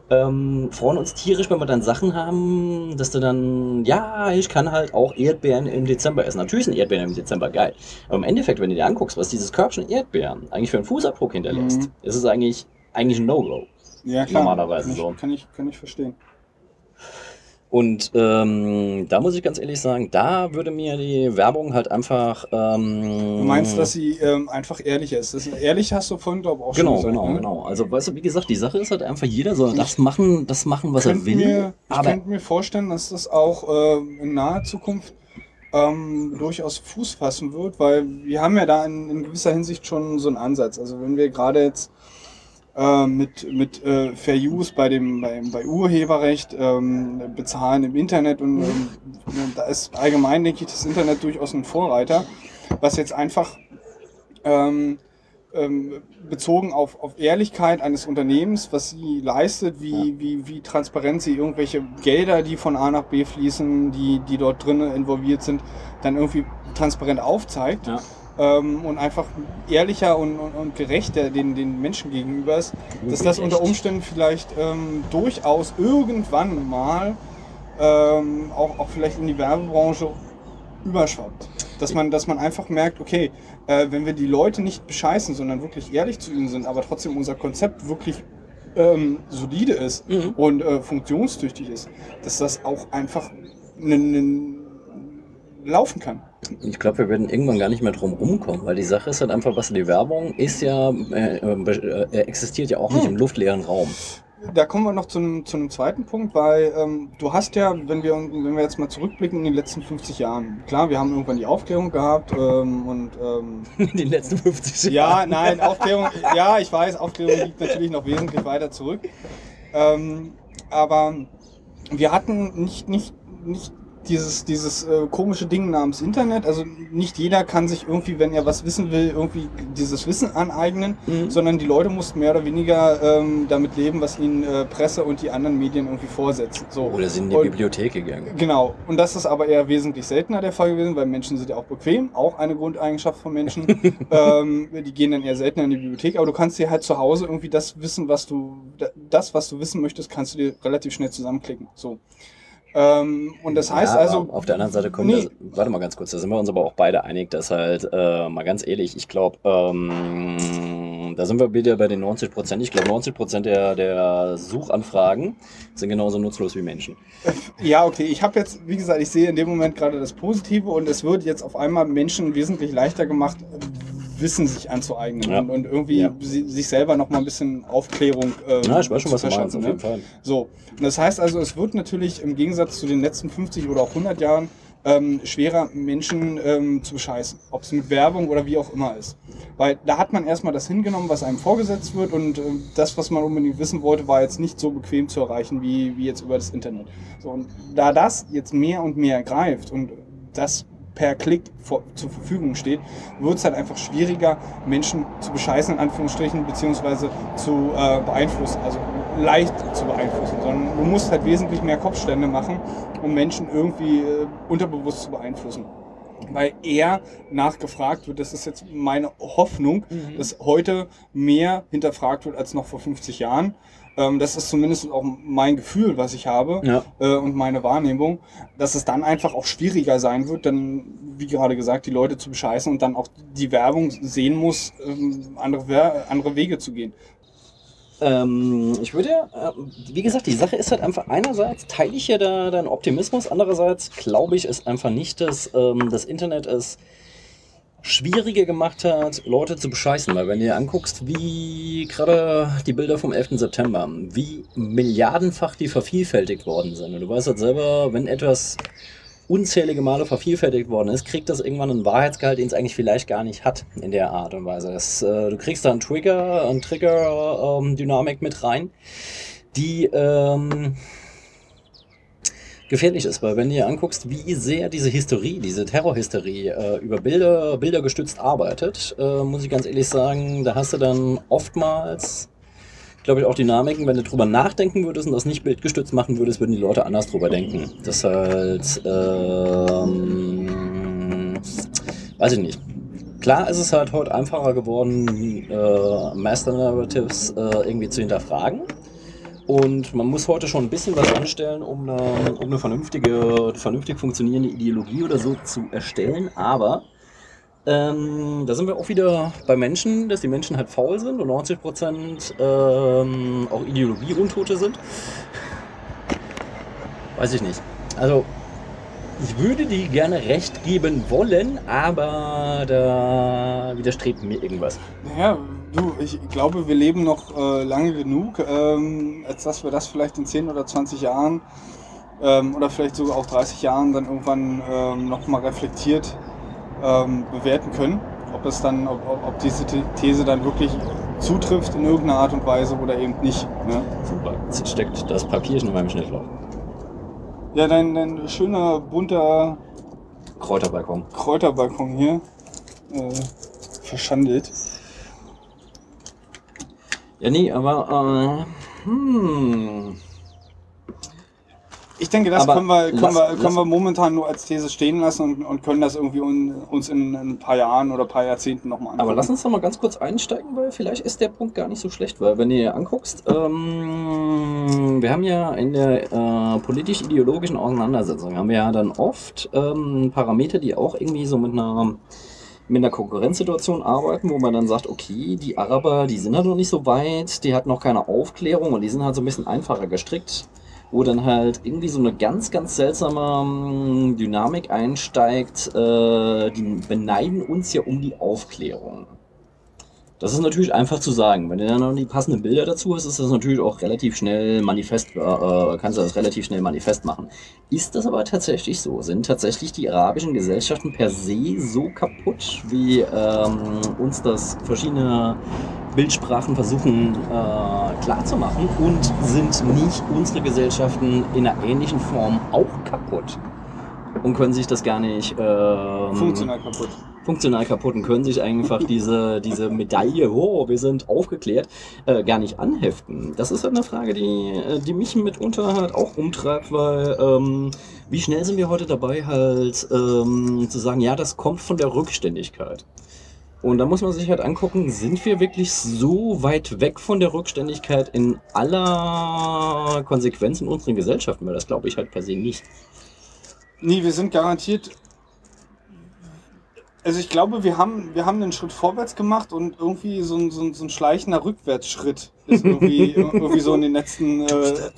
ähm, freuen uns tierisch, wenn wir dann Sachen haben, dass du dann, ja, ich kann halt auch Erdbeeren im Dezember essen. Natürlich sind Erdbeeren im Dezember geil. Aber im Endeffekt, wenn du dir anguckst, was dieses Körbchen Erdbeeren eigentlich für einen Fußabdruck hinterlässt, Mhm. ist es eigentlich, eigentlich ein No-Go. Ja, klar. Normalerweise kann ich, so. Kann ich, kann ich verstehen. Und ähm, da muss ich ganz ehrlich sagen, da würde mir die Werbung halt einfach. Ähm, Du meinst, dass sie ähm, einfach ehrlicher ist? Das ehrlich hast du vorhin, glaube ich, auch Genau, schon gesagt. genau, ne? genau. Also, weißt du, wie gesagt, die Sache ist halt einfach, jeder soll das machen, das machen, was er will. Mir, ich könnte mir vorstellen, dass das auch ähm, in naher Zukunft ähm, durchaus Fuß fassen wird, weil wir haben ja da in, in gewisser Hinsicht schon so einen Ansatz. Also wenn wir gerade jetzt äh, mit, mit äh, Fair Use bei dem bei, bei Urheberrecht ähm, bezahlen im Internet und ähm, da ist allgemein, denke ich, das Internet durchaus ein Vorreiter, was jetzt einfach ähm, ähm, bezogen auf, auf Ehrlichkeit eines Unternehmens, was sie leistet, wie, wie, wie transparent sie irgendwelche Gelder, die von A nach B fließen, die, die dort drin involviert sind, dann irgendwie transparent aufzeigt Ja. Ähm, und einfach ehrlicher und, und, und gerechter den, den Menschen gegenüber ist, dass das unter. Umständen vielleicht ähm, durchaus irgendwann mal ähm, auch, auch vielleicht in die Werbebranche überschwappt. Dass man, dass man einfach merkt, okay, äh, wenn wir die Leute nicht bescheißen, sondern wirklich ehrlich zu ihnen sind, aber trotzdem unser Konzept wirklich ähm, solide ist Mhm. und äh, funktionstüchtig ist, dass das auch einfach nen- nen- laufen kann. Ich glaube, wir werden irgendwann gar nicht mehr drum rumkommen, weil die Sache ist halt einfach, was die Werbung ist ja, äh, äh, äh, existiert ja auch nicht Hm. im luftleeren Raum. Da kommen wir noch zu einem, zu einem zweiten Punkt, weil ähm, du hast ja, wenn wir, wenn wir jetzt mal zurückblicken in die letzten 50 Jahren, klar, wir haben irgendwann die Aufklärung gehabt ähm, und ähm, In den letzten 50 Ja, nein, Aufklärung, ja, ich weiß, Aufklärung liegt natürlich noch wesentlich weiter zurück. Ähm, aber wir hatten nicht, nicht, nicht dieses, dieses äh, komische Ding namens Internet. Also nicht jeder kann sich irgendwie, wenn er was wissen will, irgendwie dieses Wissen aneignen, Mhm. sondern die Leute mussten mehr oder weniger ähm, damit leben, was ihnen äh, Presse und die anderen Medien irgendwie vorsetzen. So. Oder sind in die Und- Bibliothek gegangen. Genau, und das ist aber eher wesentlich seltener der Fall gewesen, weil Menschen sind ja auch bequem, auch eine Grundeigenschaft von Menschen. ähm, die gehen dann eher seltener in die Bibliothek, aber du kannst dir halt zu Hause irgendwie das wissen, was du, das, was du wissen möchtest, kannst du dir relativ schnell zusammenklicken. So. Ähm, und das heißt Ja, also. Auf der anderen Seite kommen Nee. wir, warte mal ganz kurz, da sind wir uns aber auch beide einig, dass halt, äh, mal ganz ehrlich, ich glaube, ähm, da sind wir wieder bei den 90 Prozent. Ich glaube, 90 Prozent der, der Suchanfragen sind genauso nutzlos wie Menschen. Ja, okay, ich habe jetzt, wie gesagt, ich sehe in dem Moment gerade das Positive und es wird jetzt auf einmal Menschen wesentlich leichter gemacht, Wissen sich anzueignen Ja. und, und irgendwie Ja. si- sich selber noch mal ein bisschen Aufklärung ähm, Ja, ich weiß schon, zu was du meinst, verschaffen, auf ne? jeden Fall. So, und das heißt also, es wird natürlich im Gegensatz zu den letzten 50 oder auch 100 Jahren ähm, schwerer, Menschen ähm, zu bescheißen. Ob es mit Werbung oder wie auch immer ist. Weil da hat man erstmal das hingenommen, was einem vorgesetzt wird und äh, das, was man unbedingt wissen wollte, war jetzt nicht so bequem zu erreichen wie, wie jetzt über das Internet. So, und da das jetzt mehr und mehr greift und das per Klick vor, zur Verfügung steht, wird es halt einfach schwieriger, Menschen zu bescheißen, in Anführungsstrichen, beziehungsweise zu äh, beeinflussen, also leicht zu beeinflussen, sondern du musst halt wesentlich mehr Kopfstände machen, um Menschen irgendwie äh, unterbewusst zu beeinflussen. Weil eher nachgefragt wird, das ist jetzt meine Hoffnung, dass heute mehr hinterfragt wird als noch vor 50 Jahren. Ähm, das ist zumindest auch mein Gefühl, was ich habe Ja. äh, und meine Wahrnehmung, dass es dann einfach auch schwieriger sein wird, dann, wie gerade gesagt, die Leute zu bescheißen und dann auch die Werbung sehen muss, ähm, andere, andere Wege zu gehen. Ähm, ich würde, äh, wie gesagt, die Sache ist halt einfach, einerseits teile ich ja da deinen Optimismus, andererseits glaube ich es einfach nicht, dass ähm, das Internet es schwieriger gemacht hat, Leute zu bescheißen. Weil wenn dir anguckst, wie gerade die Bilder vom 11. September, wie milliardenfach die vervielfältigt worden sind. Und du weißt halt selber, wenn etwas unzählige Male vervielfältigt worden ist, kriegt das irgendwann einen Wahrheitsgehalt, den es eigentlich vielleicht gar nicht hat in der Art und Weise. Das, äh, du kriegst da einen Trigger, einen Trigger-Dynamik mit rein, die ähm, gefährlich ist, weil wenn du dir anguckst, wie sehr diese Hysterie, diese Terrorhysterie äh, über Bilder, Bilder gestützt arbeitet, äh, muss ich ganz ehrlich sagen, da hast du dann oftmals, glaube ich, auch Dynamiken, wenn du drüber nachdenken würdest und das nicht bildgestützt machen würdest, würden die Leute anders drüber denken. Das halt, ähm, weiß ich nicht. Klar ist es halt heute einfacher geworden, äh, Master Narratives äh, irgendwie zu hinterfragen. Und man muss heute schon ein bisschen was anstellen, um eine, um eine vernünftige, vernünftig funktionierende Ideologie oder so zu erstellen. Aber ähm, da sind wir auch wieder bei Menschen, dass die Menschen halt faul sind und 90 Prozent ähm, auch Ideologieuntote sind. Weiß ich nicht. Also, ich würde die gerne recht geben wollen, aber da widerstrebt mir irgendwas. Naja, du, ich glaube, wir leben noch äh, lange genug, ähm, als dass wir das vielleicht in 10 oder 20 Jahren ähm, oder vielleicht sogar auch 30 Jahren dann irgendwann ähm, nochmal reflektiert ähm, bewerten können. Ob es dann, ob, ob diese The- These dann wirklich zutrifft in irgendeiner Art und Weise oder eben nicht. Ne? Super. Jetzt steckt das Papierchen in meinem Schnittlauch. Ja, dein, dein schöner bunter Kräuterbalkon. Kräuterbalkon hier äh, verschandelt. Ja, nee, aber, äh, hm. Ich denke, das Aber können, wir, können, lass- wir, lass- können wir momentan nur als These stehen lassen und, und können das irgendwie un, uns in ein paar Jahren oder ein paar Jahrzehnten nochmal anschauen. Aber lass uns doch mal ganz kurz einsteigen, weil vielleicht ist der Punkt gar nicht so schlecht, weil wenn dir anguckst, ähm, wir haben ja in der äh, politisch-ideologischen Auseinandersetzung, haben wir ja dann oft ähm, Parameter, die auch irgendwie so mit einer mit einer Konkurrenzsituation arbeiten, wo man dann sagt, okay, die Araber, die sind halt noch nicht so weit, die hatten noch keine Aufklärung und die sind halt so ein bisschen einfacher gestrickt, wo dann halt irgendwie so eine ganz, ganz seltsame ähm, Dynamik einsteigt, äh, die beneiden uns ja um die Aufklärung. Das ist natürlich einfach zu sagen. Wenn du dann noch die passenden Bilder dazu hast, ist das natürlich auch relativ schnell manifest, äh, äh, kannst du das relativ schnell manifest machen. Ist das aber tatsächlich so? Sind tatsächlich die arabischen Gesellschaften per se so kaputt, wie ähm, uns das verschiedene Bildsprachen versuchen äh, klarzumachen? Und sind nicht unsere Gesellschaften in einer ähnlichen Form auch kaputt? Und können sich das gar nicht ähm, funktional kaputt. Funktional kaputt und können sich einfach diese, diese Medaille, oh, wir sind aufgeklärt, äh, gar nicht anheften. Das ist halt eine Frage, die, äh, die mich mitunter halt auch umtreibt, weil ähm, wie schnell sind wir heute dabei, halt ähm, zu sagen, ja, das kommt von der Rückständigkeit. Und da muss man sich halt angucken, sind wir wirklich so weit weg von der Rückständigkeit in aller Konsequenz in unseren Gesellschaften? Weil das glaube ich halt per se nicht. Nee, wir sind garantiert. Also ich glaube, wir haben, wir haben einen Schritt vorwärts gemacht und irgendwie so ein, so ein, so ein schleichender Rückwärtsschritt ist irgendwie, irgendwie so in den letzten äh,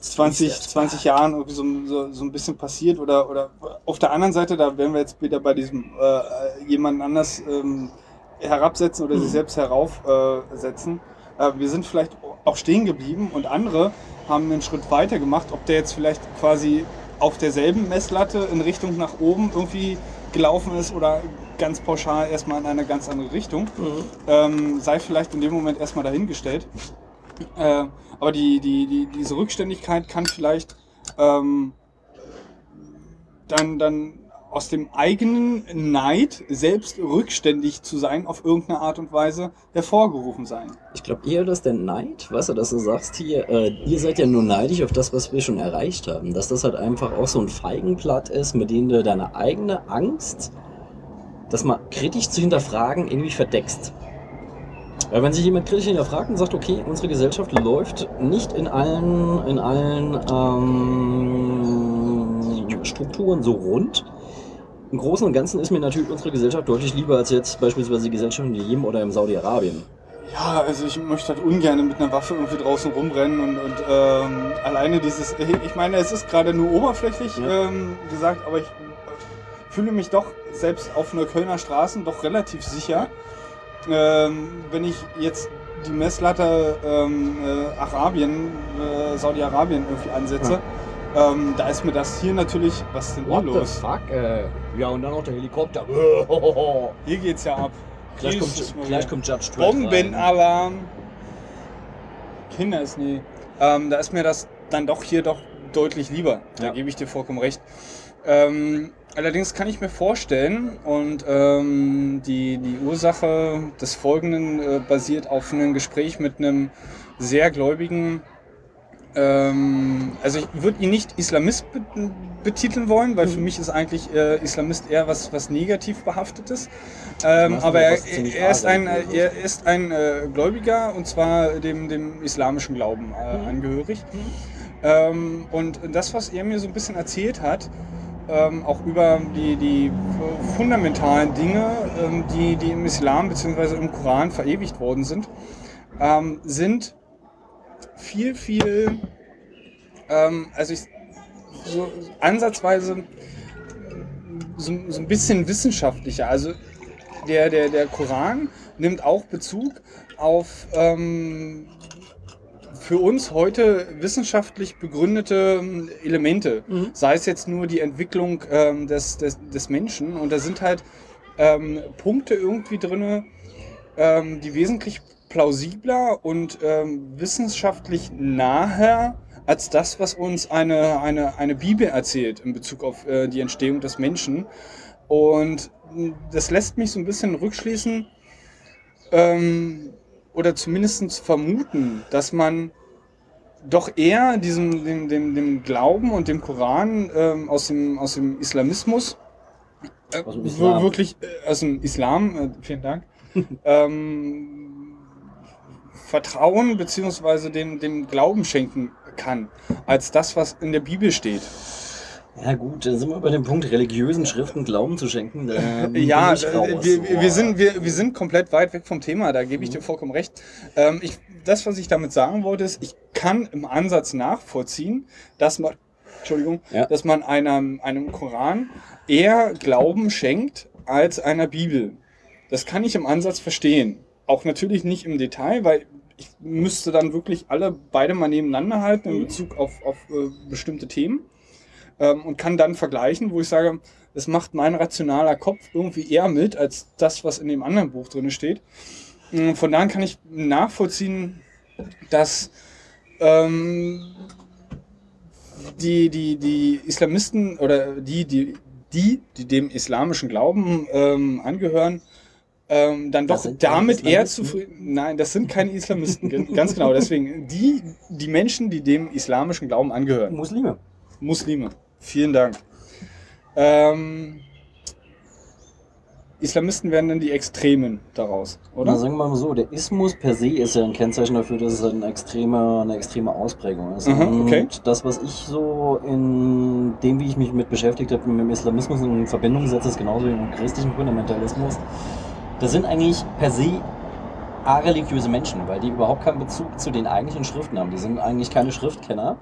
20, 20 Jahren irgendwie so, so, so ein bisschen passiert. Oder, oder auf der anderen Seite, da wären wir jetzt wieder bei diesem äh, jemanden anders ähm, herabsetzen oder sich selbst heraufsetzen. Setzen. äh, wir sind vielleicht auch stehen geblieben und andere haben einen Schritt weiter gemacht. Ob der jetzt vielleicht quasi auf derselben Messlatte in Richtung nach oben irgendwie gelaufen ist oder ganz pauschal erstmal in eine ganz andere Richtung. Ähm, sei vielleicht in dem Moment erstmal dahingestellt. Äh, aber die, die, die, diese Rückständigkeit kann vielleicht ähm, dann, dann aus dem eigenen Neid, selbst rückständig zu sein, auf irgendeine Art und Weise hervorgerufen sein. Ich glaube eher, dass der Neid, weißt du, dass du sagst hier, äh, ihr seid ja nur neidisch auf das, was wir schon erreicht haben. Dass das halt einfach auch so ein Feigenblatt ist, mit dem du deine eigene Angst, das mal kritisch zu hinterfragen, irgendwie verdeckst. Weil wenn sich jemand kritisch hinterfragt und sagt, okay, unsere Gesellschaft läuft nicht in allen, in allen ähm, Strukturen so rund. Im Großen und Ganzen ist mir natürlich unsere Gesellschaft deutlich lieber als jetzt beispielsweise die Gesellschaft in Jemen oder im Saudi-Arabien. Ja, also ich möchte halt ungern mit einer Waffe irgendwie draußen rumrennen und, und ähm, alleine dieses, ich meine, es ist gerade nur oberflächlich Ja. ähm, gesagt, aber ich fühle mich doch selbst auf einer Kölner Straßen doch relativ sicher, ähm, wenn ich jetzt die Messlatte ähm, äh, Arabien, äh, Saudi-Arabien irgendwie ansetze. Ähm, da ist mir das hier natürlich, was ist denn hier los? fuck, äh, Ja, und dann noch der Helikopter. Hier geht's ja ab. Gleich kommt, gleich kommt Judge Dredd. Bombenalarm. Kinder ist nie. Ähm, da ist mir das dann doch hier doch deutlich lieber. Da Ja. gebe ich dir vollkommen recht. Ähm, allerdings kann ich mir vorstellen, und ähm, die, die Ursache des Folgenden äh, basiert auf einem Gespräch mit einem sehr gläubigen, ähm, also ich würde ihn nicht Islamist be betiteln wollen, weil für mich ist eigentlich äh, Islamist eher was, was negativ behaftetes. Ähm, aber er, er ist ein, er ist ein äh, Gläubiger und zwar dem, dem islamischen Glauben äh, angehörig. Ähm, und das, was er mir so ein bisschen erzählt hat, ähm, auch über die, die fundamentalen Dinge, ähm, die, die im Islam bzw. im Koran verewigt worden sind, ähm, sind viel, viel, ähm, also ich, so ansatzweise so, so ein bisschen wissenschaftlicher. Also der, der, der Koran nimmt auch Bezug auf ähm, für uns heute wissenschaftlich begründete ähm, Elemente. Mhm. Sei es jetzt nur die Entwicklung ähm, des, des, des Menschen. Und da sind halt ähm, Punkte irgendwie drin, ähm, die wesentlich plausibler und ähm, wissenschaftlich naher als das, was uns eine, eine, eine Bibel erzählt in Bezug auf äh, die Entstehung des Menschen. Und das lässt mich so ein bisschen rückschließen ähm, oder zumindest vermuten, dass man doch eher diesem, dem, dem, dem Glauben und dem Koran ähm, aus, dem, aus dem Islamismus, äh, Aus dem Islam. wir- wirklich äh, aus dem Islam, äh, vielen Dank, ähm, Vertrauen beziehungsweise dem, dem Glauben schenken kann, als das, was in der Bibel steht. Ja gut, dann sind wir bei dem Punkt, religiösen Schriften Glauben zu schenken. Bin Ja, äh, wir, wir, wir, sind, wir, wir sind komplett weit weg vom Thema, da gebe ich dir vollkommen recht. Ähm, ich, das, was ich damit sagen wollte, ist, ich kann im Ansatz nachvollziehen, dass man, Entschuldigung, Ja. dass man einem, einem Koran eher Glauben schenkt als einer Bibel. Das kann ich im Ansatz verstehen. Auch natürlich nicht im Detail, weil ich müsste dann wirklich alle beide mal nebeneinander halten in Bezug auf, auf äh, bestimmte Themen ähm, und kann dann vergleichen, wo ich sage, das macht mein rationaler Kopf irgendwie eher mit als das, was in dem anderen Buch drin steht. Ähm, Von daher kann ich nachvollziehen, dass ähm, die, die, die Islamisten oder die, die, die, die dem islamischen Glauben ähm, angehören, ähm, dann doch damit eher zufrieden. Nein, das sind keine Islamisten, ganz genau. Deswegen die, die Menschen, die dem islamischen Glauben angehören. Muslime. Muslime. Vielen Dank. Ähm, Islamisten werden dann die Extremen daraus, Oder? oder? sagen wir mal so, der Ismus per se ist ja ein Kennzeichen dafür, dass es halt eine extreme, eine extreme Ausprägung ist. Mhm, okay. Und das, was ich so in dem, wie ich mich mit beschäftigt habe, mit dem Islamismus in Verbindung setze, ist genauso wie mit dem christlichen Fundamentalismus. Das sind eigentlich per se areligiöse Menschen, weil die überhaupt keinen Bezug zu den eigentlichen Schriften haben. Die sind eigentlich keine Schriftkenner,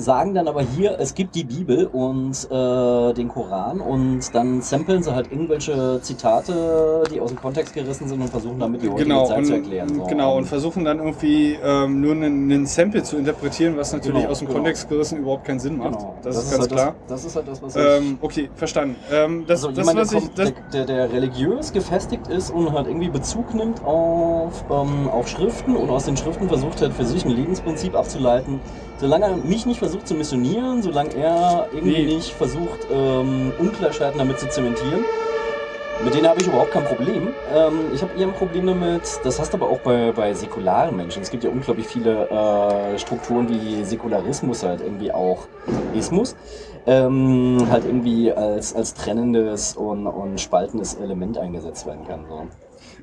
sagen dann aber hier, es gibt die Bibel und äh, den Koran und dann samplen sie halt irgendwelche Zitate, die aus dem Kontext gerissen sind und versuchen damit die heutige Genau, Zeit und, zu erklären. So. genau, und versuchen dann irgendwie ähm, nur einen, einen Sample zu interpretieren, was natürlich Genau, aus dem genau. Kontext gerissen überhaupt keinen Sinn macht. Genau. Das, ist ganz halt klar. Das, das ist halt das, was ich Ähm, okay, verstanden. Ähm, das, also das, jemand, was der, ich, das, der, der, religiös gefestigt ist und halt irgendwie Bezug nimmt auf, ähm, auf Schriften und aus den Schriften versucht hat, für sich ein Lebensprinzip abzuleiten. Solange er mich nicht versucht zu missionieren, solange er irgendwie Nee. nicht versucht, ähm, Ungleichheiten damit zu zementieren, mit denen habe ich überhaupt kein Problem. Ähm, ich habe eher ein Problem damit, das hast du aber auch bei, bei säkularen Menschen. Es gibt ja unglaublich viele äh, Strukturen wie Säkularismus, halt irgendwie auch Ismus, ähm, halt irgendwie als, als trennendes und, und spaltendes Element eingesetzt werden kann. So.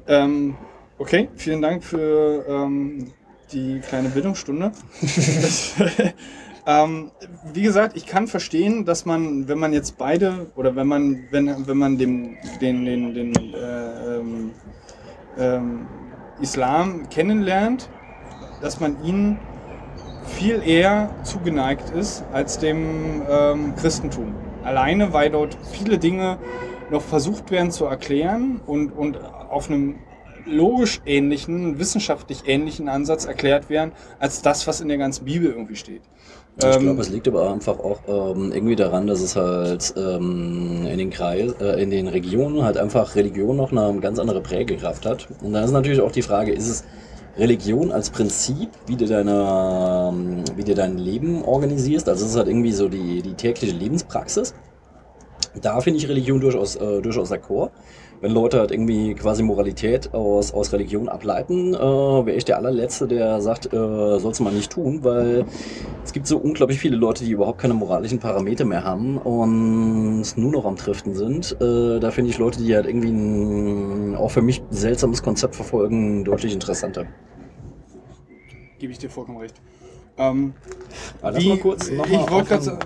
ähm, okay, vielen Dank für ähm, die kleine Bildungsstunde. Ähm, wie gesagt, ich kann verstehen, dass man, wenn man jetzt beide oder wenn man, wenn, wenn man dem, den, den, den äh, ähm, ähm, Islam kennenlernt, dass man ihn viel eher zugeneigt ist als dem ähm, Christentum. Alleine, weil dort viele Dinge noch versucht werden zu erklären und, und auf einem logisch ähnlichen, wissenschaftlich ähnlichen Ansatz erklärt werden, als das, was in der ganzen Bibel irgendwie steht. Ich Ähm, glaube, es liegt aber einfach auch ähm, irgendwie daran, dass es halt ähm, in den Kreis, äh, in den Regionen halt einfach Religion noch eine ganz andere Prägekraft hat. Und da ist natürlich auch die Frage, ist es Religion als Prinzip, wie du deine, ähm, wie du dein Leben organisierst? Also es ist halt irgendwie so die, die tägliche Lebenspraxis. Da finde ich Religion durchaus, äh, durchaus d'accord. Wenn Leute halt irgendwie quasi Moralität aus, aus Religion ableiten, äh, wäre ich der allerletzte, der sagt, äh, sollst du mal nicht tun, weil es gibt so unglaublich viele Leute, die überhaupt keine moralischen Parameter mehr haben und nur noch am Driften sind. Äh, da finde ich Leute, die halt irgendwie ein auch für mich seltsames Konzept verfolgen, deutlich interessanter. Gebe ich dir vollkommen recht. Ähm, wie- mal kurz noch ich wollte gerade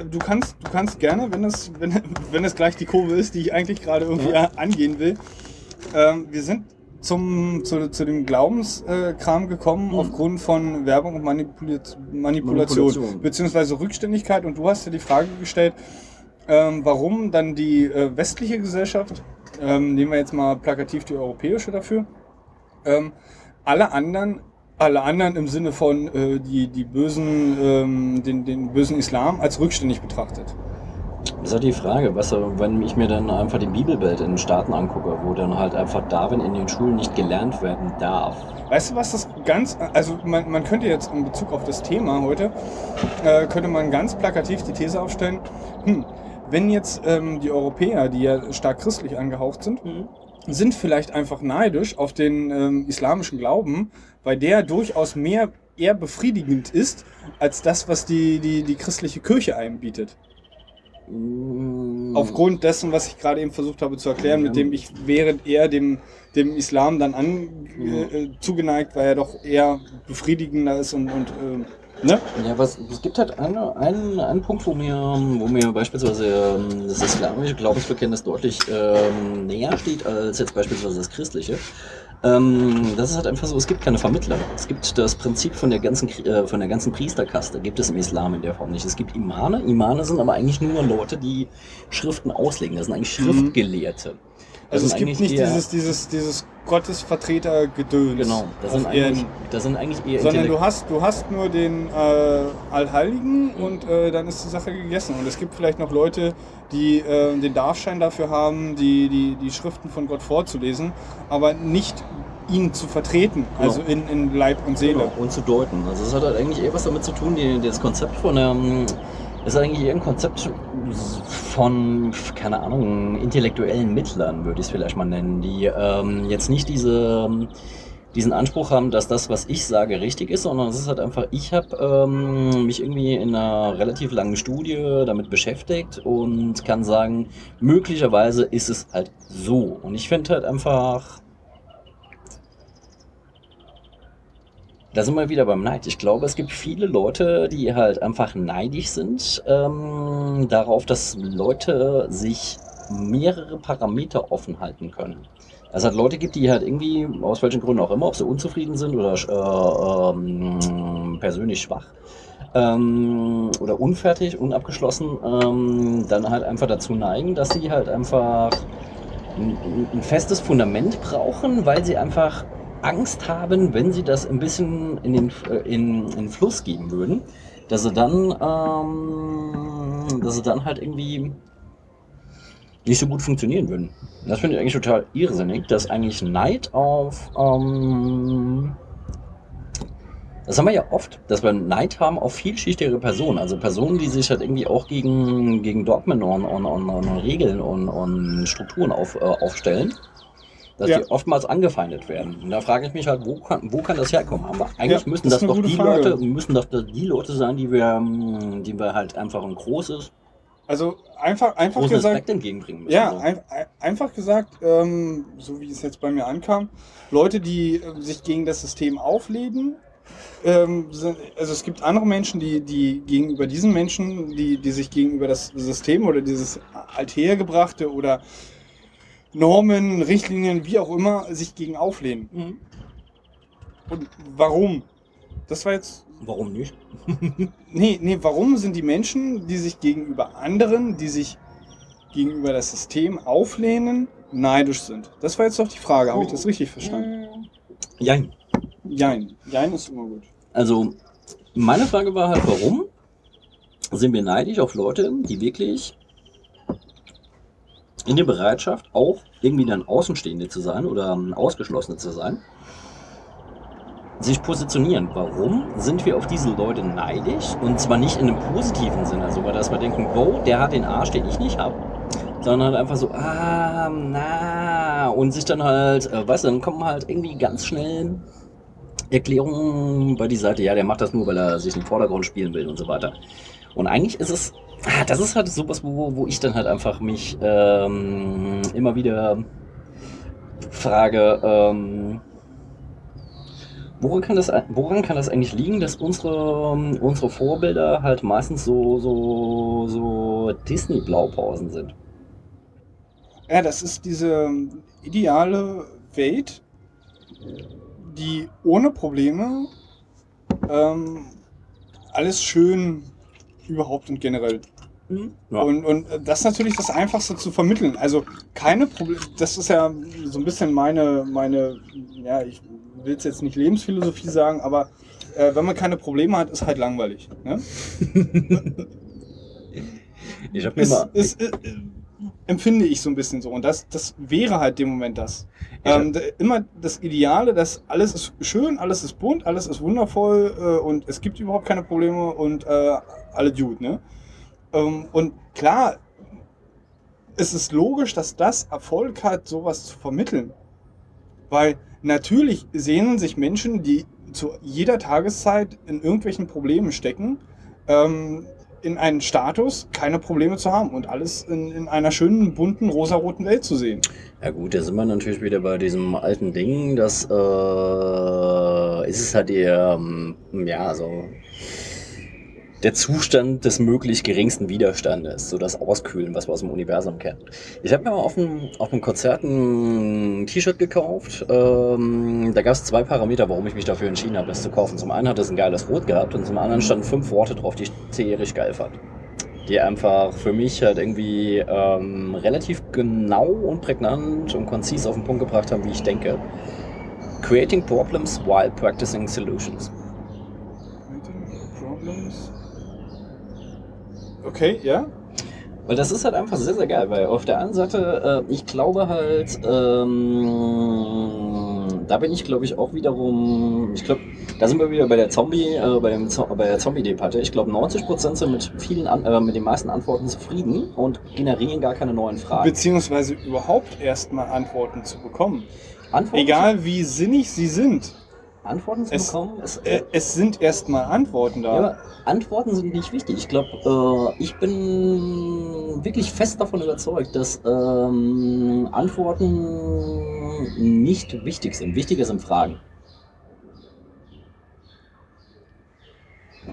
äh, du kannst, du kannst gerne, wenn es, wenn, wenn es gleich die Kurve ist, die ich eigentlich gerade irgendwie angehen will. Ähm, wir sind zum, zu, zu dem Glaubenskram gekommen Mhm. aufgrund von Werbung und Manipuliert, Manipulation, Manipulation. beziehungsweise Rückständigkeit. Und du hast dir die Frage gestellt, ähm, warum dann die äh, westliche Gesellschaft, ähm, nehmen wir jetzt mal plakativ die europäische dafür, ähm, alle anderen, alle anderen im Sinne von äh, die, die bösen, ähm, den, den bösen Islam als rückständig betrachtet. Das ist halt die Frage, weißt du, wenn ich mir dann einfach die Bibelwelt in den Staaten angucke, wo dann halt einfach Darwin in den Schulen nicht gelernt werden darf. Weißt du, was das ganz, also man, man könnte jetzt in Bezug auf das Thema heute, äh, könnte man ganz plakativ die These aufstellen, hm, wenn jetzt ähm, die Europäer, die ja stark christlich angehaucht sind, sind vielleicht einfach neidisch auf den ähm, islamischen Glauben, weil der durchaus mehr eher befriedigend ist, als das, was die, die, die christliche Kirche einem bietet. Mm, Aufgrund dessen, was ich gerade eben versucht habe zu erklären, mit dem ich wäre eher dem, dem Islam dann an, äh, zugeneigt, weil er doch eher befriedigender ist und, und äh, ne? Ja, was, es gibt halt eine, einen, einen Punkt, wo mir, wo mir beispielsweise ähm, das islamische Glaubensbekenntnis deutlich ähm, näher steht als jetzt beispielsweise das christliche. Ähm, das ist halt einfach so, es gibt keine Vermittler. Es gibt das Prinzip von der ganzen, äh, von der ganzen Priesterkaste, gibt es im Islam in der Form nicht. Es gibt Imane. Imane sind aber eigentlich nur Leute, die Schriften auslegen. Das sind eigentlich Mhm. Schriftgelehrte. Das Also es sind gibt nicht dieses, dieses, dieses Gottesvertreter-Gedöns. Genau, das sind, eigentlich, das sind eigentlich eher Sondern Intellekt- du hast, du hast nur den äh, Allheiligen und äh, dann ist die Sache gegessen. Und es gibt vielleicht noch Leute, die äh, den Darfschein dafür haben, die, die, die Schriften von Gott vorzulesen, aber nicht ihn zu vertreten, Genau. also in, in Leib und Seele. Genau, und zu deuten. Also es hat halt eigentlich eher was damit zu tun, die, das Konzept von der, ist eigentlich ein Konzept von, keine Ahnung, intellektuellen Mittlern, würde ich es vielleicht mal nennen, die ähm, jetzt nicht diese, diesen Anspruch haben, dass das, was ich sage, richtig ist, sondern es ist halt einfach, ich habe ähm, mich irgendwie in einer relativ langen Studie damit beschäftigt und kann sagen, möglicherweise ist es halt so. Und ich finde halt einfach, Da sind wir wieder beim Neid. Ich glaube, es gibt viele Leute, die halt einfach neidisch sind ähm, darauf, dass Leute sich mehrere Parameter offen halten können. Dass es halt Leute gibt, die halt irgendwie, aus welchen Gründen auch immer, ob sie unzufrieden sind oder äh, ähm, persönlich schwach, ähm, oder unfertig, unabgeschlossen, ähm, dann halt einfach dazu neigen, dass sie halt einfach ein, ein festes Fundament brauchen, weil sie einfach Angst haben, wenn sie das ein bisschen in den, äh, in, in Fluss geben würden, dass sie dann, ähm, dass sie dann halt irgendwie nicht so gut funktionieren würden. Das finde ich eigentlich total irrsinnig, dass eigentlich Neid auf ähm, das haben wir ja oft, dass wir Neid haben auf vielschichtigere Personen. Also Personen, die sich halt irgendwie auch gegen, gegen Dogmen und, und, und, und Regeln und, und Strukturen auf, äh, aufstellen. Dass Ja. die oftmals angefeindet werden. Und da frage ich mich halt, wo kann, wo kann das herkommen? Aber eigentlich Ja, müssen das das, doch die Frage. Leute, müssen doch die Leute sein, die wir, die wir halt einfach ein großes, Also einfach, einfach gesagt, müssen. Ja, so. ein, ein, einfach gesagt, ähm, so wie es jetzt bei mir ankam, Leute, die äh, sich gegen das System auflehnen, ähm, sind, also es gibt andere Menschen, die, die gegenüber diesen Menschen, die, die sich gegenüber das System oder dieses althergebrachte oder Normen, Richtlinien, wie auch immer, sich gegen auflehnen. Mhm. Und warum? Das war jetzt Warum nicht? Nee, nee, warum sind die Menschen, die sich gegenüber anderen, die sich gegenüber das System auflehnen, neidisch sind? Das war jetzt doch die Frage. Habe ich das richtig verstanden? Jein. Jein. Jein ist immer gut. Also, meine Frage war halt, warum sind wir neidisch auf Leute, die wirklich in der Bereitschaft, auch irgendwie dann Außenstehende zu sein oder Ausgeschlossene zu sein, sich positionieren. Warum sind wir auf diese Leute neidisch? Und zwar nicht in einem positiven Sinne, also weil dass wir denken, wow, der hat den Arsch, den ich nicht habe. Sondern halt einfach so, ah, na, und sich dann halt, äh, weißt du, dann kommen halt irgendwie ganz schnell Erklärungen bei die Seite, ja, der macht das nur, weil er sich im Vordergrund spielen will und so weiter. Und eigentlich ist es, ah, das ist halt sowas, wo, wo ich dann halt einfach mich ähm, immer wieder frage, ähm, woran kann, das, woran kann das eigentlich liegen, dass unsere, unsere Vorbilder halt meistens so, so, so Disney-Blaupausen sind? Ja, das ist diese ideale Welt, die ohne Probleme ähm, alles schön überhaupt und generell Ja. Und, und das ist natürlich das Einfachste zu vermitteln. Also keine Probleme, das ist ja so ein bisschen meine, meine, ja, ich will es jetzt nicht Lebensphilosophie sagen, aber äh, wenn man keine Probleme hat, ist halt langweilig. Ne? ich habe mir Ist, mal, ist, äh, äh, empfinde ich so ein bisschen so. Und das, das wäre halt dem Moment das. Hab- Ähm, immer das Ideale, dass alles ist schön, alles ist bunt, alles ist wundervoll äh, und es gibt überhaupt keine Probleme und äh, alle Dude, ne? Ähm, und klar, es ist logisch, dass das Erfolg hat, sowas zu vermitteln. Weil natürlich sehnen sich Menschen, die zu jeder Tageszeit in irgendwelchen Problemen stecken, ähm, in einen Status, keine Probleme zu haben und alles in, in einer schönen, bunten, rosaroten Welt zu sehen. Ja gut, da sind wir natürlich wieder bei diesem alten Ding, das äh, ist es halt eher, ähm, ja, also der Zustand des möglich geringsten Widerstandes, so das Auskühlen, was wir aus dem Universum kennen. Ich habe mir mal auf einem, auf einem Konzert ein T-Shirt gekauft. Ähm, da gab es zwei Parameter, warum ich mich dafür entschieden habe, das zu kaufen. Zum einen hat es ein geiles Rot gehabt und zum anderen standen fünf Worte drauf, die ich tierisch geil fand. Die einfach für mich halt irgendwie ähm, relativ genau und prägnant und konzis auf den Punkt gebracht haben, wie ich denke. Creating problems while practicing solutions. Problems. Okay, ja. Weil das ist halt einfach sehr, sehr geil, weil auf der einen Seite, äh, ich glaube halt, ähm, da bin ich glaube ich auch wiederum, ich glaube, da sind wir wieder bei der Zombie, äh, bei, dem Zo bei der Zombie-Debatte. Ich glaube 90% sind mit vielen, an äh, mit den meisten Antworten zufrieden und generieren gar keine neuen Fragen. Beziehungsweise überhaupt erstmal Antworten zu bekommen. Antworten Egal wie sinnig sie sind. Antworten zu Es- bekommen, ist, Äh, es sind erstmal Antworten Ja, da. aber Antworten sind nicht wichtig. Ich glaube, äh, ich bin wirklich fest davon überzeugt, dass ähm, Antworten nicht wichtig sind. Wichtiger sind Fragen.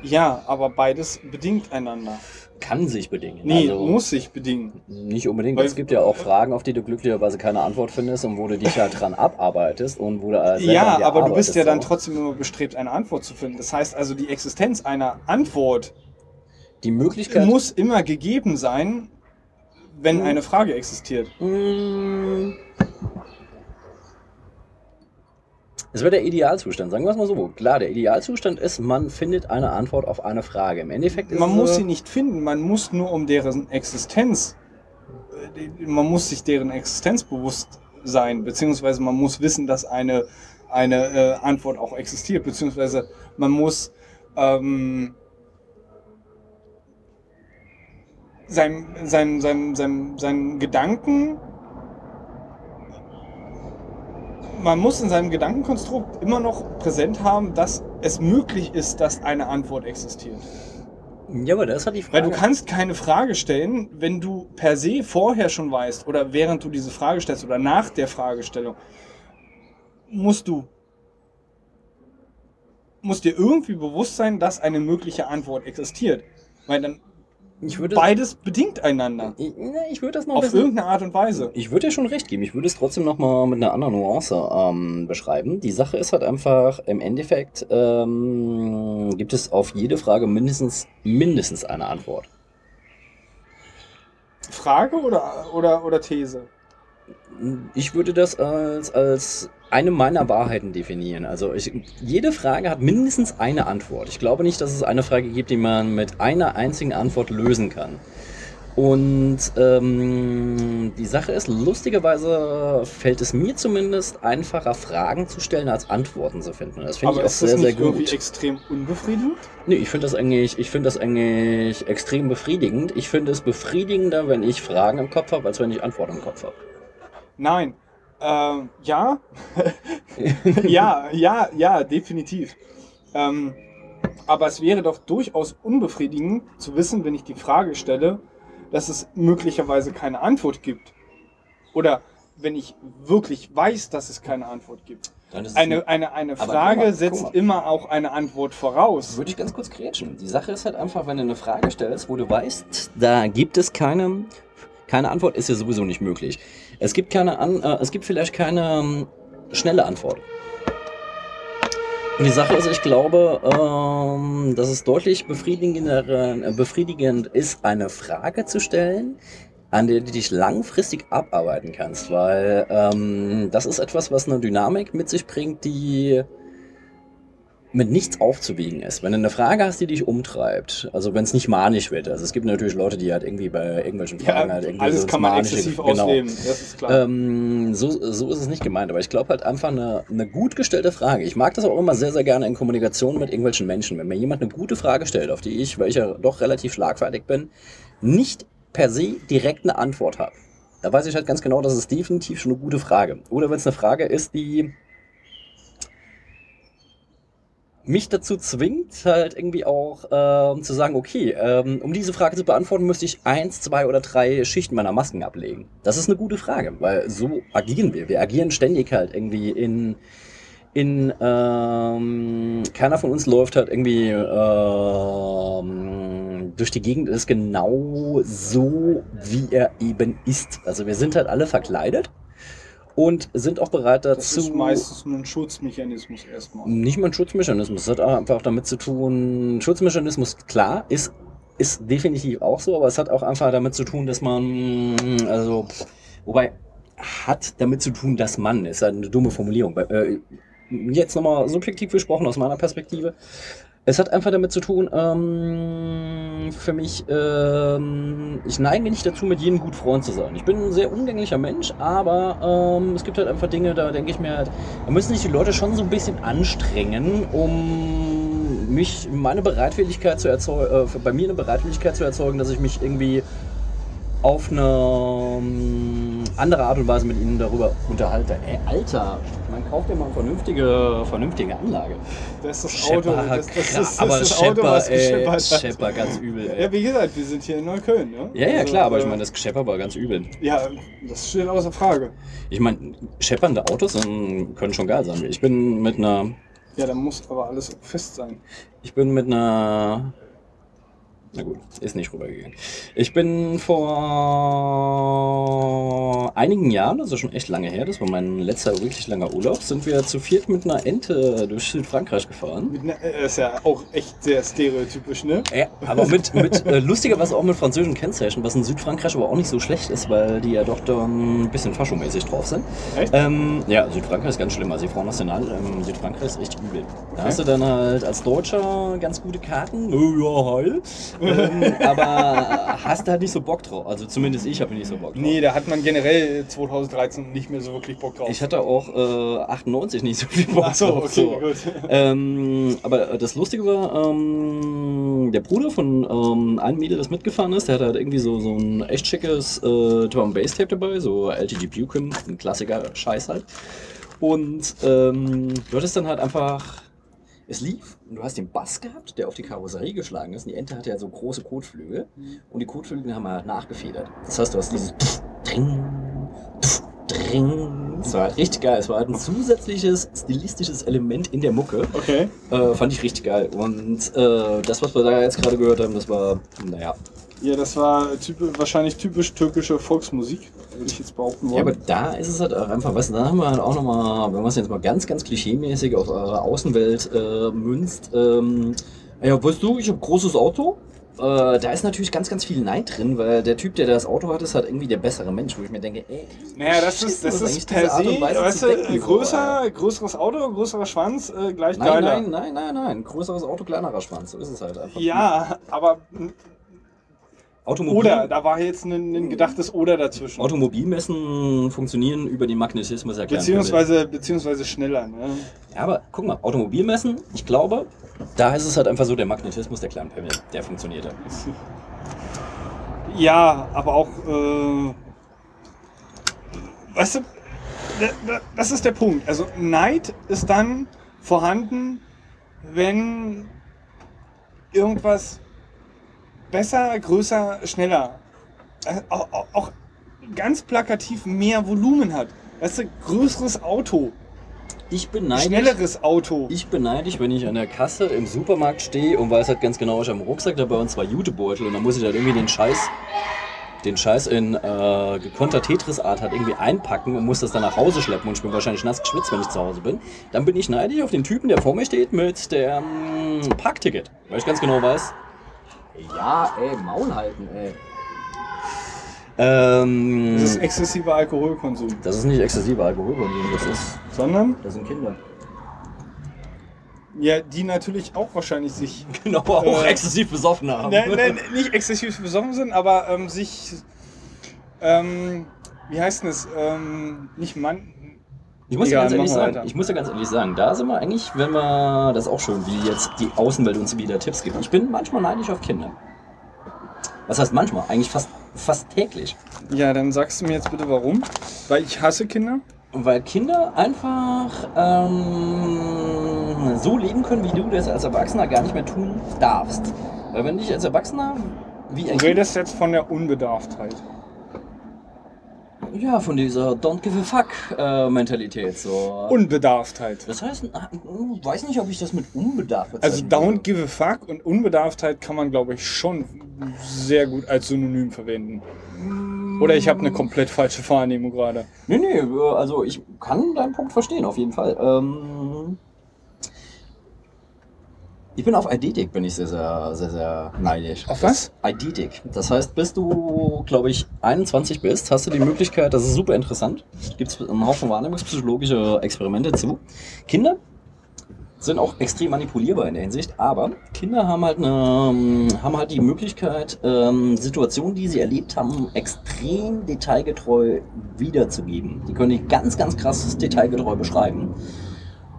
Ja, aber beides bedingt einander. Kann sich bedingen. Nee, also, muss sich bedingen. Nicht unbedingt. Weil- es gibt ja auch Fragen, auf die du glücklicherweise keine Antwort findest und wo du dich halt dran abarbeitest und wo du an Ja, aber du bist ja dann so. trotzdem immer bestrebt, eine Antwort zu finden. Das heißt also, die Existenz einer Antwort Die Möglichkeit. muss immer gegeben sein, wenn Mhm. eine Frage existiert. Mm. Es wäre der Idealzustand, sagen wir es mal so. Klar, der Idealzustand ist, man findet eine Antwort auf eine Frage. Im Endeffekt ist Man muss sie nicht finden, man muss nur um deren Existenz, äh, man muss sich deren Existenz bewusst sein, beziehungsweise man muss wissen, dass eine, eine äh, Antwort auch existiert, beziehungsweise man muss ähm, sein, sein, sein, sein, sein Gedanken, man muss in seinem Gedankenkonstrukt immer noch präsent haben, dass es möglich ist, dass eine Antwort existiert. Ja, aber das hat die Weil Frage. du kannst keine Frage stellen, wenn du per se vorher schon weißt oder während du diese Frage stellst oder nach der Fragestellung, musst du muss dir irgendwie bewusst sein, dass eine mögliche Antwort existiert. Weil dann ich würde, beides bedingt einander. ich, ich würde das noch Auf bisschen. irgendeine Art und Weise. Ich würde dir schon recht geben. Ich würde es trotzdem noch mal mit einer anderen Nuance ähm, beschreiben. Die Sache ist halt einfach, im Endeffekt ähm, gibt es auf jede Frage mindestens, mindestens eine Antwort. Frage oder, oder, oder These? Ich würde das als, als eine meiner Wahrheiten definieren. Also ich, jede Frage hat mindestens eine Antwort. Ich glaube nicht, dass es eine Frage gibt, die man mit einer einzigen Antwort lösen kann. Und ähm, die Sache ist, lustigerweise fällt es mir zumindest einfacher, Fragen zu stellen, als Antworten zu finden. Das finde ich auch ist das sehr, sehr nicht irgendwie gut. extrem unbefriedigend? Nee, ich finde das eigentlich, ich finde das eigentlich extrem befriedigend. Ich finde es befriedigender, wenn ich Fragen im Kopf habe, als wenn ich Antworten im Kopf habe. Nein. Ähm, ja. ja, ja, ja, definitiv. Ähm, aber es wäre doch durchaus unbefriedigend zu wissen, wenn ich die Frage stelle, dass es möglicherweise keine Antwort gibt. Oder wenn ich wirklich weiß, dass es keine Antwort gibt. Eine, eine, eine Frage mal, setzt immer auch eine Antwort voraus. Würde ich ganz kurz grätschen. Die Sache ist halt einfach, wenn du eine Frage stellst, wo du weißt, da gibt es keine, keine Antwort, ist ja sowieso nicht möglich. Es gibt keine, An äh, es gibt vielleicht keine ähm, schnelle Antwort. Und die Sache ist, ich glaube, ähm, dass es deutlich befriedigender, äh, befriedigend ist, eine Frage zu stellen, an der du dich langfristig abarbeiten kannst, weil ähm, das ist etwas, was eine Dynamik mit sich bringt, die mit nichts aufzuwiegen ist. Wenn du eine Frage hast, die dich umtreibt, also wenn es nicht manisch wird, also es gibt natürlich Leute, die halt irgendwie bei irgendwelchen Ja, Fragen halt irgendwie alles so kann man manische- exzessiv genau. ausleben, das ist klar. Ähm, so, so ist es nicht gemeint, aber ich glaube halt einfach eine, eine gut gestellte Frage. Ich mag das auch immer sehr, sehr gerne in Kommunikation mit irgendwelchen Menschen. Wenn mir jemand eine gute Frage stellt, auf die ich, weil ich ja doch relativ schlagfertig bin, nicht per se direkt eine Antwort habe. Da weiß ich halt ganz genau, das ist definitiv schon eine gute Frage. Oder wenn es eine Frage ist, die mich dazu zwingt, halt irgendwie auch ähm, zu sagen, okay, ähm, um diese Frage zu beantworten, müsste ich eins, zwei oder drei Schichten meiner Masken ablegen. Das ist eine gute Frage, weil so agieren wir. Wir agieren ständig halt irgendwie in in ähm, keiner von uns läuft halt irgendwie ähm, durch die Gegend ist genau so, wie er eben ist. Also wir sind halt alle verkleidet und sind auch bereit dazu. das ist meistens nur ein Schutzmechanismus erstmal. Nicht mal ein Schutzmechanismus. Das hat einfach damit zu tun. Schutzmechanismus, klar, ist, ist definitiv auch so, aber es hat auch einfach damit zu tun, dass man, also, wobei, hat damit zu tun, dass man, ist halt eine dumme Formulierung. Äh, jetzt nochmal subjektiv gesprochen aus meiner Perspektive. Es hat einfach damit zu tun, ähm, für mich, ähm, ich neige nicht dazu, mit jedem gut Freund zu sein. Ich bin ein sehr umgänglicher Mensch, aber ähm, es gibt halt einfach Dinge, da denke ich mir halt, da müssen sich die Leute schon so ein bisschen anstrengen, um mich, meine Bereitwilligkeit zu erzeugen, äh, bei mir eine Bereitwilligkeit zu erzeugen, dass ich mich irgendwie auf eine ähm, andere Art und Weise mit ihnen darüber unterhalte. Ey, Alter, man kauft dir mal eine vernünftige, vernünftige Anlage. Das ist das Auto, Schepper, das, das, krass, ist, das aber das Auto, Schepper, was ey, gescheppert hat. Schepper ganz übel, ey. Ja, wie gesagt, wir sind hier in Neukölln, ne? Ja, ja, Also, klar, aber ich äh, meine, das Geschepper war ganz übel. Ja, das steht außer Frage. Ich meine, scheppernde Autos können schon geil sein. Ich bin mit einer, Ja, da muss aber alles fest sein. ich bin mit einer Na gut, ist nicht rübergegangen. Ich bin vor einigen Jahren, ist schon echt lange her, das war mein letzter wirklich langer Urlaub, sind wir zu viert mit einer Ente durch Südfrankreich gefahren. Mit äh, ist ja auch echt sehr stereotypisch, ne? Ja, aber mit, mit äh, lustigerweise auch mit französischen Kennzeichen, was in Südfrankreich aber auch nicht so schlecht ist, weil die ja doch da ein bisschen faschomäßig drauf sind. Echt? Ähm, ja, Südfrankreich ist ganz schlimm. Also die Front National ähm, Südfrankreich ist echt übel. Da Okay. hast du dann halt als Deutscher ganz gute Karten. Oh, ja, heil. Ähm, aber hast du halt nicht so Bock drauf. Also zumindest ich habe nicht so Bock drauf. Nee, da hat man generell 2013 nicht mehr so wirklich Bock drauf. Ich hatte auch äh, 98 nicht so viel Bock Ach so, drauf. okay, so. gut. Ähm, aber das Lustige war, ähm, der Bruder von ähm, einem Mädel, das mitgefahren ist, der hatte halt irgendwie so, so ein echt schickes äh, Drum Bass Tape dabei, so LTG Buchan, ein Klassiker Scheiß halt. Und ähm, du hattest dann halt einfach, es lief und du hast den Bass gehabt, der auf die Karosserie geschlagen ist. Und die Ente hatte ja so große Kotflügel und die Kotflügel haben halt nachgefedert. Das heißt, du hast dieses Pff, Dring, Pff, Dring. Das war halt richtig geil. Es war halt ein zusätzliches stilistisches Element in der Mucke. Okay. Äh, fand ich richtig geil. Und äh, das, was wir da jetzt gerade gehört haben, das war, naja. Ja, das war typisch, wahrscheinlich typisch türkische Volksmusik, würde ich jetzt behaupten Ja, wollen. aber da ist es halt einfach, weißt du, da haben wir halt auch nochmal, wenn man es jetzt mal ganz, ganz klischeemäßig auf eure Außenwelt äh, münzt, ähm, ja, weißt du, ich habe großes Auto. Äh, da ist natürlich ganz, ganz viel Neid drin, weil der Typ, der das Auto hat, ist halt irgendwie der bessere Mensch, wo ich mir denke, ey, naja, das ist, das ist per se, weißt du, denken, so, größer, größeres Auto, größerer Schwanz, äh, gleich Nein, geiler. nein, nein, nein, nein. Größeres Auto, kleinerer Schwanz. So ist es halt einfach. Ja, aber Automobil, oder, da war jetzt ein, ein gedachtes Oder dazwischen. Automobilmessen funktionieren über den Magnetismus der kleinen Beziehungsweise, beziehungsweise schneller, ne? Ja, aber guck mal, Automobilmessen, ich glaube, da ist es halt einfach so, der Magnetismus der kleinen Pimmel, der funktioniert halt. Ja, aber auch, äh, weißt du, da- da- das ist der Punkt. Also Neid ist dann vorhanden, wenn irgendwas besser, größer, schneller, äh, auch, auch, auch ganz plakativ mehr Volumen hat. Weißt du, größeres Auto, Ich bin neidisch. schnelleres Auto. Ich bin neidisch, wenn ich an der Kasse im Supermarkt stehe und weiß halt ganz genau, ich habe einen Rucksack dabei und zwei Jutebeutel und dann muss ich halt irgendwie den Scheiß, den Scheiß in äh, gekonter Tetris-Art halt irgendwie einpacken und muss das dann nach Hause schleppen und ich bin wahrscheinlich nass geschwitzt, wenn ich zu Hause bin. Dann bin ich neidisch auf den Typen, der vor mir steht mit der ähm, Parkticket, weil ich ganz genau weiß, ja, ey, Maul halten, ey. Ähm, Das ist exzessiver Alkoholkonsum. das ist nicht exzessiver Alkoholkonsum, das ist, Sondern, das sind Kinder. ja, die natürlich auch wahrscheinlich sich Genau, auch Äh, exzessiv besoffen haben. Nein, nein, nicht exzessiv besoffen sind, aber ähm, sich, ähm, wie heißt denn es, ähm, nicht Mann, Ich muss, ja ganz ehrlich sagen, weiter. ich muss ja ganz ehrlich sagen, da sind wir eigentlich, wenn wir, das ist auch schön, wie jetzt die Außenwelt uns wieder Tipps gibt. Ich bin manchmal neidisch auf Kinder. Was heißt manchmal? Eigentlich fast, fast täglich. ja, dann sagst du mir jetzt bitte warum, weil ich hasse Kinder. Weil Kinder einfach ähm, so leben können, wie du das als Erwachsener gar nicht mehr tun darfst. Weil wenn dich als Erwachsener wie ein Du redest jetzt von der Unbedarftheit. Ja, von dieser Don't give a fuck äh, Mentalität so. Unbedarftheit. das heißt, ich weiß nicht, ob ich das mit unbedarft Also don't give a fuck und Unbedarftheit kann man, glaube ich, schon sehr gut als Synonym verwenden. Oder ich habe eine komplett falsche Wahrnehmung gerade. Nee, nee, äh, also ich kann deinen Punkt verstehen, auf jeden Fall. Ähm, ich bin auf Eidetik, bin ich sehr, sehr, sehr, sehr neidisch. Auf was? Eidetik. Das heißt, bis du, glaube ich, 21 bist, hast du die Möglichkeit, das ist super interessant, gibt es einen Haufen wahrnehmungspsychologische Experimente zu. Kinder sind auch extrem manipulierbar in der Hinsicht, aber Kinder haben halt, eine, haben halt die Möglichkeit, ähm, Situationen, die sie erlebt haben, extrem detailgetreu wiederzugeben. Die können die ganz, ganz krass detailgetreu beschreiben.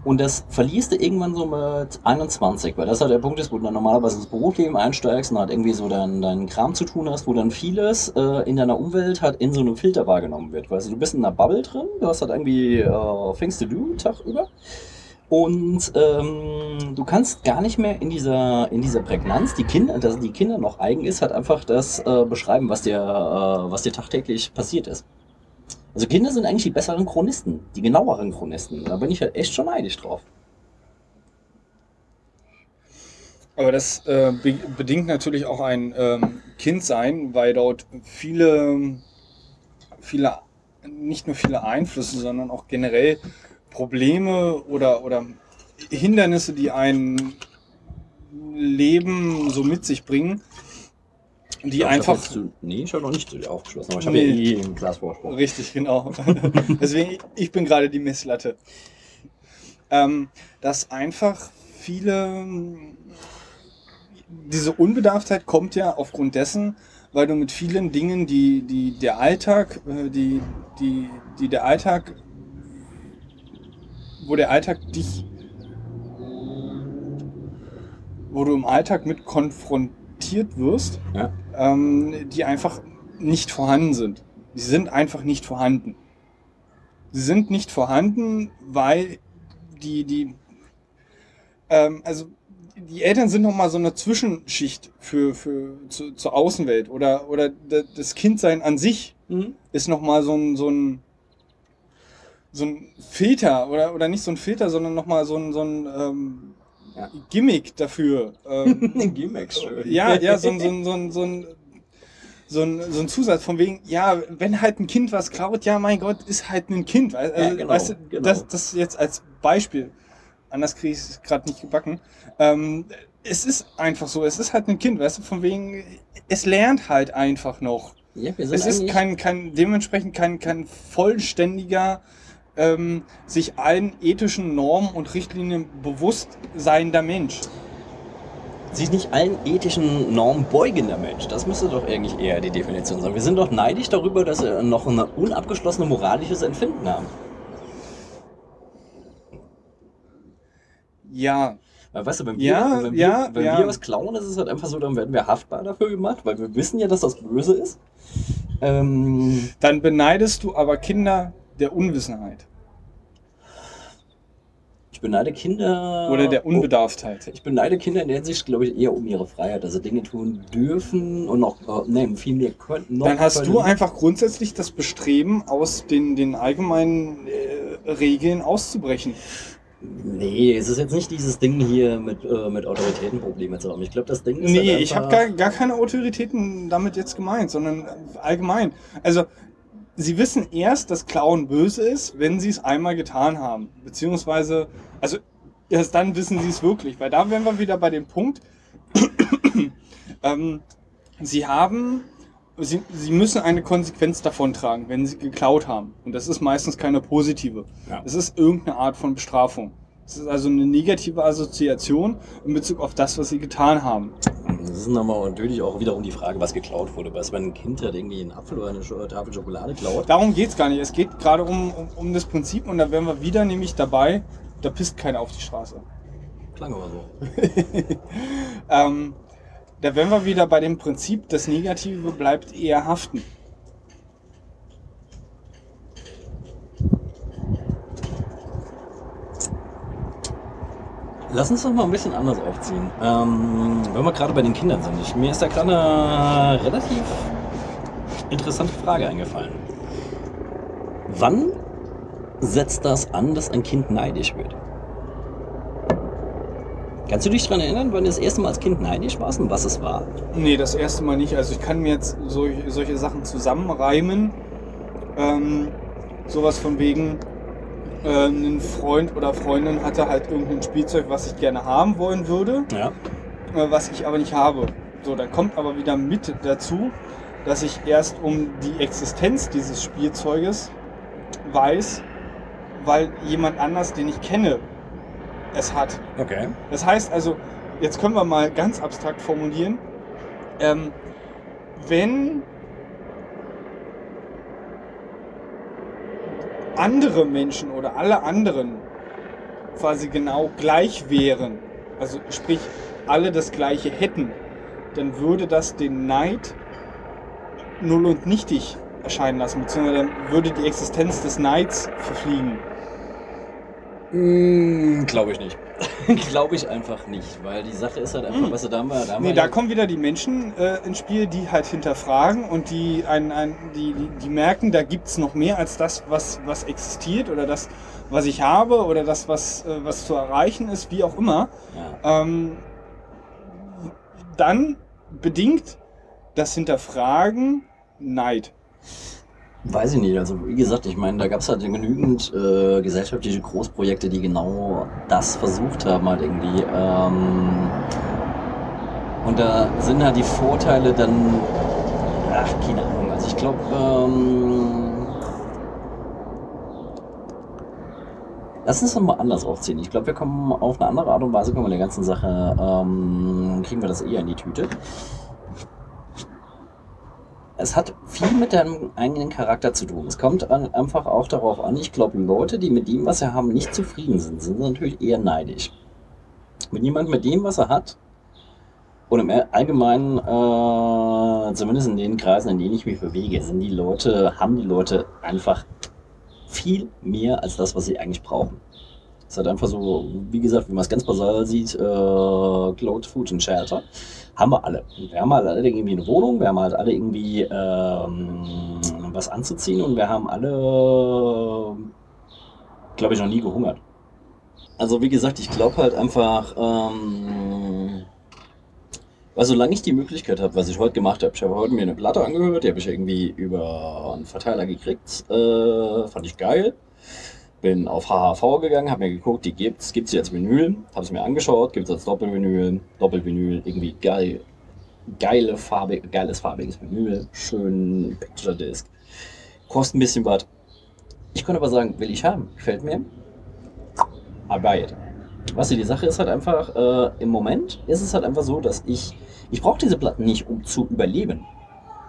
Und das verlierst du irgendwann so mit 21, weil das halt der Punkt ist, wo du dann normalerweise ins Berufsleben einsteigst und halt irgendwie so deinen deinen Kram zu tun hast, wo dann vieles äh, in deiner Umwelt halt in so einem Filter wahrgenommen wird. Weißt du, du bist in einer Bubble drin, du hast halt irgendwie äh, things to do, Tag über. Und ähm, du kannst gar nicht mehr in dieser, in dieser Prägnanz, die Kinder, dass die Kinder noch eigen ist, halt einfach das äh, beschreiben, was dir, äh, was dir tagtäglich passiert ist. Also Kinder sind eigentlich die besseren Chronisten, die genaueren Chronisten. Da bin ich halt echt schon neidisch drauf. Aber das äh, be bedingt natürlich auch ein ähm, Kindsein, weil dort viele, viele, nicht nur viele Einflüsse, sondern auch generell Probleme oder, oder Hindernisse, die ein Leben so mit sich bringen, die glaub, einfach. Du, nee, ich habe noch nicht aufgeschlossen, aber ich Nee. habe ja eh im Glas Vorsprung. Richtig, genau. Deswegen, ich bin gerade die Messlatte. Ähm, dass einfach viele, diese Unbedarftheit kommt ja aufgrund dessen, weil du mit vielen Dingen, die, die der Alltag, äh, die, die, die der Alltag, wo der Alltag dich, wo du im Alltag mit konfrontiert wirst, Ja. Ähm, die einfach nicht vorhanden sind. Die sind einfach nicht vorhanden. Sie sind nicht vorhanden, weil die, die, ähm, also die Eltern sind noch mal so eine Zwischenschicht für, für, zu, zur Außenwelt oder, oder das Kindsein an sich Mhm. ist noch mal so ein, so ein, so ein Filter oder, oder nicht so ein Filter, sondern noch mal so ein, so ein ähm, Ja. Gimmick dafür. Ähm, Gimmicks schön. ja, ja, so ein, so ein, so ein, so ein, so ein, so ein Zusatz von wegen, ja, wenn halt ein Kind was klaut, ja, mein Gott, ist halt ein Kind. Weißt, Ja, also, genau, weißt du, genau. das, das jetzt als Beispiel. Anders kriege ich es gerade nicht gebacken. Ähm, es ist einfach so, es ist halt ein Kind, weißt du, von wegen, es lernt halt einfach noch. Ja, Es ist kein, kein, dementsprechend kein, kein vollständiger, ähm, sich allen ethischen Normen und Richtlinien bewusst seiender Mensch. sich nicht allen ethischen Normen beugender Mensch. Das müsste doch eigentlich eher die Definition sein. Wir sind doch neidisch darüber, dass wir noch ein unabgeschlossene moralisches Empfinden haben. Ja, Weil, weißt du, wenn wir, Ja, wenn wir, ja, wenn ja. wir was klauen, ist es halt einfach so, dann werden wir haftbar dafür gemacht, weil wir wissen ja, dass das böse ist. Ähm, dann beneidest du aber Kinder der Unwissenheit ich beneide Kinder. oder der Unbedarftheit. Ich beneide Kinder in der Hinsicht, glaube ich, eher um ihre Freiheit, dass sie Dinge tun dürfen und noch, äh, nee, viel mehr könnten. Dann hast du können. einfach grundsätzlich das Bestreben, aus den, den allgemeinen äh, Regeln auszubrechen. Nee, es ist jetzt nicht dieses Ding hier mit, äh, mit Autoritätenprobleme zu haben. Ich glaube, das Ding ist. Nee, halt ich habe gar, gar keine Autoritäten damit jetzt gemeint, sondern allgemein. Also, sie wissen erst, dass Klauen böse ist, wenn sie es einmal getan haben. Beziehungsweise, also erst dann wissen sie es wirklich. Weil da wären wir wieder bei dem Punkt, ähm, sie haben, sie, sie müssen eine Konsequenz davon tragen, wenn sie geklaut haben. Und das ist meistens keine positive. Ja. Es ist irgendeine Art von Bestrafung. Es ist also eine negative Assoziation in Bezug auf das, was sie getan haben. Das ist nochmal natürlich auch wiederum die Frage, was geklaut wurde. Was, wenn ein Kind halt irgendwie einen Apfel oder eine Scho- Tafel Schokolade klaut? Darum geht's gar nicht. Es geht gerade um, um, um das Prinzip und da wären wir wieder nämlich dabei, da pisst keiner auf die Straße. Klang aber so. Ähm, da wären wir wieder bei dem Prinzip, das Negative bleibt eher haften. Lass uns doch mal ein bisschen anders aufziehen. Ähm, wenn wir gerade bei den Kindern sind. Ich, mir ist da gerade eine relativ interessante Frage eingefallen. Wann setzt das an, dass ein Kind neidisch wird? Kannst du dich daran erinnern, wann du das erste Mal als Kind neidisch warst und was es war? Nee, das erste Mal nicht. Also ich kann mir jetzt solche, solche Sachen zusammenreimen. Ähm, sowas von wegen, äh, ein Freund oder Freundin hatte halt irgendein Spielzeug, was ich gerne haben wollen würde. Ja. äh, was ich aber nicht habe. So, dann kommt aber wieder mit dazu, dass ich erst um die Existenz dieses Spielzeuges weiß, weil jemand anders, den ich kenne, es hat. Okay. Das heißt also, jetzt können wir mal ganz abstrakt formulieren, ähm, wenn andere Menschen oder alle anderen quasi genau gleich wären, also sprich alle das gleiche hätten, dann würde das den Neid null und nichtig erscheinen lassen, beziehungsweise dann würde die Existenz des Neids verfliegen. Mm, Glaube ich nicht. Glaube ich einfach nicht, weil die Sache ist halt einfach, Mm. was da haben wir, da haben Nee, wir da ja- kommen wieder die Menschen äh, ins Spiel, die halt hinterfragen und die, ein, ein, die, die, merken, da gibt's noch mehr als das, was, was existiert oder das, was ich habe oder das, was, äh, was zu erreichen ist, wie auch immer. ja. Ähm, dann bedingt das Hinterfragen Neid. Weiß ich nicht. Also wie gesagt, ich meine, da gab es halt genügend äh, gesellschaftliche Großprojekte, die genau das versucht haben, halt irgendwie. Ähm, und da sind halt die Vorteile dann, ach, keine Ahnung. Also ich glaube, ähm, lass uns doch mal anders aufziehen. Ich glaube, wir kommen auf eine andere Art und Weise, kommen wir der ganzen Sache, ähm, kriegen wir das eher in die Tüte. Es hat viel mit deinem eigenen Charakter zu tun. Es kommt an, einfach auch darauf an, ich glaube, Leute, die mit dem, was sie haben, nicht zufrieden sind, sind natürlich eher neidisch. Wenn jemand mit dem, was er hat, und im Allgemeinen, äh, zumindest in den Kreisen, in denen ich mich bewege, sind die Leute, haben die Leute einfach viel mehr als das, was sie eigentlich brauchen. Es halt einfach so, wie gesagt, wie man es ganz basal sieht, äh, Cloud, Food und Shelter haben wir alle. Wir haben halt alle irgendwie eine Wohnung, wir haben halt alle irgendwie ähm, was anzuziehen und wir haben alle, glaube ich, noch nie gehungert. Also wie gesagt, ich glaube halt einfach, ähm, weil solange ich die Möglichkeit habe, was ich heute gemacht habe, ich habe heute mir eine Platte angehört, die habe ich irgendwie über einen Verteiler gekriegt, äh, fand ich geil. Bin auf HHV gegangen, habe mir geguckt, die gibt's, gibt's jetzt Vinyl, habe es mir angeschaut, gibt's als Doppelvinyl, Doppelvinyl, irgendwie geil, geile Farbe, geiles farbiges Vinyl, schön Picture Disc, kostet ein bisschen was. Ich könnte aber sagen, will ich haben, gefällt mir, I buy it. Was die Sache ist halt einfach, äh, im Moment ist es halt einfach so, dass ich, ich brauche diese Platten nicht, um zu überleben.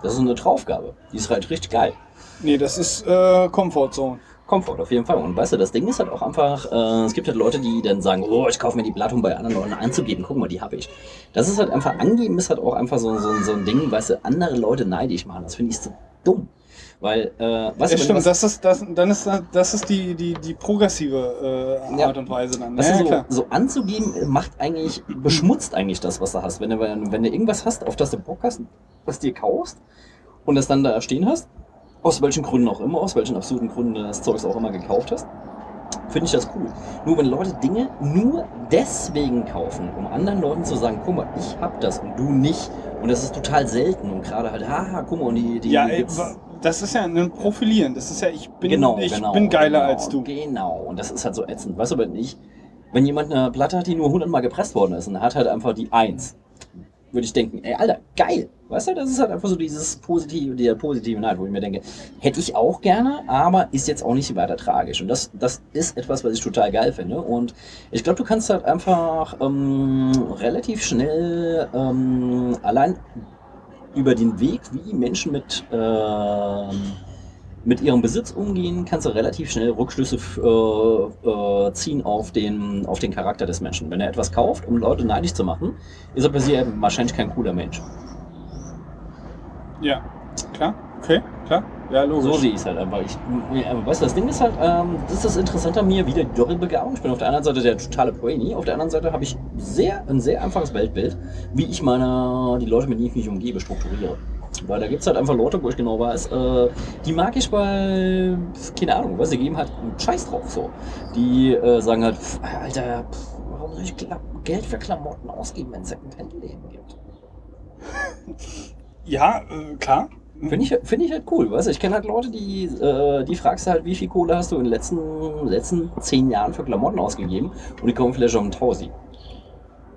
Das ist eine Draufgabe. Die ist halt richtig geil. Nee, das ist äh, Comfortzone. Komfort auf jeden Fall. Und weißt du, das Ding ist halt auch einfach, äh, es gibt halt Leute, die dann sagen, oh, ich kaufe mir die Platte, um bei anderen Leuten anzugeben. Guck mal, die habe ich. Das ist halt einfach, angeben ist halt auch einfach so, so, so ein Ding, weißt du, andere Leute neidisch machen. Das finde ich so dumm. Weil, äh, weißt Ja, du, stimmt, was- das ist, das, dann ist das, ist die, die, die progressive äh, Ja. Art und Weise dann. Weißt Ja, so, klar. so anzugeben macht eigentlich, beschmutzt eigentlich das, was du hast. Wenn du, wenn du irgendwas hast, auf das du Bock hast, was dir kaufst und das dann da stehen hast, aus welchen Gründen auch immer, aus welchen absurden Gründen du das Zeugs auch immer gekauft hast, finde ich das cool. Nur wenn Leute Dinge nur deswegen kaufen, um anderen Leuten zu sagen, guck mal, ich hab das und du nicht. Und das ist total selten und gerade halt, haha, guck mal, und die, die ja, ey, das ist ja ein Profilieren. Das ist ja, ich bin, genau, ich genau, bin geiler genau, als du. Genau, und das ist halt so ätzend. Weißt du, wenn ich, wenn jemand eine Platte hat, die nur 100 Mal gepresst worden ist und hat halt einfach die 1, würde ich denken, ey, Alter, geil. Weißt du, das ist halt einfach so dieses positive, der positive Neid, wo ich mir denke, hätte ich auch gerne, aber ist jetzt auch nicht weiter tragisch. Und das, das ist etwas, was ich total geil finde. Und ich glaube, du kannst halt einfach ähm, relativ schnell ähm, allein über den Weg, wie Menschen mit, ähm, mit ihrem Besitz umgehen, kannst du relativ schnell Rückschlüsse äh, äh, ziehen auf den, auf den Charakter des Menschen. Wenn er etwas kauft, um Leute neidisch zu machen, ist er per se wahrscheinlich kein cooler Mensch. Ja, klar, okay, klar. Ja, logisch. So sehe ich es halt einfach. Ich, ja, weißt du, das Ding ist halt, ähm, das ist das Interessante an mir, wieder die Doppelbegabung. Ich bin auf der einen Seite der totale Brainy, auf der anderen Seite habe ich sehr, ein sehr einfaches Weltbild, wie ich meine, die Leute, mit denen ich mich umgebe, strukturiere. Weil da gibt es halt einfach Leute, wo ich genau weiß, äh, die mag ich, weil, keine Ahnung, weil sie geben halt einen Scheiß drauf so. Die äh, sagen halt, pf, Alter, pf, warum soll ich Geld für Klamotten ausgeben, wenn es Secondhand-Läden gibt? Ja, äh, klar. Finde ich, find ich halt cool, weißt du? Ich kenne halt Leute, die, äh, die fragst du halt, wie viel Kohle hast du in den letzten, letzten zehn Jahren für Klamotten ausgegeben und die kommen vielleicht auf einen Tausi.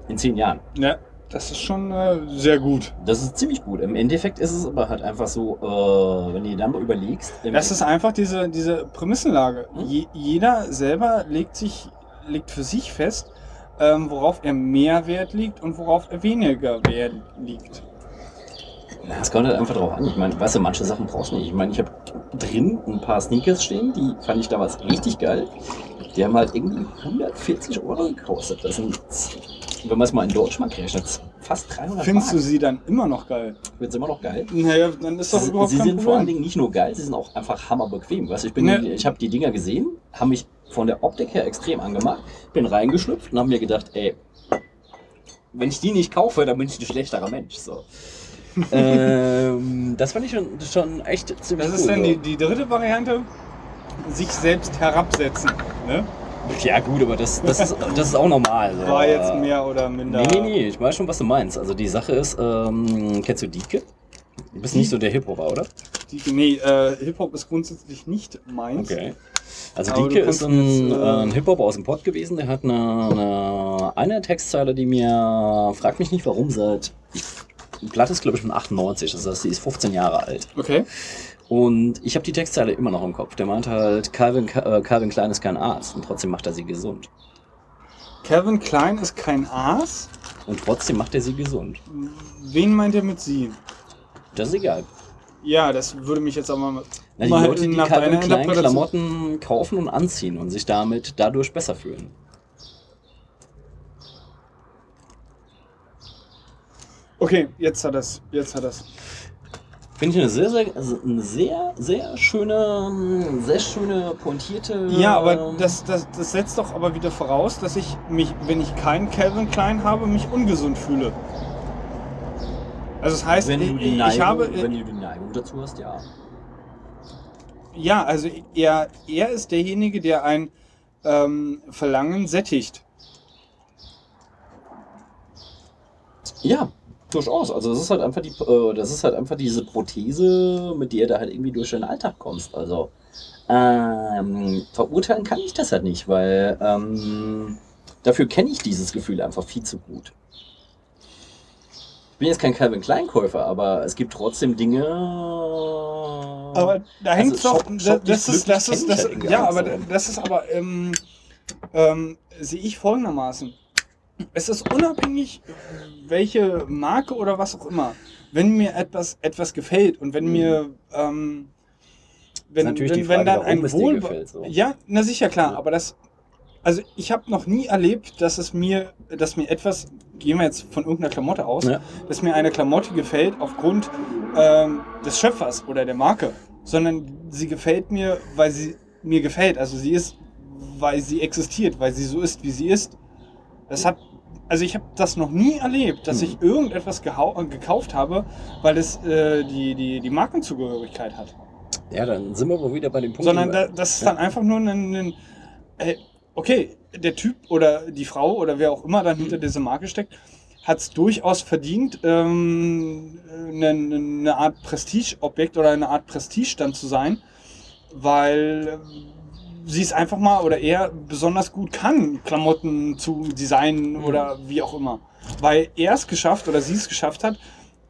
In zehn Jahren. Ja, das ist schon äh, sehr gut. Das ist ziemlich gut. Im Endeffekt ist es aber halt einfach so, äh, wenn du dir dann mal überlegst. Das ist einfach diese, diese Prämissenlage. Hm? Je, jeder selber legt sich, legt für sich fest, ähm, worauf er mehr Wert liegt und worauf er weniger Wert liegt. Es kommt halt einfach drauf an. Ich meine, weißt du, manche Sachen brauchst du nicht. Ich meine, ich habe drin ein paar Sneakers stehen, die fand ich damals richtig geil. Die haben halt irgendwie 140 Euro gekostet. Das sind, wenn man es mal in Deutschmark rechnet, fast 300 Findest du Mark. sie dann immer noch geil? Wird's immer noch geil. Naja, dann ist doch Sie, überhaupt sie sind vor allen Problem. Dingen nicht nur geil, sie sind auch einfach hammerbequem. Weißt, du, ich bin, Ne. ich habe die Dinger gesehen, haben mich von der Optik her extrem angemacht, bin reingeschlüpft und habe mir gedacht, ey, wenn ich die nicht kaufe, dann bin ich ein schlechterer Mensch. So. Ähm, das fand ich schon, schon echt ziemlich Das cool. ist dann so. die, die dritte Variante, sich selbst herabsetzen. Ne? Ja, gut, aber das, das, ist, das ist auch normal. So. War jetzt mehr oder minder. Nee, nee, nee, ich weiß schon, was du meinst. Also die Sache ist, ähm, kennst du Dieke? Du bist nicht so der Hip-Hopper, oder? Die, nee, äh, Hip-Hop ist grundsätzlich nicht meins. Okay. Also Aber Dieke ist ein, äh, ein Hip-Hop aus dem Pott gewesen, der hat eine, eine, eine Textzeile, die mir, frag mich nicht warum, seit, Platte ist glaube ich von 98, das heißt, sie ist 15 Jahre alt. Okay. Und ich habe die Textzeile immer noch im Kopf. Der meint halt, Calvin, äh, Calvin Klein ist kein Arzt und trotzdem macht er sie gesund. Calvin Klein ist kein Aas. Und trotzdem macht er sie gesund. Wen meint er mit sie? Das ist egal. Ja, das würde mich jetzt aber mal, Na, die mal Leute, die nach Calvin Klein Klamotten kaufen und anziehen und sich damit dadurch besser fühlen. Okay, jetzt hat das. Jetzt hat das. Finde ich eine sehr, sehr, eine sehr, sehr schöne, sehr schöne pointierte. Ja, aber das, das, das setzt doch aber wieder voraus, dass ich mich, wenn ich keinen Calvin Klein habe, mich ungesund fühle. Also das heißt, wenn du ich, die ich Neigung, habe. wenn du die Neigung dazu hast, ja. Ja, also er, er ist derjenige, der ein ähm, Verlangen sättigt. Ja, durchaus. Also das ist halt einfach die, äh, das ist halt einfach diese Prothese, mit der du halt irgendwie durch den Alltag kommst. Also ähm, verurteilen kann ich das halt nicht, weil ähm, dafür kenne ich dieses Gefühl einfach viel zu gut. Ich bin jetzt kein Calvin Kleinkäufer, aber es gibt trotzdem Dinge. Aber da hängt Also, doch, Shop- Shop das, ist, das ist, das, halt ja, aber so. das ist aber, ähm, ähm, sehe ich folgendermaßen. Es ist unabhängig, welche Marke oder was auch immer. Wenn mir etwas, etwas gefällt und wenn mir, ähm, wenn, natürlich wenn, die wenn Frage, dann ein Wohl, gefällt, so. ja, na sicher klar, Ja. aber das, also ich habe noch nie erlebt, dass es mir, dass mir etwas, gehen wir jetzt von irgendeiner Klamotte aus, Ja. dass mir eine Klamotte gefällt aufgrund ähm, des Schöpfers oder der Marke, sondern sie gefällt mir, weil sie mir gefällt. Also sie ist, weil sie existiert, weil sie so ist, wie sie ist. Das hat, also ich habe das noch nie erlebt, dass Mhm. ich irgendetwas äh, gekauft habe, weil es äh, die, die, die Markenzugehörigkeit hat. Ja, dann sind wir wohl wieder bei dem Punkt. Sondern da, das ist dann einfach nur ein, ein äh, okay, der Typ oder die Frau oder wer auch immer dann hinter dieser Marke steckt, hat es durchaus verdient, ähm, eine, eine Art Prestigeobjekt oder eine Art Prestigestand zu sein, weil ähm, sie es einfach mal oder er besonders gut kann, Klamotten zu designen oder wie auch immer. Weil er es geschafft oder sie es geschafft hat,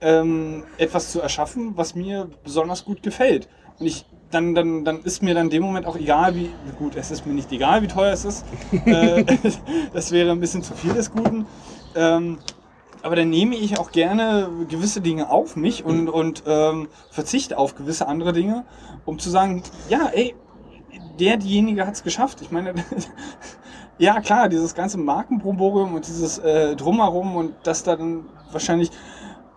ähm, etwas zu erschaffen, was mir besonders gut gefällt. Und ich, dann, dann, dann ist mir dann in dem Moment auch egal, wie, gut, es ist mir nicht egal, wie teuer es ist. äh, das wäre ein bisschen zu viel des Guten. Ähm, aber dann nehme ich auch gerne gewisse Dinge auf mich und, und ähm, verzichte auf gewisse andere Dinge, um zu sagen, ja, ey, der, diejenige hat es geschafft. Ich meine, ja klar, dieses ganze Markenbromborium und dieses äh, Drumherum und dass da dann wahrscheinlich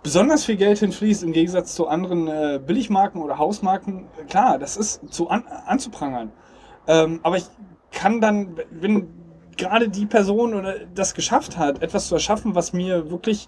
besonders viel Geld hinfließt im Gegensatz zu anderen äh, Billigmarken oder Hausmarken, klar, das ist zu an, anzuprangern. Ähm, aber ich kann dann, wenn gerade die Person oder das geschafft hat, etwas zu erschaffen, was mir wirklich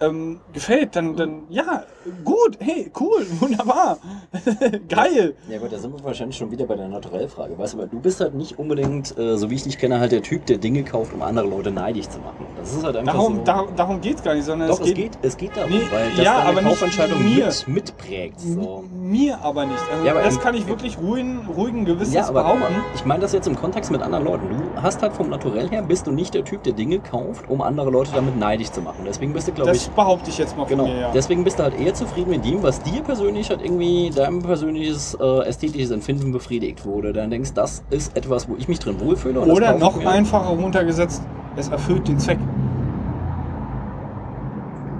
ähm, gefällt, dann, dann ja, gut, hey, cool, wunderbar, geil. Ja gut, da sind wir wahrscheinlich schon wieder bei der Naturellfrage. Weißt du, du bist halt nicht unbedingt, äh, so wie ich dich kenne, halt der Typ, der Dinge kauft, um andere Leute neidisch zu machen. Das ist halt einfach Darum, so. darum, darum geht es gar nicht, sondern Doch, es geht, es geht darum, Nee, weil das ja, aber Kaufentscheidung mir. mit, mitprägt. So. mir aber nicht. Also Ja, aber das im- kann ich wirklich ruhigen, ruhigen Gewissens Ja, aber behaupten. mal, ich meine das jetzt im Kontext mit anderen Leuten. Du hast halt vom Naturell her, bist du nicht der Typ, der Dinge kauft, um andere Leute damit neidisch zu machen. Deswegen bist du, glaube ich, behaupte ich jetzt mal Genau. von mir, ja. Deswegen bist du halt eher zufrieden mit dem, was dir persönlich halt irgendwie dein persönliches äh, ästhetisches Empfinden befriedigt wurde. Dann denkst, das ist etwas, wo ich mich drin wohlfühle. Oder noch einfacher runtergesetzt, es erfüllt den Zweck.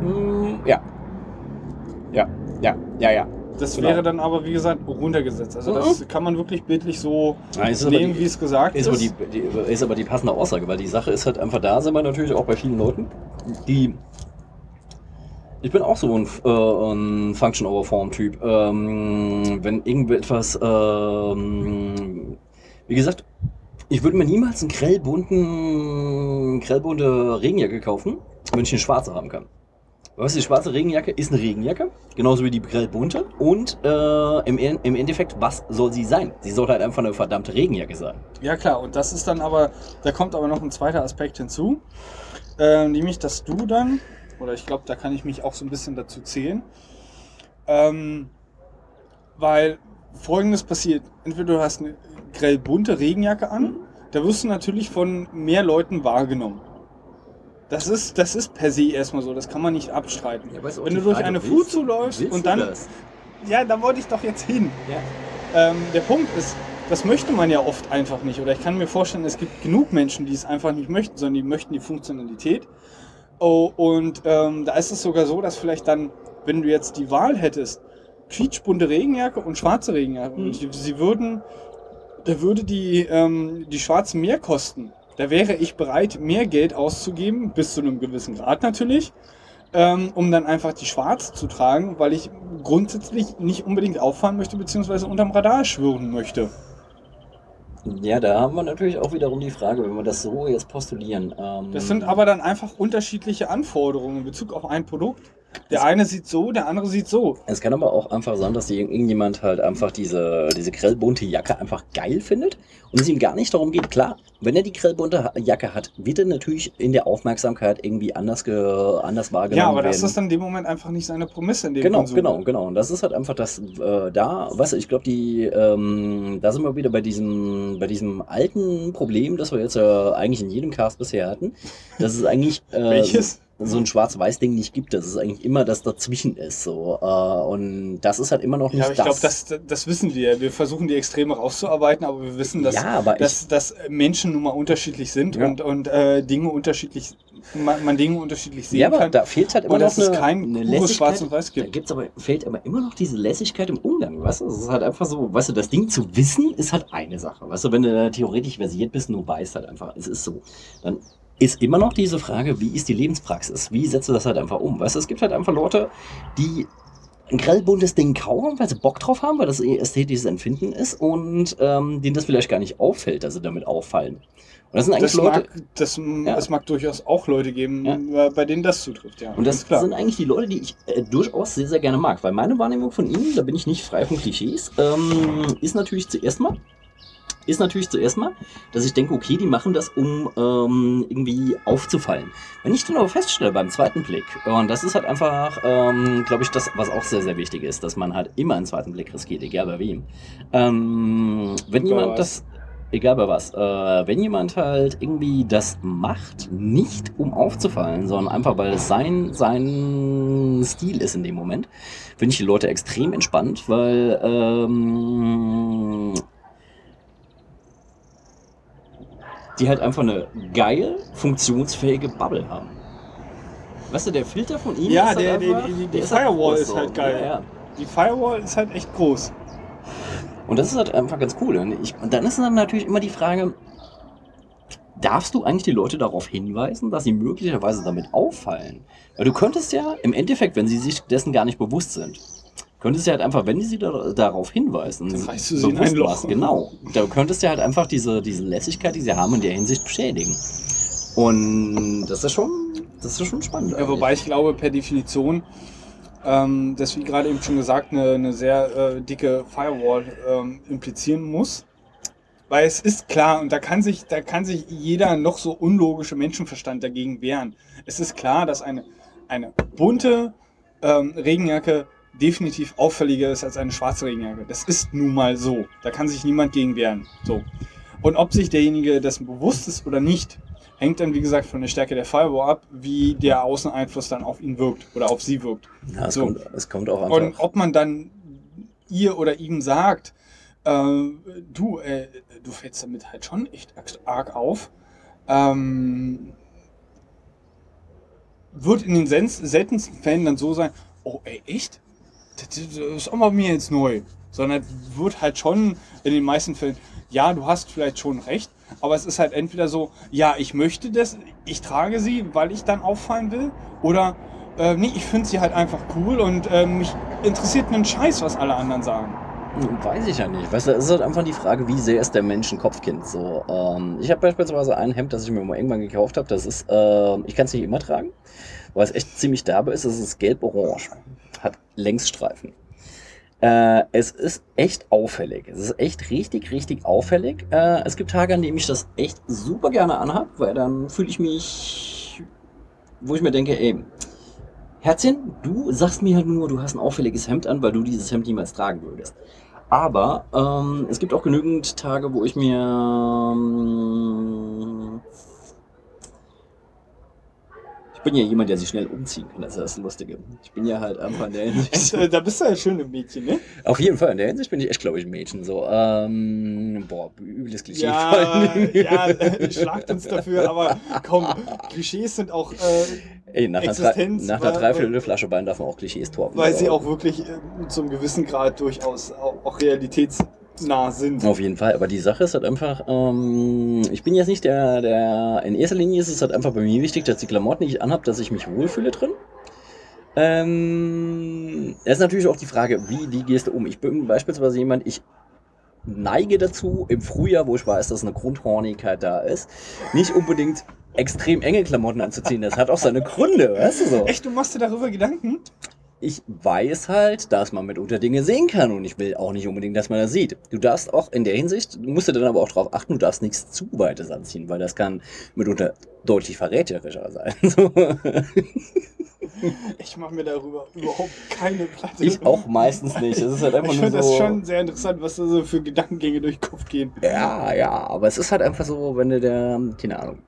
Mm, ja. Ja, ja, ja, ja. Das Genau. wäre dann aber, wie gesagt, runtergesetzt. Also das kann man wirklich bildlich so aber nehmen, wie es gesagt Ist ist. aber, die, die, ist aber die passende Aussage, weil die Sache ist halt einfach da, sind wir natürlich auch bei vielen Leuten, die. Ich bin auch so ein, äh, ein Function-over-Form-Typ. Ähm, wenn irgendetwas. Ähm, wie gesagt, ich würde mir niemals einen grellbunten, grellbunte Regenjacke kaufen, wenn ich eine schwarze haben kann. Was die schwarze Regenjacke ist eine Regenjacke, genauso wie die grellbunte. Und äh, im, im Endeffekt, was soll sie sein? Sie soll halt einfach eine verdammte Regenjacke sein. Ja klar, und das ist dann aber, da kommt aber noch ein zweiter Aspekt hinzu, äh, nämlich dass du dann, oder ich glaube, da kann ich mich auch so ein bisschen dazu zählen, ähm, weil folgendes passiert, entweder du hast eine grell bunte Regenjacke an, da wirst du natürlich von mehr Leuten wahrgenommen. Das ist, das ist per se erstmal so, das kann man nicht abstreiten. Wenn du durch eine Food zuläufst und dann, ja, da wollte ich doch jetzt hin. Ja. Ähm, der Punkt ist, das möchte man ja oft einfach nicht. Oder ich kann mir vorstellen, es gibt genug Menschen, die es einfach nicht möchten, sondern die möchten die Funktionalität. Oh, und ähm, da ist es sogar so, dass vielleicht dann, wenn du jetzt die Wahl hättest, quietschbunte Regenjacke und schwarze Regenjacke, Mhm. und sie, sie würden, da würde die, ähm, die schwarze mehr kosten. Da wäre ich bereit, mehr Geld auszugeben, bis zu einem gewissen Grad natürlich, ähm, um dann einfach die schwarze zu tragen, weil ich grundsätzlich nicht unbedingt auffallen möchte, beziehungsweise unterm Radar schwirren möchte. Ja, da haben wir natürlich auch wiederum die Frage, wenn wir das so jetzt postulieren. Ähm, Das sind aber dann einfach unterschiedliche Anforderungen in Bezug auf ein Produkt. Der eine sieht so, der andere sieht so. Es kann aber auch einfach sein, dass die- irgendjemand halt einfach diese, diese grellbunte Jacke einfach geil findet und es ihm gar nicht darum geht. Klar, wenn er die grellbunte Jacke hat, wird er natürlich in der Aufmerksamkeit irgendwie anders, ge, anders wahrgenommen Ja, aber werden. das ist dann in dem Moment einfach nicht seine Prämisse in dem Genau, Konsum. genau, genau. Und das ist halt einfach das, äh, da, weißt du, ich glaube, die, ähm, da sind wir wieder bei diesem, bei diesem alten Problem, das wir jetzt äh, eigentlich in jedem Cast bisher hatten. Dass es eigentlich äh, Welches? So ein Schwarz-Weiß-Ding nicht gibt. Das ist eigentlich immer das dazwischen ist. So. Äh, und das ist halt immer noch nicht Ja, ich das. glaube, das, das wissen wir. Wir versuchen die Extreme rauszuarbeiten, aber wir wissen, dass, ja, aber dass, dass Menschen nun mal unterschiedlich sind Ja. und, und äh, Dinge unterschiedlich, man, man Dinge unterschiedlich ich, sehen ja, aber kann. da fehlt halt immer und noch dass es eine, kein eine Lässigkeit. Schwarz und Weiß Da gibt. gibt's aber, fehlt aber immer noch diese Lässigkeit im Umgang, weißt du? Es ist halt einfach so, weißt du, das Ding zu wissen ist halt eine Sache. Weißt du, wenn du da theoretisch versiert bist, nur weißt halt einfach, es ist so. Dann ist immer noch diese Frage, wie ist die Lebenspraxis? Wie setzt du das halt einfach um? Weißt du, es gibt halt einfach Leute, die ein grellbuntes Ding kaufen, weil sie Bock drauf haben, weil das ihr ästhetisches Empfinden ist und ähm, denen das vielleicht gar nicht auffällt, dass sie damit auffallen. Und das sind eigentlich Das Leute, mag, das, Ja. es mag durchaus auch Leute geben, äh, bei denen das zutrifft. Ja, Und das sind eigentlich die Leute, die ich äh, durchaus sehr, sehr gerne mag. Weil meine Wahrnehmung von ihnen, da bin ich nicht frei von Klischees, ähm, ist natürlich zuerst mal, ist natürlich zuerst mal, dass ich denke, okay, die machen das, um ähm, irgendwie aufzufallen. Wenn ich dann aber feststelle beim zweiten Blick, und das ist halt einfach, ähm, glaube ich, das, was auch sehr, sehr wichtig ist, dass man halt immer einen zweiten Blick riskiert, egal bei wem. Ähm, wenn Bei jemand das, egal bei was, äh, wenn jemand halt irgendwie das macht, nicht um aufzufallen, sondern einfach, weil es sein, sein Stil ist in dem Moment, finde ich die Leute extrem entspannt, weil ähm, die halt einfach eine geil funktionsfähige Bubble haben. Weißt du, der Filter von ihm Ja, ist halt der- der- einfach, die- die der Firewall ist so. halt geil. Ja, ja. Die Firewall ist halt echt groß. Und das ist halt einfach ganz cool. Und, ich, und dann ist dann natürlich immer die Frage, darfst du eigentlich die Leute darauf hinweisen, dass sie möglicherweise damit auffallen? Weil du könntest ja im Endeffekt, wenn sie sich dessen gar nicht bewusst sind, könntest du halt einfach, wenn die sie da, darauf hinweisen, Dann reißt du sie in ein Loch. machst, Genau. Da könntest du halt einfach diese, diese Lässigkeit, die sie haben, in der Hinsicht beschädigen. Und das ist schon, das ist schon spannend. Ja, wobei ich glaube, per Definition, ähm, das wie gerade eben schon gesagt, eine, eine sehr äh, dicke Firewall ähm, implizieren muss. Weil es ist klar, und da kann sich, da kann sich jeder noch so unlogische Menschenverstand dagegen wehren. Es ist klar, dass eine, eine bunte ähm, Regenjacke definitiv auffälliger ist als eine schwarze Regenjacke. Das ist nun mal so. Da kann sich niemand gegen wehren. So. Und ob sich derjenige dessen bewusst ist oder nicht, hängt dann, wie gesagt, von der Stärke der Firewall ab, wie der Außeneinfluss dann auf ihn wirkt oder auf sie wirkt. Ja, es, so. kommt, es kommt auch einfach. Und ob man dann ihr oder ihm sagt, äh, du, äh, du fällst damit halt schon echt arg auf, ähm, wird in den seltensten Fällen dann so sein, oh ey, echt? Das, ist auch mal mir jetzt neu. Sondern wird halt schon in den meisten Fällen, ja, du hast vielleicht schon recht, aber es ist halt entweder so, ja, ich möchte das, ich trage sie, weil ich dann auffallen will, oder äh, nee, ich finde sie halt einfach cool und äh, mich interessiert einen Scheiß, was alle anderen sagen. Weiß ich ja nicht. Weißt du, es ist halt einfach die Frage, wie sehr ist der Mensch ein Kopfkind. So, ähm, ich habe beispielsweise ein Hemd, das ich mir mal irgendwann gekauft habe. Das ist, äh, ich kann es nicht immer tragen. Was echt ziemlich derbe ist, es ist gelb-orange. Hat Längsstreifen. Äh, es ist echt auffällig. Es ist echt richtig, richtig auffällig. Äh, es gibt Tage, an denen ich das echt super gerne anhab, weil dann fühle ich mich, wo ich mir denke, ey, Herzchen, du sagst mir halt nur, du hast ein auffälliges Hemd an, weil du dieses Hemd niemals tragen würdest. Aber ähm, es gibt auch genügend Tage, wo ich mir ähm, ich bin ja jemand, der sich schnell umziehen kann, das ist das Lustige. Ich bin ja halt einfach in der Hinsicht. Äh, Da bist du ein schönes Mädchen, ne? Auf jeden Fall, in der Hinsicht bin ich echt, glaube ich, ein Mädchen. So, ähm, boah, übles Klischee. Ja, ja, äh, schlagt uns dafür, aber komm, Klischees sind auch, äh, Ey, nach einer, drei, Existenz, nach einer weil- Dreiviertel Flasche Wein darf man auch Klischees torben. weil sie auch wirklich äh, zu einem gewissen Grad durchaus auch, auch realitätsnah sind. Auf jeden Fall, aber die Sache ist halt einfach, ähm, ich bin jetzt nicht der, der, in erster Linie ist es halt einfach bei mir wichtig, dass die Klamotten, die ich anhab, dass ich mich wohlfühle drin. Ähm, es ist natürlich auch die Frage, wie wie gehst du um? Ich bin beispielsweise jemand, ich neige dazu, im Frühjahr, wo ich weiß, dass eine Grundhornigkeit da ist, nicht unbedingt extrem enge Klamotten anzuziehen. Das hat auch seine Gründe, weißt du so. Echt, du machst dir darüber Gedanken? Ich weiß halt, dass man mitunter Dinge sehen kann und ich will auch nicht unbedingt, dass man das sieht. Du darfst auch in der Hinsicht, du musst dir dann aber auch darauf achten, du darfst nichts zu weites anziehen, weil das kann mitunter deutlich verräterischer sein. So. Ich mache mir darüber überhaupt keine Platte. Ich auch meistens nicht. Es ist halt einfach Ich finde so. das schon sehr interessant, was da so für Gedankengänge durch den Kopf gehen. Ja, ja, aber es ist halt einfach so, wenn du der, keine Ahnung.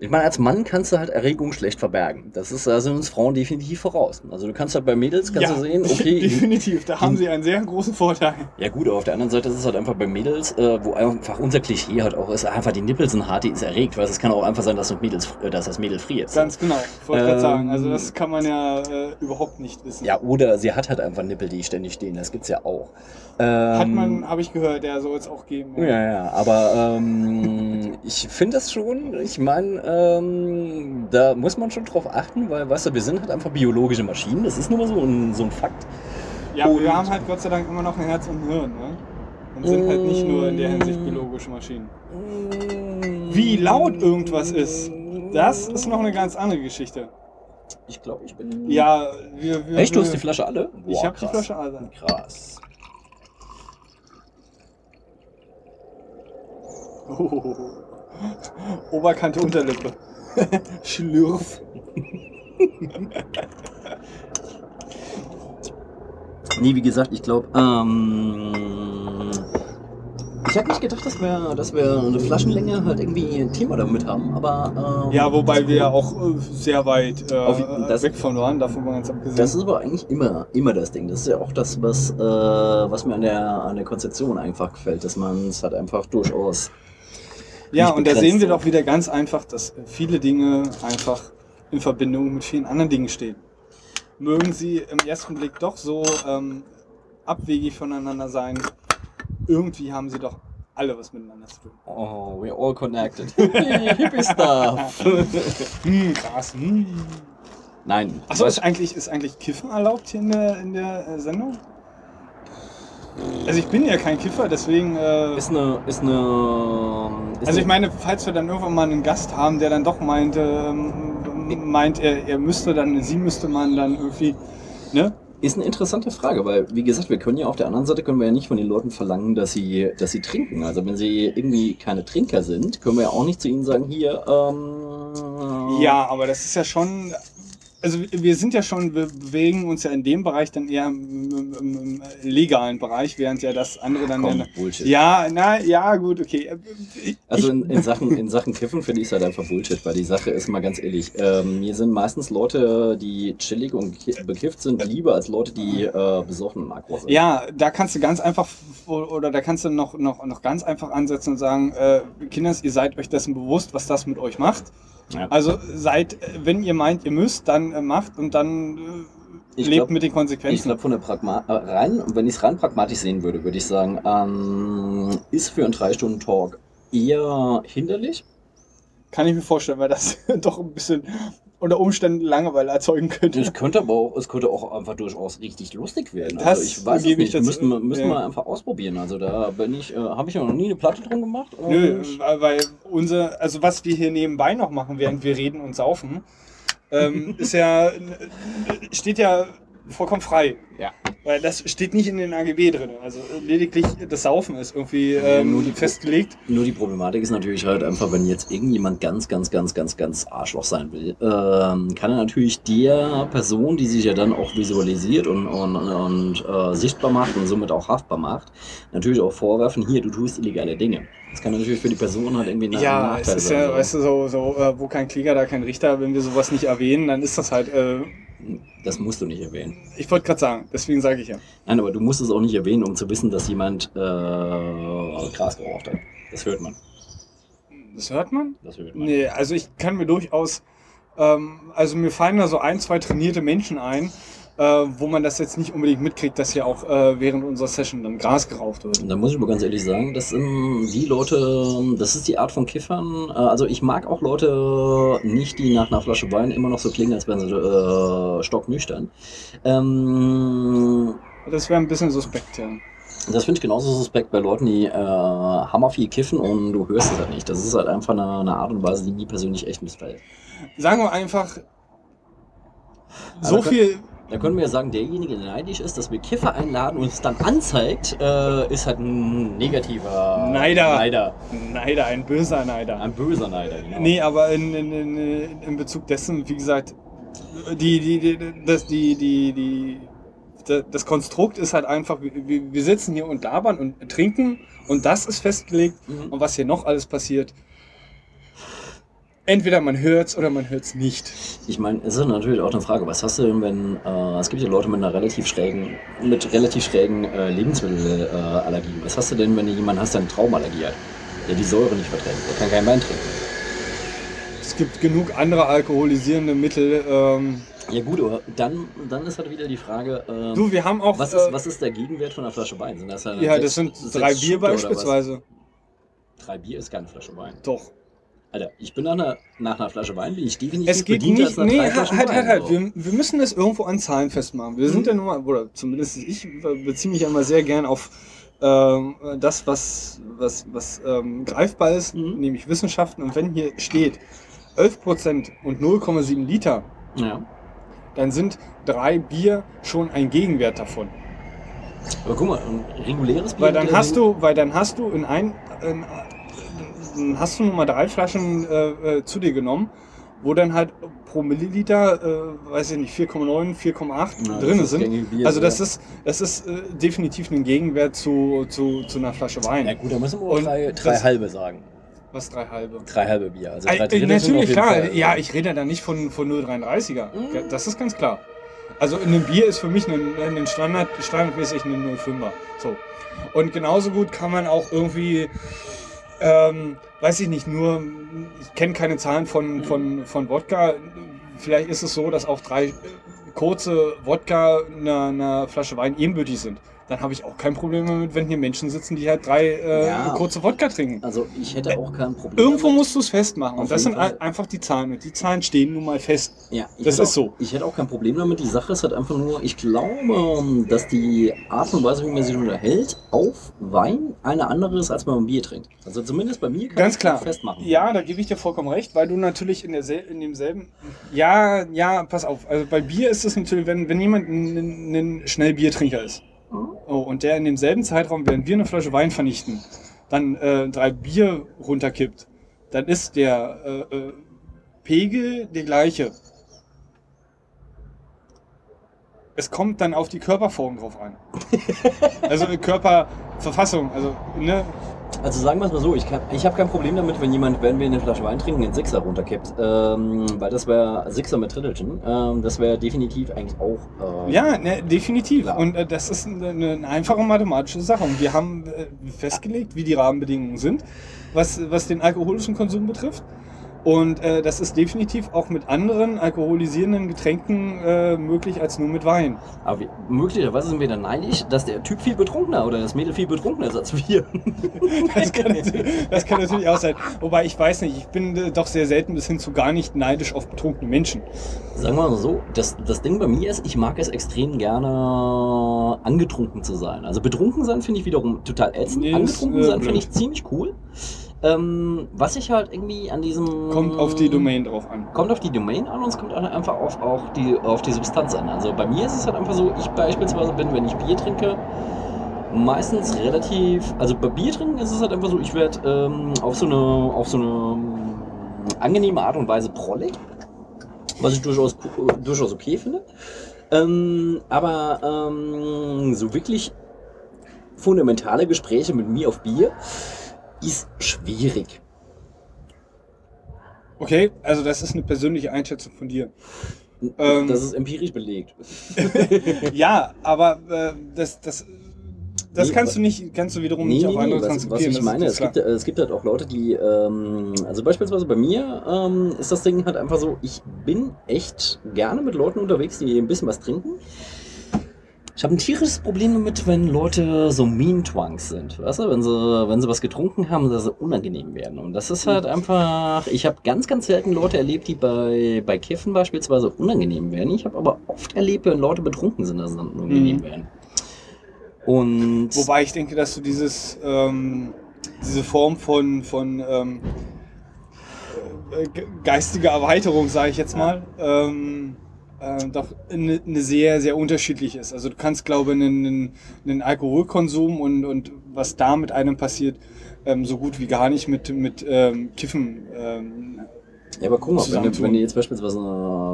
Ich meine, als Mann kannst du halt Erregung schlecht verbergen. Das ist, da sind uns Frauen definitiv voraus. Also du kannst halt bei Mädels, kannst du sehen, okay, definitiv. Da haben sie einen sehr großen Vorteil. Ja gut, aber auf der anderen Seite ist es halt einfach bei Mädels, äh, wo einfach unser Klischee halt auch ist, einfach die Nippel sind hart, die ist erregt, weil es kann auch einfach sein, dass das Mädels, äh, dass das Mädel friert. Ganz genau. Ich wollte gerade Ähm, sagen, also das kann man ja äh, überhaupt nicht wissen. Ja, oder sie hat halt einfach Nippel, die ständig stehen, das gibt's ja auch. Hat Ähm, man, habe ich gehört, der soll es auch geben. Ja, ja, aber ähm, ich finde das schon, ich meine, ähm, da muss man schon drauf achten, weil, weißt du, wir sind halt einfach biologische Maschinen, das ist nur mal so ein, so ein Fakt. Ja, aber wir Und- haben halt Gott sei Dank immer noch ein Herz und ein Hirn, ne? Und sind halt nicht nur in der Hinsicht biologische Maschinen. Wie laut irgendwas ist, das ist noch eine ganz andere Geschichte. Ich glaube, ich bin... Ja, wir. wir Echt, du hast die Flasche alle? Ich Boah, habe die. Flasche alle. Krass. Oh. Oberkante Unterlippe. Schlürf. Nee, wie gesagt, ich glaube, ähm, ich hätte nicht gedacht, dass wir, dass wir eine Flaschenlänge halt irgendwie ein Thema damit haben, aber ähm, Ja, wobei wir ja auch äh, sehr weit äh, Auf- das- weg von waren, davon mal ganz abgesehen. Das ist aber eigentlich immer, immer das Ding. Das ist ja auch das, was, äh, was mir an der, an der Konzeption einfach gefällt, dass man es halt einfach durchaus. Ja, und da sehen wir doch wieder ganz einfach, dass viele Dinge einfach in Verbindung mit vielen anderen Dingen stehen. Mögen sie im ersten Blick doch so ähm, abwegig voneinander sein, irgendwie haben sie doch alle was miteinander zu tun. Oh, we're all connected. Hippie Stuff. Hm, krass. Hm. Nein. Achso, ist eigentlich, ist eigentlich Kiffen erlaubt hier in der, in der äh, Sendung? Also ich bin ja kein Kiffer, deswegen... Äh, ist eine, ist eine. Ist also ich eine- meine, falls wir dann irgendwann mal einen Gast haben, der dann doch meint, ähm, meint er, er müsste dann, sie müsste man dann irgendwie, ne? Ist eine interessante Frage, weil, wie gesagt, wir können ja auf der anderen Seite können wir ja nicht von den Leuten verlangen, dass sie, dass sie trinken. Also wenn sie irgendwie keine Trinker sind, können wir ja auch nicht zu ihnen sagen, hier, ähm. Ja, aber das ist ja schon. Also wir sind ja schon, wir bewegen uns ja in dem Bereich dann eher im, im, im, im legalen Bereich, während ja das andere dann Komm, Bullshit. ja, na, ja, gut, okay. Ich, Also in, in, Sachen, in Sachen Kiffen finde ich es halt einfach Bullshit, weil die Sache ist mal ganz ehrlich. Ähm, mir sind meistens Leute, die chillig und ki- bekifft sind, lieber als Leute, die äh, besoffen und aggro sind. Ja, da kannst du ganz einfach oder da kannst du noch, noch, noch ganz einfach ansetzen und sagen, äh, Kinders, ihr seid euch dessen bewusst, was das mit euch macht. Ja. Also seid, wenn ihr meint, ihr müsst, dann äh, macht und dann äh, Ich lebt glaub- mit den Ich Konsequenzen. glaube, von der Pragma äh, rein, wenn ich es rein pragmatisch sehen würde, würde ich sagen, ähm, ist für einen 3-Stunden-Talk eher hinderlich. Kann ich mir vorstellen, weil das doch ein bisschen unter Umständen Langeweile erzeugen könnte. Es könnte aber auch, es könnte auch einfach durchaus richtig lustig werden. Das also ich weiß es nicht, dazu. müssten, wir- müssten Ja. wir einfach ausprobieren. Also da bin ich, äh, habe ich ja noch nie eine Platte drum gemacht. Nö, weil unser, also was wir hier nebenbei noch machen, während wir reden und saufen, ähm, ist ja, steht ja vollkommen frei. Ja. Weil das steht nicht in den AGB drin. Also lediglich das Saufen ist irgendwie Ja, ähm, nur die- festgelegt. Nur die Problematik ist natürlich halt einfach, wenn jetzt irgendjemand ganz, ganz, ganz, ganz, ganz Arschloch sein will, ähm, kann er natürlich der Person, die sich ja dann auch visualisiert und, und, und äh, sichtbar macht und somit auch haftbar macht, natürlich auch vorwerfen, hier, du tust illegale Dinge. Das kann natürlich für die Person halt irgendwie Ja, es Nachteil ist sein. ja, weißt du, so, so äh, wo kein Kläger, da kein Richter. Wenn wir sowas nicht erwähnen, dann ist das halt, äh, Das musst du nicht erwähnen. ich wollte gerade sagen, deswegen sage ich ja. Nein, aber du musst es auch nicht erwähnen, um zu wissen, dass jemand äh, Gras geraucht hat. Das hört man. Das hört man? Das hört man. Nee, also ich kann mir durchaus, ähm, also mir fallen da so ein, zwei trainierte Menschen ein, äh, wo man das jetzt nicht unbedingt mitkriegt, dass hier auch äh, während unserer Session dann Gras geraucht wird. Da muss ich mal ganz ehrlich sagen, das sind die Leute, das ist die Art von Kiffern. Äh, Also ich mag auch Leute nicht, die nach einer Flasche Wein immer noch so klingen, als wären sie äh, stocknüchtern. Ähm, Das wäre ein bisschen suspekt, ja. das finde ich genauso suspekt bei Leuten, die äh, hammer viel kiffen und du hörst es halt nicht. Das ist halt einfach eine, eine Art und Weise, die mir persönlich echt missfällt. Sagen wir einfach, so Aber- viel, Da können wir ja sagen, derjenige, der neidisch ist, dass wir Kiffer einladen und es dann anzeigt, äh, ist halt ein negativer Neider. Neider. Neider, ein böser Neider. Ein böser Neider, genau. Nee, aber in, in, in, in Bezug dessen, wie gesagt, die, die, die, das, die, die, die, da- das Konstrukt ist halt einfach, wir, wir sitzen hier und labern und trinken und das ist festgelegt Mhm. und was hier noch alles passiert. Entweder man hört's oder man hört's nicht. Ich meine, es ist natürlich auch eine Frage, was hast du denn, wenn, äh, es gibt ja Leute mit einer relativ schrägen, mit relativ schrägen äh, Lebensmittelallergie. Äh, was hast du denn, wenn du jemanden hast, der eine Traumallergie hat, der die Säure nicht verträgt, der kann kein Wein trinken? Es gibt genug andere alkoholisierende Mittel. Ähm, Ja gut, aber dann, dann ist halt wieder die Frage, ähm, du, wir haben auch. was, äh, ist, was ist der Gegenwert von einer Flasche Wein? Sind das, ja, sechs- das sind drei Bier was? beispielsweise. Drei Bier ist keine Flasche Wein. Doch. Alter, ich bin nach einer, nach einer Flasche Wein, bin ich definitiv Es geht bedienter nicht, als nee, halt, halt, halt, halt. Wir, wir müssen das irgendwo an Zahlen festmachen. Wir sind Mhm. ja nun mal, oder zumindest ich beziehe mich immer sehr gern auf ähm, das, was, was, was ähm, greifbar ist, Mhm. nämlich Wissenschaften. Und wenn hier steht 11% und 0,7 Liter, Ja. dann sind drei Bier schon ein Gegenwert davon. Aber guck mal, ein reguläres Bier. Weil dann hast du, weil dann hast du in ein, in, dann hast du nur mal drei Flaschen äh, äh, zu dir genommen, wo dann halt pro Milliliter, äh, weiß ich nicht, 4,9, 4,8 Na, das drin sind. Bier, also das ja. ist, das ist äh, definitiv ein Gegenwert zu, zu, zu einer Flasche Wein. Ja gut, da müssen wir auch drei, drei das- halbe sagen. Was drei halbe. Drei halbe Bier. Also drei äh, natürlich, klar. Fall. Ja, ich rede da nicht von, von 0,33er. Mhm. Das ist ganz klar. Also in einem Bier ist für mich ein, ein Standard, standardmäßig eine 0,5er. So. Und genauso gut kann man auch irgendwie, ähm, weiß ich nicht, nur, ich kenne keine Zahlen von, von, von Wodka. Vielleicht ist es so, dass auch drei kurze Wodka einer, einer Flasche Wein ebenbürtig sind. Dann habe ich auch kein Problem damit, wenn hier Menschen sitzen, die halt drei äh, Ja. kurze Wodka trinken. Also ich hätte auch kein Problem. Irgendwo damit. musst du es festmachen. Auf Und das sind Fall. ein- einfach die Zahlen. Und die Zahlen stehen nun mal fest. Ja, ich Das hätte ist auch, so. Ich hätte auch kein Problem damit. Die Sache ist halt einfach nur, ich glaube, dass die Art und Weise, wie man sich unterhält, auf Wein eine andere ist, als man Bier trinkt. Also zumindest bei mir kann Ganz ich klar. das festmachen. Ja, da gebe ich dir vollkommen recht, weil du natürlich in, der in demselben. Ja, ja, pass auf. Also bei Bier ist es natürlich, wenn, wenn jemand ein, ein Schnellbiertrinker ist. Oh, und der in demselben Zeitraum, während wir eine Flasche Wein vernichten, dann äh, drei Bier runterkippt, dann ist der äh, äh, Pegel der gleiche. Es kommt dann auf die Körperform drauf an. also Körperverfassung, also ne, Also sagen wir es mal so, ich, kann- ich habe kein Problem damit, wenn jemand, wenn wir eine Flasche Wein trinken, einen Sixer runterkippt. Ähm, weil das wäre Sixer mit Drittelchen. Ähm, das wäre definitiv eigentlich auch. Äh, Ja, ne, definitiv. Klar. Und äh, das ist eine, eine einfache mathematische Sache. Und wir haben äh, festgelegt, wie die Rahmenbedingungen sind, was, was den alkoholischen Konsum betrifft. Und äh, das ist definitiv auch mit anderen alkoholisierenden Getränken äh, möglich als nur mit Wein. Aber wir, möglicherweise sind wir dann neidisch, dass der Typ viel betrunkener oder das Mädel viel betrunkener ist als wir. Das kann, natürlich- das kann natürlich auch sein. Wobei ich weiß nicht, ich bin äh, doch sehr selten bis hin zu gar nicht neidisch auf betrunkene Menschen. Sagen wir mal so, das, das Ding bei mir ist, ich mag es extrem gerne angetrunken zu sein. Also betrunken sein finde ich wiederum total ätzend. Nee, angetrunken äh, sein finde ich ziemlich cool. Ähm, was ich halt irgendwie an diesem. Kommt auf die Domain drauf an. Kommt auf die Domain an und es kommt auch einfach auf, auch die, auf die Substanz an. Also bei mir ist es halt einfach so, ich beispielsweise bin, wenn ich Bier trinke, meistens relativ. Also bei Bier trinken ist es halt einfach so, ich werde ähm, auf so eine auf so eine ähm, angenehme Art und Weise prollig. Was ich durchaus, durchaus okay finde. Ähm, aber ähm, so wirklich fundamentale Gespräche mit mir auf Bier ist schwierig. Okay, also das ist eine persönliche Einschätzung von dir. Ähm, das ist empirisch belegt. ja, aber äh, das, das, das Nee, kannst du nicht, kannst du wiederum Nee, nicht auf andere nee, was, was ich meine, es gibt, äh, es gibt halt auch Leute, die, ähm, also beispielsweise bei mir ähm, ist das Ding halt einfach so, ich bin echt gerne mit Leuten unterwegs, die ein bisschen was trinken. Ich habe ein tierisches Problem damit, wenn Leute so mean twunks sind, weißt du, wenn sie, wenn sie was getrunken haben, dass sie unangenehm werden. Und das ist halt einfach, ich habe ganz, ganz selten Leute erlebt, die bei, bei Kiffen beispielsweise unangenehm werden. Ich habe aber oft erlebt, wenn Leute betrunken sind, dass sie dann unangenehm Mhm. werden. Und Wobei ich denke, dass du dieses, ähm, diese Form von, von ähm, äh, ge- geistiger Erweiterung, sage ich jetzt mal, ähm, äh, doch eine, eine sehr, sehr unterschiedlich ist. Also du kannst, glaube ich, einen, einen, Alkoholkonsum und, und was da mit einem passiert, ähm, so gut wie gar nicht mit, mit ähm, Kiffen. Ähm, Ja, aber guck mal, wenn du, wenn du jetzt beispielsweise,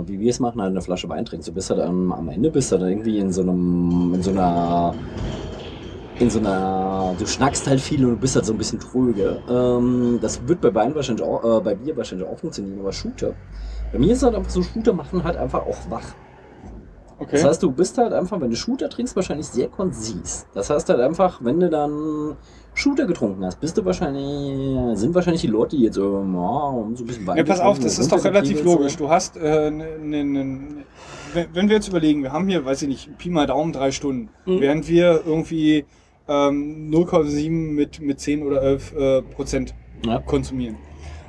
wie wir es machen, halt eine Flasche Wein trinkst, du bist halt am, am Ende bist du dann irgendwie in so einem, in so einer, in so einer, du schnackst halt viel und du bist halt so ein bisschen tröge. Ähm, das wird bei Wein wahrscheinlich auch, äh, bei Bier wahrscheinlich auch funktionieren, aber Shooter. Bei mir ist halt einfach so, Shooter machen halt einfach auch wach. okay. Das heißt, du bist halt einfach, wenn du Shooter trinkst, wahrscheinlich sehr konzis. Das heißt halt einfach, wenn du dann Shooter getrunken hast, bist du wahrscheinlich, sind wahrscheinlich die Leute, die jetzt so, ja, so ein bisschen Wein Ja, pass auf, das ist doch relativ logisch. sind. Du hast, äh, ne, ne, ne, wenn wenn wir jetzt überlegen, wir haben hier, weiß ich nicht, Pi mal Daumen drei Stunden, Mhm. während wir irgendwie ähm, 0,7 mit, mit 10 oder 11 äh, Prozent Ja. konsumieren.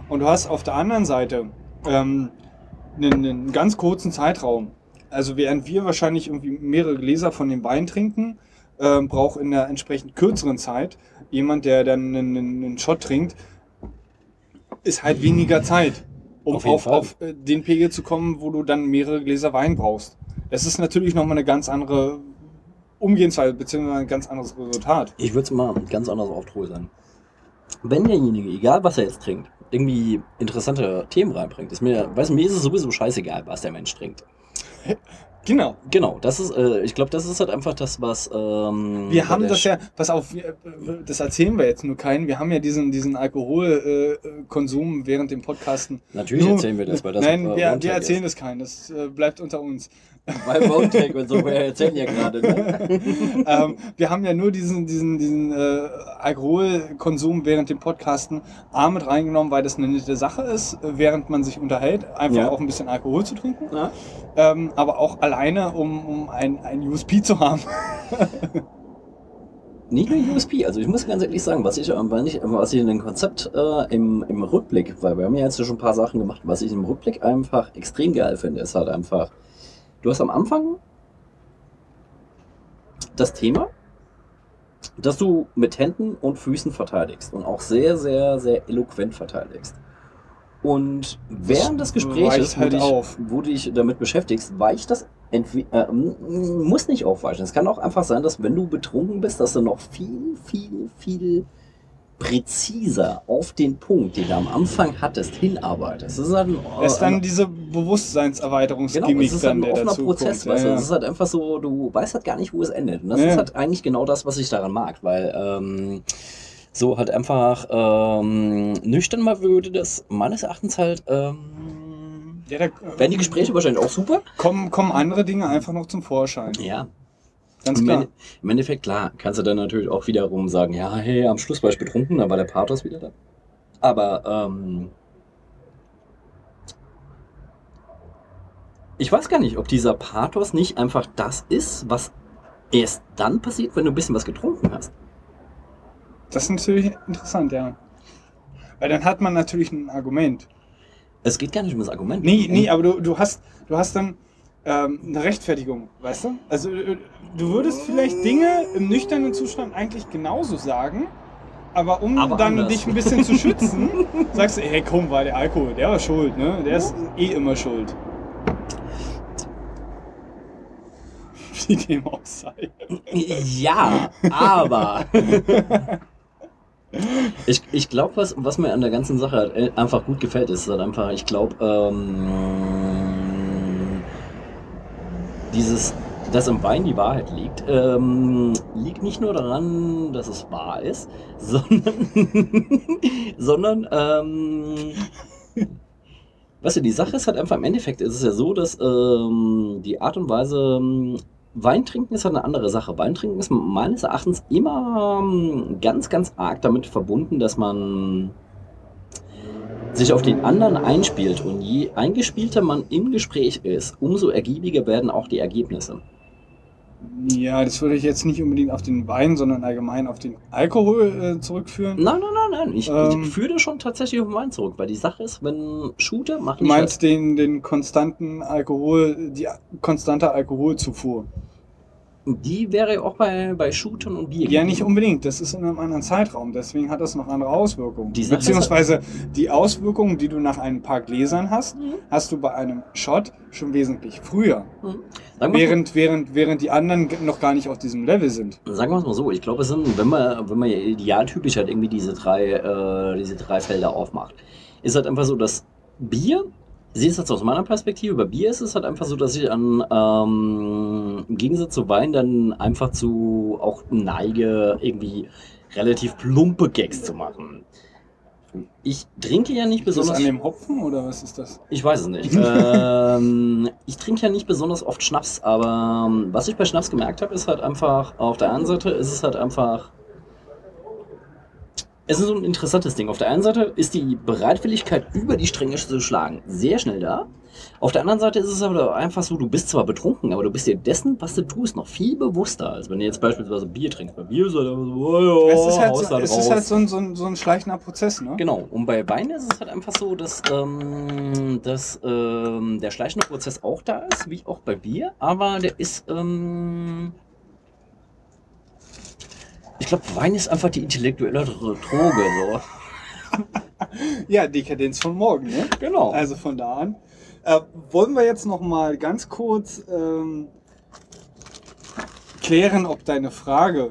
Und du hast auf der anderen Seite ähm, einen, einen ganz kurzen Zeitraum. Also während wir wahrscheinlich irgendwie mehrere Gläser von dem Wein trinken, ähm, braucht in der entsprechend kürzeren Zeit jemand, der dann einen, einen Shot trinkt, ist halt weniger Zeit, um Auf auf, auf, äh, den Pegel zu kommen, wo du dann mehrere Gläser Wein brauchst. Das ist natürlich nochmal eine ganz andere Umgehensweise, beziehungsweise ein ganz anderes Resultat. Ich würde es mal ganz anders aufdröseln. Wenn derjenige, egal was er jetzt trinkt, irgendwie interessante Themen reinbringt, ist mir, weiß mir ist es sowieso scheißegal, was der Mensch trinkt. Genau. Genau, das ist, äh, ich glaube, das ist halt einfach das, was. Ähm, Wir haben das ja, pass auf, wir, das erzählen wir jetzt nur keinen. Wir haben ja diesen, diesen Alkoholkonsum äh, Konsum während dem Podcasten. Natürlich Nur- erzählen wir das, weil das Nein, äh, wir, wir erzählen ist. es keinen. Das äh, bleibt unter uns. Weil One-Take und so, wir erzählen ja gerade. Ne? ähm, wir haben ja nur diesen, diesen, diesen äh, Alkoholkonsum während dem Podcasten A mit reingenommen, weil das eine nette Sache ist, äh, während man sich unterhält, einfach Ja. auch ein bisschen Alkohol zu trinken. Ja. Ähm, aber auch alleine, um, um ein, ein USP zu haben. Nicht nur USP, also ich muss ganz ehrlich sagen, was ich, was ich in dem Konzept äh, im, im Rückblick, weil wir haben ja jetzt schon ein paar Sachen gemacht, was ich im Rückblick einfach extrem geil finde, ist halt einfach, du hast am Anfang das Thema, dass du mit Händen und Füßen verteidigst und auch sehr, sehr, sehr eloquent verteidigst. Und während des Gesprächs, halt wo, dich, auf. wo du dich damit beschäftigst, weicht das äh, muss nicht aufweichen. Es kann auch einfach sein, dass wenn du betrunken bist, dass du noch viel, viel, viel präziser auf den Punkt, den du am Anfang hattest, hinarbeitest. Das ist halt ein, Das ist äh, dann diese Genau, Bewusstseinserweiterungsgimmick es ist halt dann, ein der offener Prozess, kommt. weißt du? Ja, Es ist halt einfach so, du weißt halt gar nicht, wo es endet. Und das Ja. ist halt eigentlich genau das, was ich daran mag, weil ähm, so halt einfach ähm, nüchtern mal würde das meines Erachtens halt, ähm, ja. ja da, wären die Gespräche wahrscheinlich auch super. kommen, kommen andere Dinge einfach noch zum Vorschein. Ja, Ganz Im, klar. Im Endeffekt, klar, kannst du dann natürlich auch wiederum sagen, ja, hey, am Schluss war ich betrunken, dann war der Pathos wieder da. Aber, ähm, ich weiß gar nicht, ob dieser Pathos nicht einfach das ist, was erst dann passiert, wenn du ein bisschen was getrunken hast. Das ist natürlich interessant, ja. Weil dann hat man natürlich ein Argument. Es geht gar nicht um das Argument. Nee, nee, aber du, du, hast, du hast dann ähm, eine Rechtfertigung, weißt du? Also äh, du würdest vielleicht Dinge im nüchternen Zustand eigentlich genauso sagen, Aber um Aber dann anders. dich ein bisschen zu schützen, sagst du, hey komm, war der Alkohol, der war schuld, ne? Der ist eh immer schuld. Wie dem auch sei. Ja, aber. ich ich glaube, was, was mir an der ganzen Sache halt äh, einfach gut gefällt, ist halt einfach, ich glaube, ähm, dieses, dass im Wein die Wahrheit liegt, ähm, liegt nicht nur daran, dass es wahr ist, sondern, sondern ähm, Weißt du, die Sache ist halt einfach, im Endeffekt ist es ja so, dass ähm, die Art und Weise, ähm, Wein trinken ist halt eine andere Sache. Wein trinken ist meines Erachtens immer ähm, ganz, ganz arg damit verbunden, dass man sich auf den anderen einspielt. Und je eingespielter man im Gespräch ist, umso ergiebiger werden auch die Ergebnisse. Ja, das würde ich jetzt nicht unbedingt auf den Wein, sondern allgemein auf den Alkohol äh, zurückführen. Nein, nein, nein, nein. Ich, Ähm. ich führe das schon tatsächlich auf den Wein zurück, weil die Sache ist, wenn Shooter machen Du meinst den, den konstanten Alkohol, die konstante Alkoholzufuhr? Die wäre auch bei, bei Shootern und Bier. Ja, nicht unbedingt. Das ist in einem anderen Zeitraum. Deswegen hat das noch andere Auswirkungen. Die Beziehungsweise die Auswirkungen, die du nach ein paar Gläsern hast, Mhm. hast du bei einem Shot schon wesentlich früher. Mhm. Während, während, während die anderen noch gar nicht auf diesem Level sind. Sagen wir es mal so, ich glaube, es sind, wenn man, wenn man ja idealtypisch halt irgendwie diese drei, äh, diese drei Felder aufmacht, ist halt einfach so, dass Bier, sehe es jetzt aus meiner Perspektive, bei Bier ist es halt einfach so, dass ich an, ähm, im Gegensatz zu Wein dann einfach zu auch neige, irgendwie relativ plumpe Gags zu machen. Ich trinke ja nicht Ist das besonders. an dem Hopfen oder was ist das? Ich weiß es nicht. ähm, ich trinke ja nicht besonders oft Schnaps, aber ähm, was ich bei Schnaps gemerkt habe, ist halt einfach, auf der einen Seite ist es halt einfach. Es ist so ein interessantes Ding. Auf der einen Seite ist die Bereitwilligkeit, über die Stränge zu schlagen, sehr schnell da. Auf der anderen Seite ist es aber einfach so, du bist zwar betrunken, aber du bist dir dessen, was du tust, noch viel bewusster, als wenn du jetzt beispielsweise Bier trinkst. Bei Bier ist halt so, oh, ja, es ist halt, so, halt es ist halt so, ein, so, ein, so ein schleichender Prozess, ne? Genau, und bei Wein ist es halt einfach so, dass, ähm, dass ähm, der schleichende Prozess auch da ist, wie auch bei Bier, aber der ist, ähm, ich glaube, Wein ist einfach die intellektuelle Droge, so. Ja, Dekadenz von morgen, ne? Genau. Also von da an. Äh, wollen wir jetzt noch mal ganz kurz ähm, klären, ob deine Frage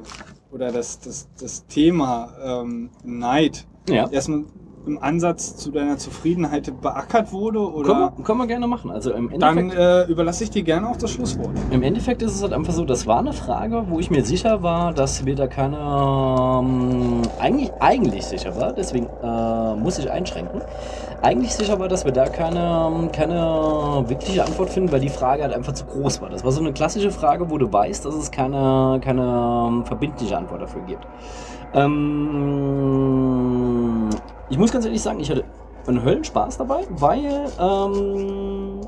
oder das, das, das Thema ähm, Neid ja. erstmal im Ansatz zu deiner Zufriedenheit beackert wurde oder können wir gerne machen. Also im dann Endeffekt, äh, überlasse ich dir gerne auch das Schlusswort. im Endeffekt ist es halt einfach so, das war eine Frage, wo ich mir sicher war, dass wir da keine, ähm, eigentlich, eigentlich sicher war, deswegen äh, muss ich einschränken, eigentlich sicher war, dass wir da keine, keine wirkliche Antwort finden, weil die Frage halt einfach zu groß war. Das war so eine klassische Frage, wo du weißt, dass es keine, keine verbindliche Antwort dafür gibt. Ähm, ich muss ganz ehrlich sagen, ich hatte einen Höllenspaß dabei, weil ähm,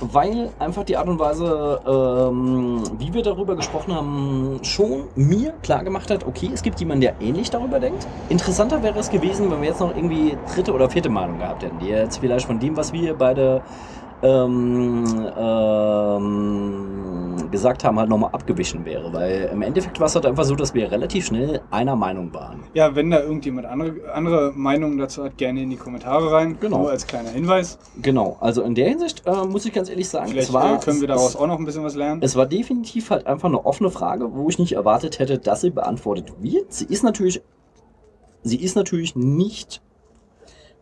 weil einfach die Art und Weise, ähm, wie wir darüber gesprochen haben, schon mir klar gemacht hat, okay, es gibt jemanden, der ähnlich darüber denkt. Interessanter wäre es gewesen, wenn wir jetzt noch irgendwie dritte oder vierte Meinung gehabt hätten, die jetzt vielleicht von dem, was wir beide ähm, ähm, gesagt haben, halt nochmal abgewichen wäre. Weil im Endeffekt war es halt einfach so, dass wir relativ schnell einer Meinung waren. Ja, wenn da irgendjemand andere, andere Meinungen dazu hat, gerne in die Kommentare rein. Genau. Nur als kleiner Hinweis. Genau, also in der Hinsicht äh, muss ich ganz ehrlich sagen, Vielleicht es war, äh, können wir es- daraus auch noch ein bisschen was lernen. Es war definitiv halt einfach eine offene Frage, wo ich nicht erwartet hätte, dass sie beantwortet wird. Sie ist natürlich, sie ist natürlich nicht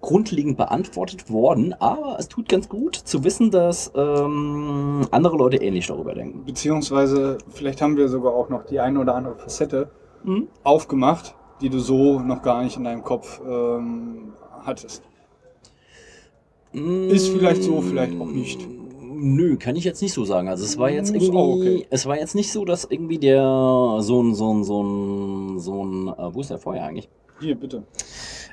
grundlegend beantwortet worden, aber es tut ganz gut zu wissen, dass ähm, andere Leute ähnlich darüber denken. Beziehungsweise vielleicht haben wir sogar auch noch die eine oder andere Facette Mhm. aufgemacht, die du so noch gar nicht in deinem Kopf ähm, hattest. Ist vielleicht so, vielleicht auch nicht. Nö, kann ich jetzt nicht so sagen. Also es war jetzt Ist irgendwie, auch okay. es war jetzt nicht so, dass irgendwie der so ein, so ein, so ein, so ein, äh, wo ist der Feuer eigentlich? Hier, bitte.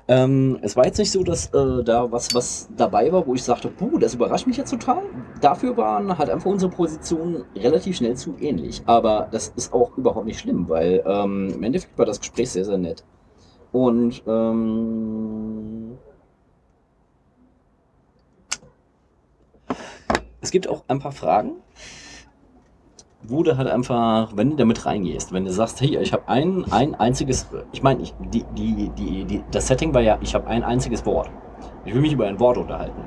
Ähm, es war jetzt nicht so, dass äh, da was, was dabei war, wo ich sagte, puh, das überrascht mich jetzt total. Dafür waren halt einfach unsere Positionen relativ schnell zu ähnlich. Aber das ist auch überhaupt nicht schlimm, weil ähm, im Endeffekt war das Gespräch sehr, sehr nett. Und ähm, es gibt auch ein paar Fragen, wurde halt einfach, wenn du damit reingehst, wenn du sagst, hey, ich habe ein, ein einziges, ich meine, die, die, die, die, das Setting war ja, ich habe ein einziges Wort. Ich will mich über ein Wort unterhalten.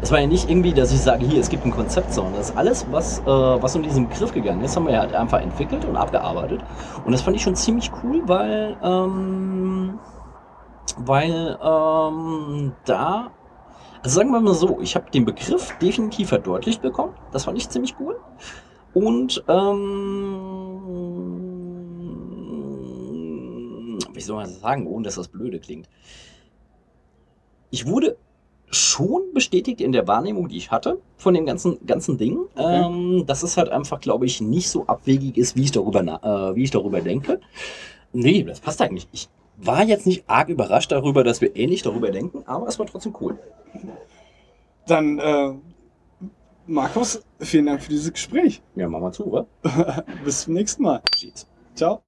Es war ja nicht irgendwie, dass ich sage, hier, es gibt ein Konzept, sondern das ist alles, was, äh, was um diesen Begriff gegangen ist, haben wir halt einfach entwickelt und abgearbeitet. Und das fand ich schon ziemlich cool, weil, ähm, weil ähm, da, also sagen wir mal so, ich habe den Begriff definitiv verdeutlicht bekommen. Das fand ich ziemlich cool. Und ähm, wie soll man das sagen, ohne dass das blöde klingt. Ich wurde schon bestätigt in der Wahrnehmung, die ich hatte von dem ganzen, ganzen Ding, Okay. ähm, dass es halt einfach, glaube ich, nicht so abwegig ist, wie ich darüber, na- äh, wie ich darüber denke. Nee, das passt eigentlich. Ich war jetzt nicht arg überrascht darüber, dass wir ähnlich darüber denken, aber es war trotzdem cool. Dann, äh, Markus, vielen Dank für dieses Gespräch. Ja, mach mal zu, oder? Bis zum nächsten Mal. Cheats. Ciao.